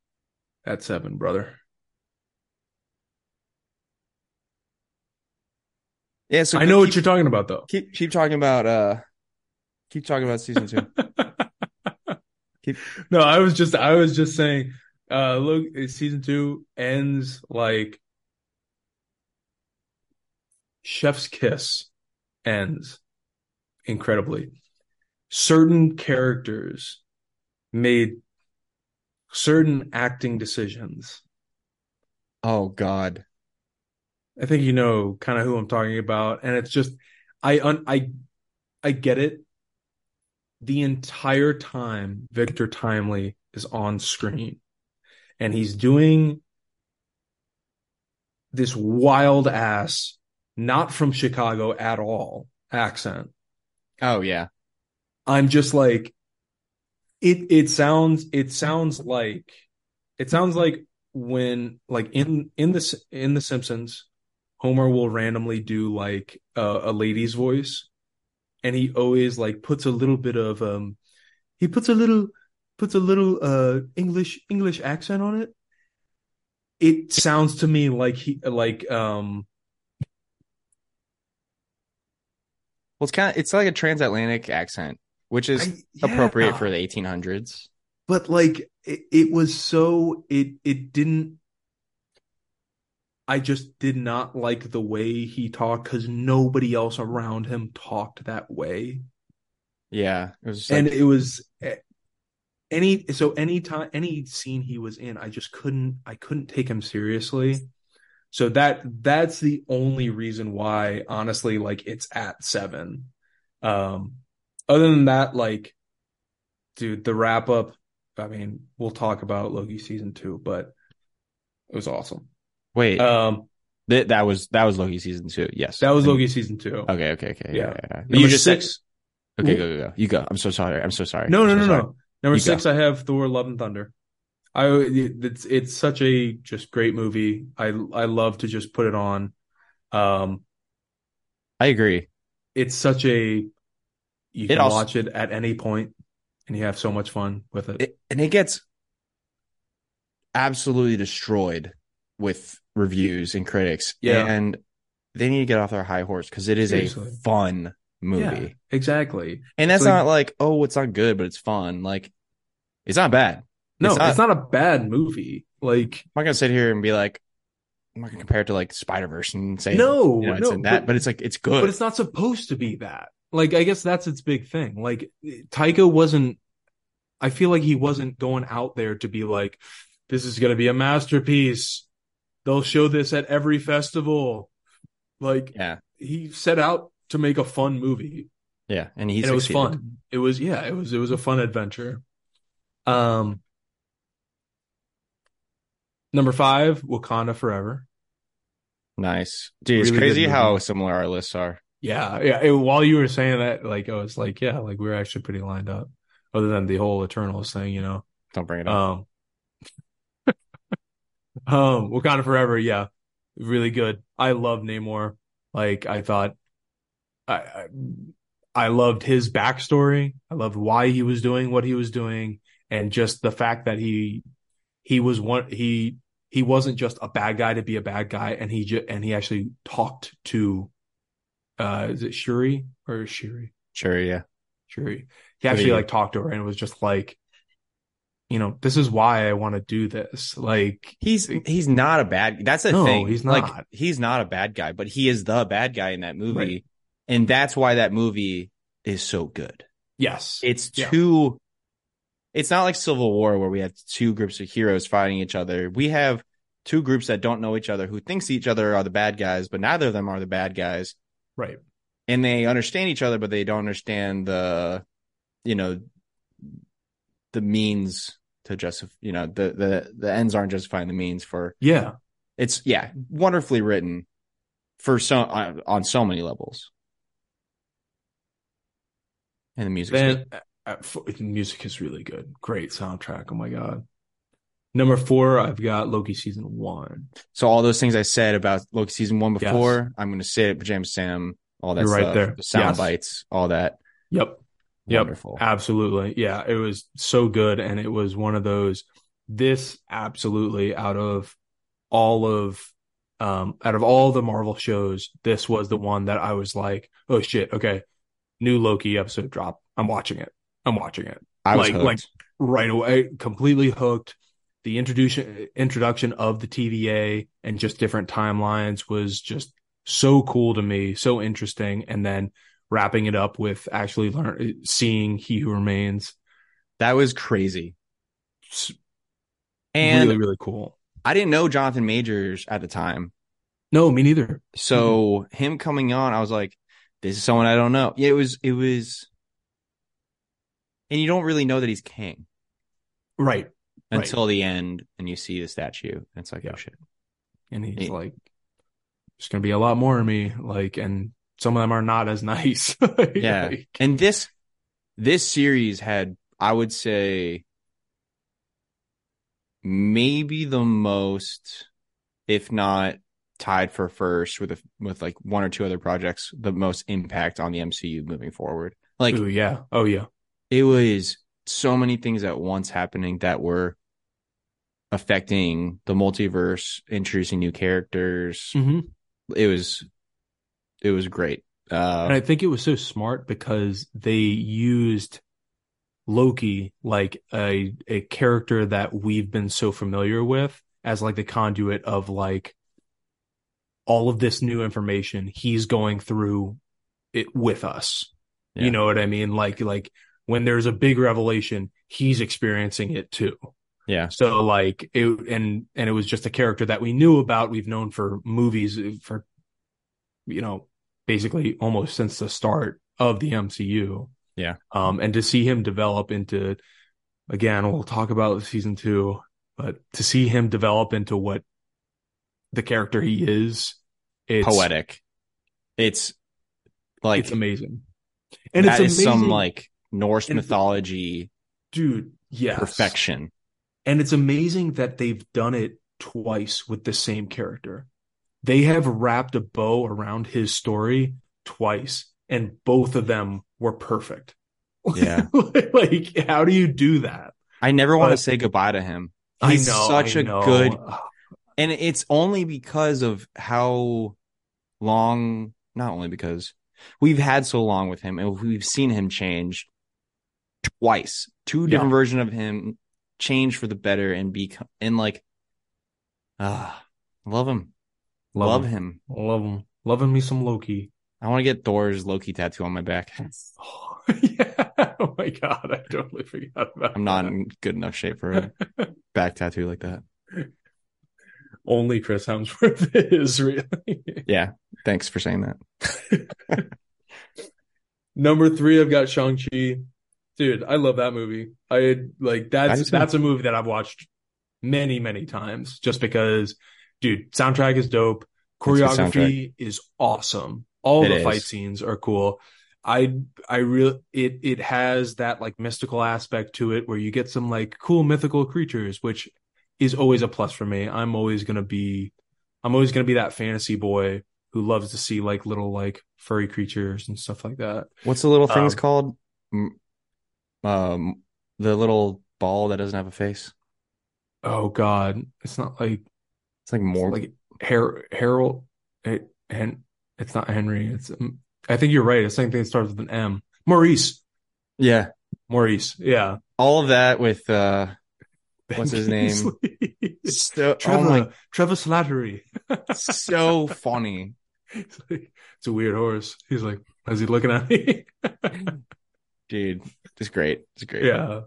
At seven, brother. Yeah, so I know what you're talking about though. keep keep talking about uh keep talking about season two. Keep- no, I was just I was just saying uh Loki season two ends like Chef's Kiss ends incredibly. Certain characters made certain acting decisions. Oh God. I think you know kind of who I'm talking about, and it's just I un, I I get it. The entire time Victor Timely is on screen, and he's doing this wild ass, not from Chicago at all accent. Oh yeah. I'm just like it it sounds it sounds like it sounds like when like in in the in the Simpsons Homer will randomly do like a, a lady's voice and he always like puts a little bit of um he puts a little puts a little uh English English accent on it it sounds to me like he like um Well, it's kind of it's like a transatlantic accent, which is I- appropriate for the 1800s. but like it, it was so it it didn't I just did not like the way he talked because nobody else around him talked that way. Yeah, it was just and it was eh, any so any time any scene he was in, I just couldn't I couldn't take him seriously. So that that's the only reason why, honestly, like it's at seven. Um, other than that, like, dude, the wrap up. I mean, we'll talk about Loki season two, but it was awesome. Wait, Um, th- that was that was Loki season two. Yes, that was Loki season two. Okay, okay, okay. Yeah, Yeah. yeah. You just six. said okay. Go, go, go. You go. I'm so sorry. I'm so sorry. No, no, I'm no, sorry. no. Number You six, I have Thor: Love and Thunder. I it's it's such a just great movie. I I love to just put it on. Um, I agree. it's such a you It can also- watch it at any point, and you have so much fun with it. It, and it gets absolutely destroyed with reviews and critics. Yeah. and they need to get off their high horse because it is Seriously. a fun movie. Yeah, exactly. And that's like- not like, oh, it's not good, but it's fun. Like, it's not bad. No, It's it's not- not, a bad movie. Like I'm not gonna sit here and be like, I'm not gonna compare it to like Spider Verse and say, no, you know, it's no, in that, but, but, it's like it's good. but it's not supposed to be that. Like I guess that's its big thing. Like Taika wasn't. I feel like he wasn't going out there to be like, this is gonna be a masterpiece. They'll show this at every festival. Like yeah, he set out to make a fun movie. yeah, and he and it was fun. It was yeah, it was it was a fun adventure. Um number five, Wakanda Forever. Nice, dude. It's Really good crazy how similar our lists are. Yeah, yeah. it- while you were saying that, like I was like, yeah, like we are actually pretty lined up. Other than the whole Eternals thing, you know. Don't bring it up. Um Um Wakanda Forever, yeah. Really good. I love Namor. Like I thought I, I I loved his backstory. I loved why he was doing what he was doing and just the fact that he he was one he he wasn't just a bad guy to be a bad guy, and he just and he actually talked to uh is it Shuri or Shuri? Shuri, yeah. Shuri. He actually Yeah. like talked to her and was just like, you know, this is why I want to do this. Like, He's he's not a bad. That's the No, thing. he's Like not. he's not a bad guy, but he is the bad guy in that movie, Right. and that's why that movie is so good. yes, It's Yeah. two. It's not like Civil War where we have two groups of heroes fighting each other. We have two groups that don't know each other who thinks each other are the bad guys, but neither of them are the bad guys, right. and they understand each other, but they don't understand the, you know, the means to justify. You know, the the the ends aren't justifying the means for Yeah. it's yeah, wonderfully written for so uh, on so many levels. And the music. Then uh, uh, the music is really good. Great soundtrack. Oh my God. Number four, I've got Loki season one. so all those things I said about Loki season one Yes. before, I'm going to say it. Pajama Sam, all that You're right there. the sound Yes. bites, all that. Yep. Yep. Wonderful. Absolutely. Yeah. It was so good. And it was one of those, this absolutely out of all of, um, out of all the Marvel shows, this was the one that I was like, oh shit. Okay. New Loki episode drop. I'm watching it. I'm watching it. I was like- hooked. like- right away, completely hooked. The introduction introduction of the TVA and just different timelines was just so cool to me, so interesting. And then wrapping it up with actually learn seeing He Who Remains, that was crazy. It's And really really cool. I didn't know Jonathan Majors at the time. No, me neither. So him coming on, I was like, this is someone I don't know. Yeah, it was, it was, and you don't really know that he's king Right, Right. until the end and you see the statue. And it's like, oh Yeah. oh shit. and he's Yeah. like, "There's gonna be a lot more of me." Like, and some of them are not as nice. Yeah. Like, And this, this series had, I would say, maybe the most, if not tied for first with a, with like one or two other projects, the most impact on the MCU moving forward. Like ooh, yeah. Oh yeah. it was so many things at once happening that were affecting the multiverse, introducing new characters. hmm It was, it was great. Uh, And I think it was so smart because they used Loki like a a character that we've been so familiar with as like the conduit of like all of this new information he's going through it with us. Yeah. You know what I mean? Like like when there's a big revelation, he's experiencing it too. yeah. So like it and and it was just a character that we knew about, we've known for movies for you know, basically almost since the start of the MCU. Yeah. Um and to see him develop into again, we'll talk about season 2, but to see him develop into what the character he is, it's Poetic. It's like, it's amazing. And that it's is amazing, some like Norse and- mythology dude, yes. perfection. And it's amazing that they've done it twice with the same character. They have wrapped a bow around his story twice, and both of them were perfect. Yeah. like, how do you do that? I never want to say goodbye to him. He's know, such I a know. good, and it's only because of how long, not only because we've had so long with him and we've seen him change twice, two Yeah. different versions of him change for the better and become, and like, ah, love him. Love, him. Love him. Loving me some Loki. I want to get Thor's Loki tattoo on my back. Oh, yeah. Oh my God. I totally forgot about I'm not that. in good enough shape for a back tattoo like that. Only Chris Hemsworth is really. Yeah. Thanks for saying that. Number three, I've got Shang-Chi. Dude, I love that movie. I like that's that's a movie that I've watched many, many times just because, dude, soundtrack is dope. Choreography is awesome. All It the is. fight scenes are cool. I I real it it has that like mystical aspect to it where you get some like cool mythical creatures, which is always a plus for me. I'm always gonna be I'm always gonna be that fantasy boy who loves to see like little like furry creatures and stuff like that. What's the little things Um, called? Um, the little ball that doesn't have a face. oh God, it's not like It's like more like Har Harold. It, and it's not Henry. It's um, I think you're right. The same thing that starts with an M. Maurice. yeah. Maurice. Yeah. All of that with uh What's his name? So oh Trevor. my Trevor Slattery. so funny. He's like, it's a weird horse. He's like, is he looking at me? Dude, it's great. It's great. yeah.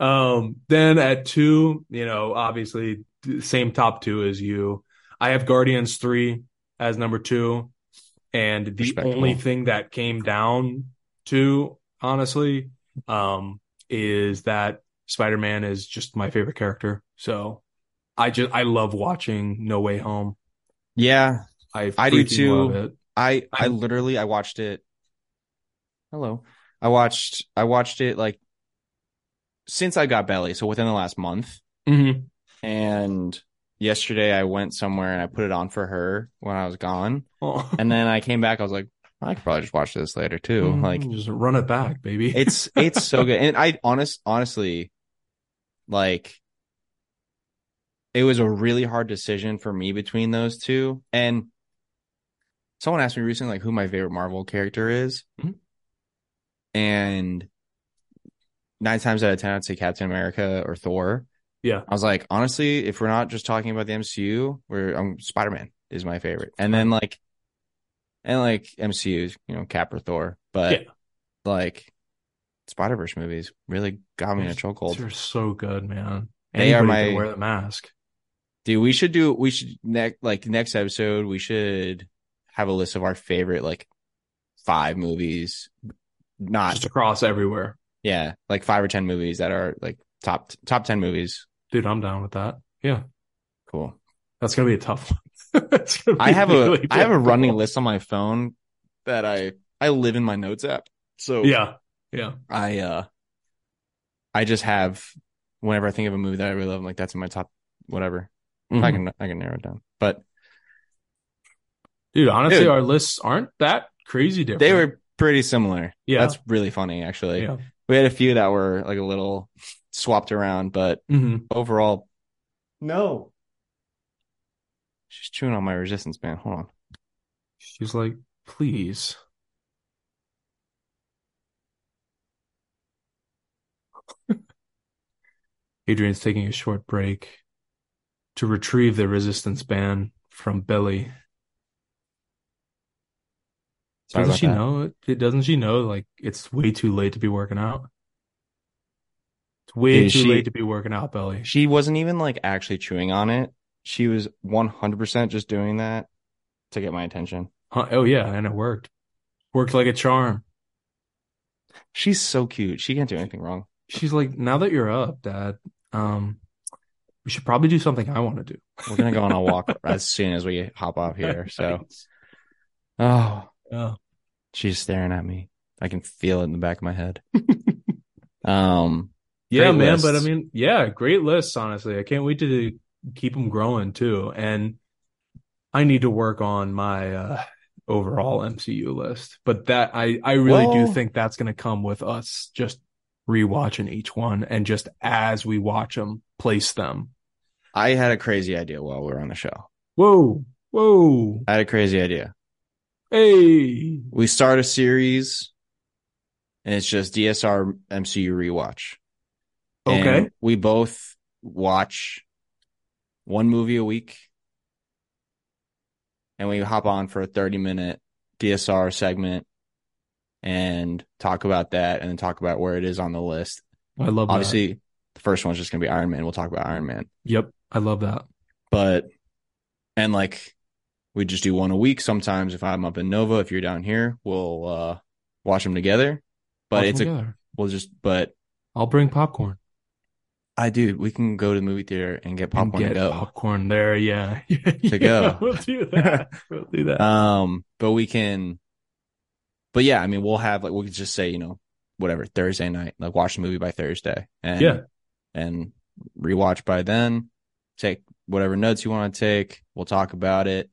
Um, then at two, you know, obviously same top two as you. I have Guardians three as number two. And the only thing that came down to, honestly, um, is that Spider-Man is just my favorite character. So I just I love watching No Way Home. Yeah. I I do too. I I literally I watched it. Hello. I watched I watched it like since I got belly, so within the last month. Mhm. And yesterday I went somewhere and I put it on for her when I was gone. Oh. And then I came back, I was like, I could probably just watch this later too. Like Mm, just run it back, baby. it's it's so good. And I honest honestly like it was a really hard decision for me between those two. And someone asked me recently like who my favorite Marvel character is. Mhm. And nine times out of ten I'd say Captain America or Thor. Yeah. I was like, honestly, if we're not just talking about the MCU, we're um, Spider Man is my favorite, and then like, and like MCU, you know, Cap or Thor, but Yeah. like Spider Verse movies really got me in a chokehold. They're so good, man. They are Anybody can my- wear the mask. Dude, we should do we should next like next episode we should have a list of our favorite like five movies, not Just across everywhere. yeah, like five or ten movies that are like top top ten movies. Dude, I'm down with that. Yeah. Cool. That's gonna be a tough one. It's gonna be I have a really I have a running list on my phone that I I live in my notes app. So Yeah. Yeah. I uh I just have whenever I think of a movie that I really love, I'm like that's in my top whatever. I Mhm. can I can narrow it down. But Dude, honestly, Dude. our lists aren't that crazy different. they were pretty similar. Yeah. That's really funny actually. yeah. We had a few that were like a little swapped around, but hmm overall No. She's chewing on my resistance band. Hold on. She's like, please. Adrian's taking a short break to retrieve the resistance band from Billy. Sorry doesn't she that. know it? it? Doesn't she know like it's way too late to be working out? Way Dude, too she- late to be working out, Billy. She wasn't even like actually chewing on it. She was 100% just doing that to get my attention. Huh, Oh yeah, and it worked. Worked like a charm. She's so cute. She can't do anything wrong. She's like, now that you're up, Dad, um, we should probably do something I want to do. We're going to go on a walk as soon as we hop off here. So, oh, Yeah. she's staring at me. I can feel it in the back of my head. um, Yeah, Great man. But I mean, yeah, great lists, honestly. I can't wait to keep them growing too. And I need to work on my uh, overall MCU list. But that I, I really do think that's going to come with us just rewatching each one and just as we watch them, place them. I had a crazy idea while we were on the show. Whoa, whoa, I had a crazy idea. hey. We start a series and it's just DSR MCU rewatch. And Okay. we both watch one movie a week and we hop on for a 30 minute DSR segment and talk about that and then talk about where it is on the list. I love that. Obviously, the first one's just going to be Iron Man. We'll talk about Iron Man. Yep. I love that. But, and like, we just do one a week. Sometimes if I'm up in Nova, if you're down here, we'll, uh, watch them together. But Watch it's a, we'll just, but I'll bring popcorn. I do. We can go to the movie theater and get popcorn and to get go. popcorn there. Yeah. to go. We'll do that. we'll do that. Um, but we can, but yeah, I mean, we'll have like, we could just say, you know, whatever, Thursday night, like watch the movie by Thursday and, Yeah. and rewatch by then, take whatever notes you want to take. We'll talk about it.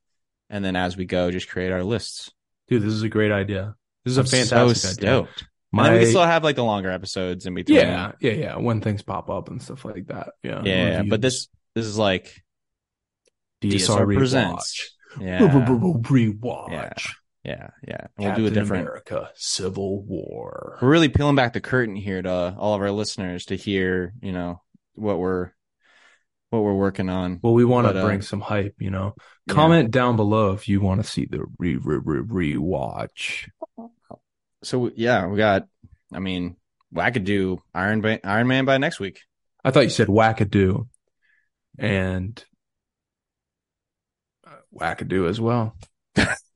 And then as we go, just create our lists. Dude, this is a great idea. This is I'm a fantastic so idea. stoked. And then we can still have like the longer episodes in between. yeah, yeah, yeah. When things pop up and stuff like that. Yeah, yeah. yeah. But this this is like DSR, DSR rewatch. presents. Yeah, Rewatch. Yeah. yeah, yeah. We'll do a different. America Civil War. We're really peeling back the curtain here to all of our listeners to hear, you know, what we're what we're working on. Well, we want But, to uh, bring some hype, you know. Yeah. Comment down below if you want to see the re re re rewatch. So yeah, we got. I mean, I could do Iron Man, Iron Man by next week. I thought you said wackadoo, and uh, wackadoo as well.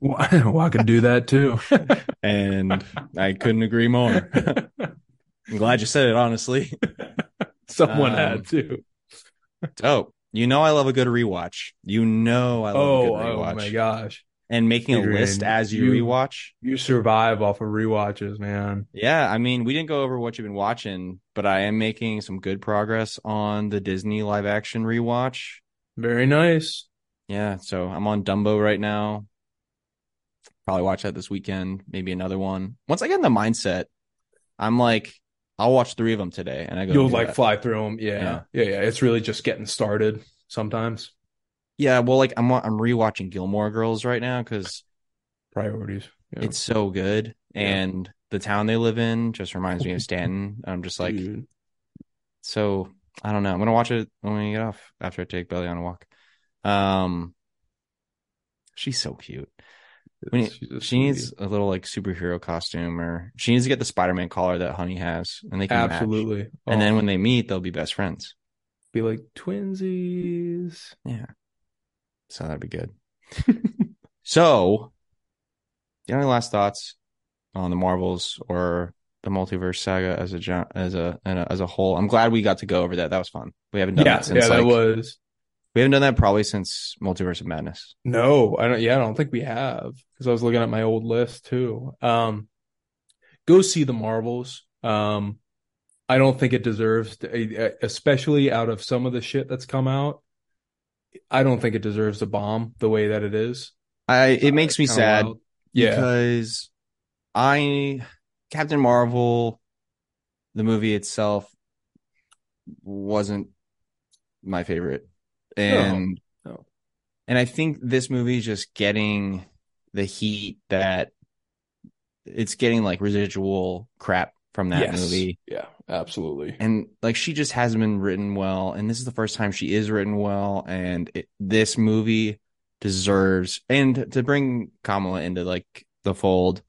I could do that too. and I couldn't agree more. I'm glad you said it, honestly. Someone Um, had to. Dope. You know I love a good rewatch. You know I love a Oh, good oh rewatch. my gosh. And making a Adrian, list as you, you- rewatch. You survive off of rewatches, man. Yeah, I mean, we didn't go over what you've been watching, but I am making some good progress on the Disney live action rewatch. Very nice. Yeah, so I'm on Dumbo right now. Probably watch that this weekend, maybe another one. Once I get in the mindset, I'm like, I'll watch three of them today, and I go. You'll like that. fly through them. Yeah. Yeah. yeah. Yeah. It's really just getting started sometimes. Yeah, well, like I'm I'm rewatching Gilmore Girls right now because Priorities. Yeah. it's so good, Yeah. and the town they live in just reminds me of Stanton. I'm just like, Dude. so I don't know. I'm gonna watch it when we get off after I take Belly on a walk. Um, she's so cute. We need- She's she needs a little like superhero costume, or she needs to get the Spider-Man collar that Honey has, and they can match. absolutely. And then Oh, when they meet, they'll be best friends. be like twinsies. Yeah, so that'd be good. so, have any last thoughts on the Marvels or the multiverse saga as a as a as a whole? I'm glad we got to go over that. That was fun. We haven't done Yeah, that since yeah, that like, was. we haven't done that probably since Multiverse of Madness. No, I don't. Yeah, I don't think we have because I was looking at my old list too. Um, go see the Marvels. Um, I don't think it deserves, to, especially out of some of the shit that's come out. I don't think it deserves a bomb the way that it is. I it makes me sad wild. Yeah, because I Captain Marvel, the movie itself, wasn't my favorite, and no. and I think this movie is just getting the heat that it's getting like residual crap from that Yes. movie. yeah, absolutely. And like she just hasn't been written well, and this is the first time she is written well, and it, this movie deserves and to bring Kamala into like the fold,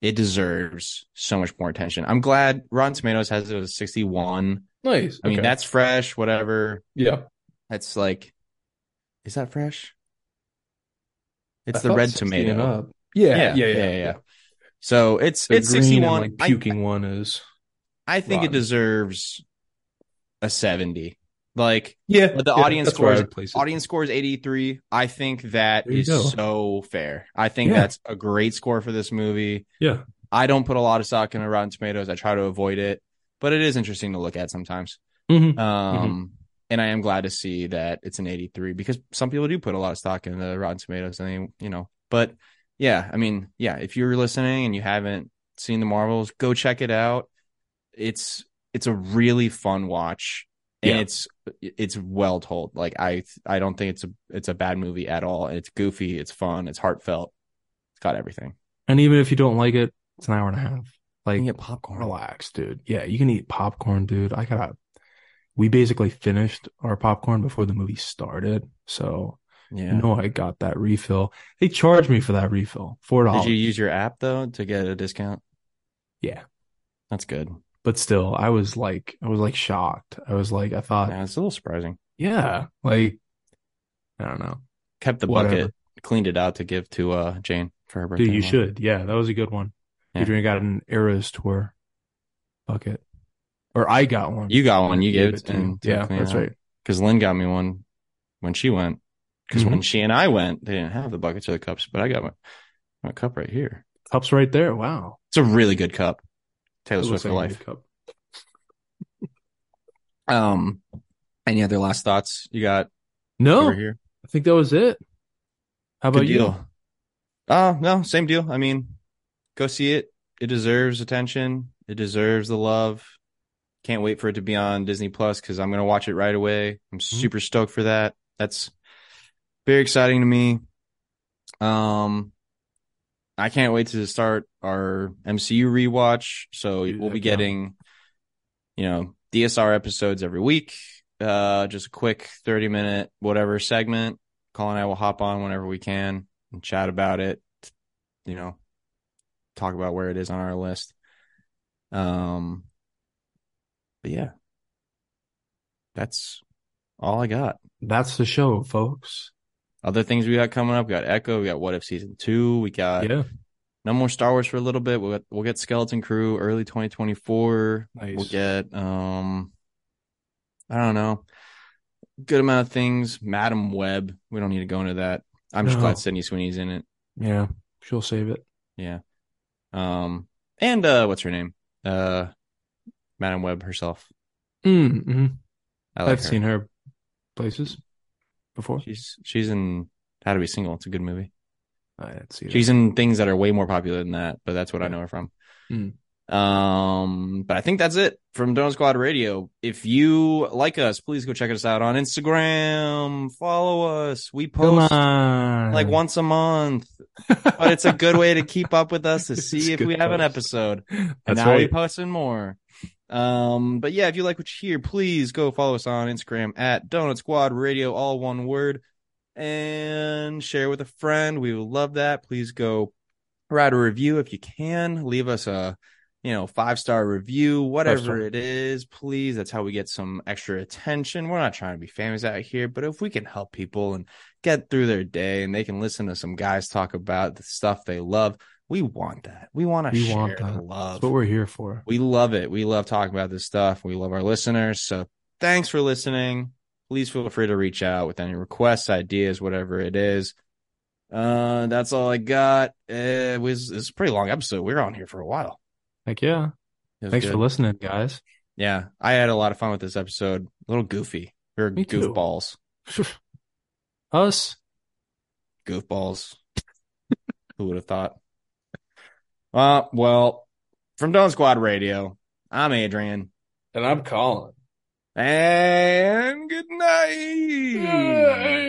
it deserves so much more attention. I'm glad Rotten Tomatoes has it as 61. Nice. I mean, that's fresh, whatever. yeah. That's like, is that fresh? It's I the red 60 and tomato. up. Yeah, yeah, yeah, yeah, So it's The it's 61. and like I- puking one is I think it deserves a 70. Like yeah. but the yeah, audience I scores audience scores 83. I think that is go. so fair. I think Yeah. that's a great score for this movie. Yeah, I don't put a lot of stock in Rotten Tomatoes. I try to avoid it, but it is interesting to look at sometimes. Mhm. Um and I am glad to see that it's an 83 because some people do put a lot of stock in the Rotten Tomatoes and they, you know, but yeah, I mean, yeah, if you're listening and you haven't seen the Marvels, go check it out. It's it's a really fun watch and Yeah. it's it's well told. Like I I don't think it's a it's a bad movie at all. It's goofy, it's fun, it's heartfelt. It's got everything. and even if you don't like it, it's an hour and a half. Like get popcorn. Relax, dude. Yeah, you can eat popcorn, dude. I gotta. We basically finished our popcorn before the movie started, so Yeah. know I got that refill. They charged me for that refill, Four dollars. Did you use your app though to get a discount? Yeah, That's good. but still, I was like, I was like shocked. I was like, I thought, Yeah, it's a little surprising. yeah, like, I don't know, Kept the Whatever. bucket, cleaned it out to give to uh Jane for her birthday. dude. You should. Yeah, that was a good one. Yeah. Adrian got an Eras tour bucket, or I got one. You got one. You Gave gave it it to to Yeah, that's right. Because Lynn got me one when she went. Because Mhm. when she and I went, they didn't have the buckets or the cups, but I got my, my cup right here. Cups right there. Wow, It's a really good cup. Taylor Swift for life. cup. Um, any other last thoughts you got No, here? I think that was it. How about you? deal. Uh, no, same deal. I mean, go see it. it deserves attention. It deserves the love. Can't wait for it to be on Disney Plus because I'm gonna watch it right away. I'm super stoked for that. That's very exciting to me. Um, I can't wait to start our MCU rewatch. So we'll be getting, you know, DSR episodes every week. Uh, just a quick 30 minute whatever segment. Colin and I will hop on whenever we can and chat about it. You know, talk about where it is on our list. Um, but yeah, that's all I got. That's the show, folks. Other things we got coming up, we got Echo, we got What If season two, we got yeah. no more Star Wars for a little bit. We'll get, we'll get Skeleton Crew early 2024. Nice. We'll get um, I don't know, good amount of things. Madame Web, we don't need to go into that. I'm just glad Sydney Sweeney's in it. Yeah. She'll save it. Yeah. Um, and uh, what's her name? Uh, Madame Web herself. Mm-hmm. I like I've her. seen her places before. She's she's in How to Be Single. It's a good movie. I didn't see that. She's in things that are way more popular than that, but that's what I know her from. Mm. Um, but I think that's it from Donut Squad Radio. If you like us, please go check us out on Instagram. Follow us. We post on. like once a month, but it's a good way to keep up with us to It's see if good we have an post. episode. And That's now we right. posting more. Um, but yeah, if you like what you hear, please go follow us on Instagram at Donut Squad Radio, all one word, and share with a friend. We would love that. Please go write a review if you can. Leave us a you know five star review, whatever it is. Please, that's how we get some extra attention. We're not trying to be famous out here, but if we can help people and get through their day and they can listen to some guys talk about the stuff they love. We want that. We want to We share want that. love. That's what we're here for. We love it. We love talking about this stuff. We love our listeners. So thanks for listening. Please feel free to reach out with any requests, ideas, whatever it is. Uh, that's all I got. It was, it's a pretty long episode. We were on here for a while. Heck yeah. Thanks good. for listening, guys. Yeah, I had a lot of fun with this episode. A little goofy. We were Me goofballs. Us. Goofballs. Who would have thought? Uh, well, from Donut Squad Radio, I'm Adrian. And I'm Colin. And good night.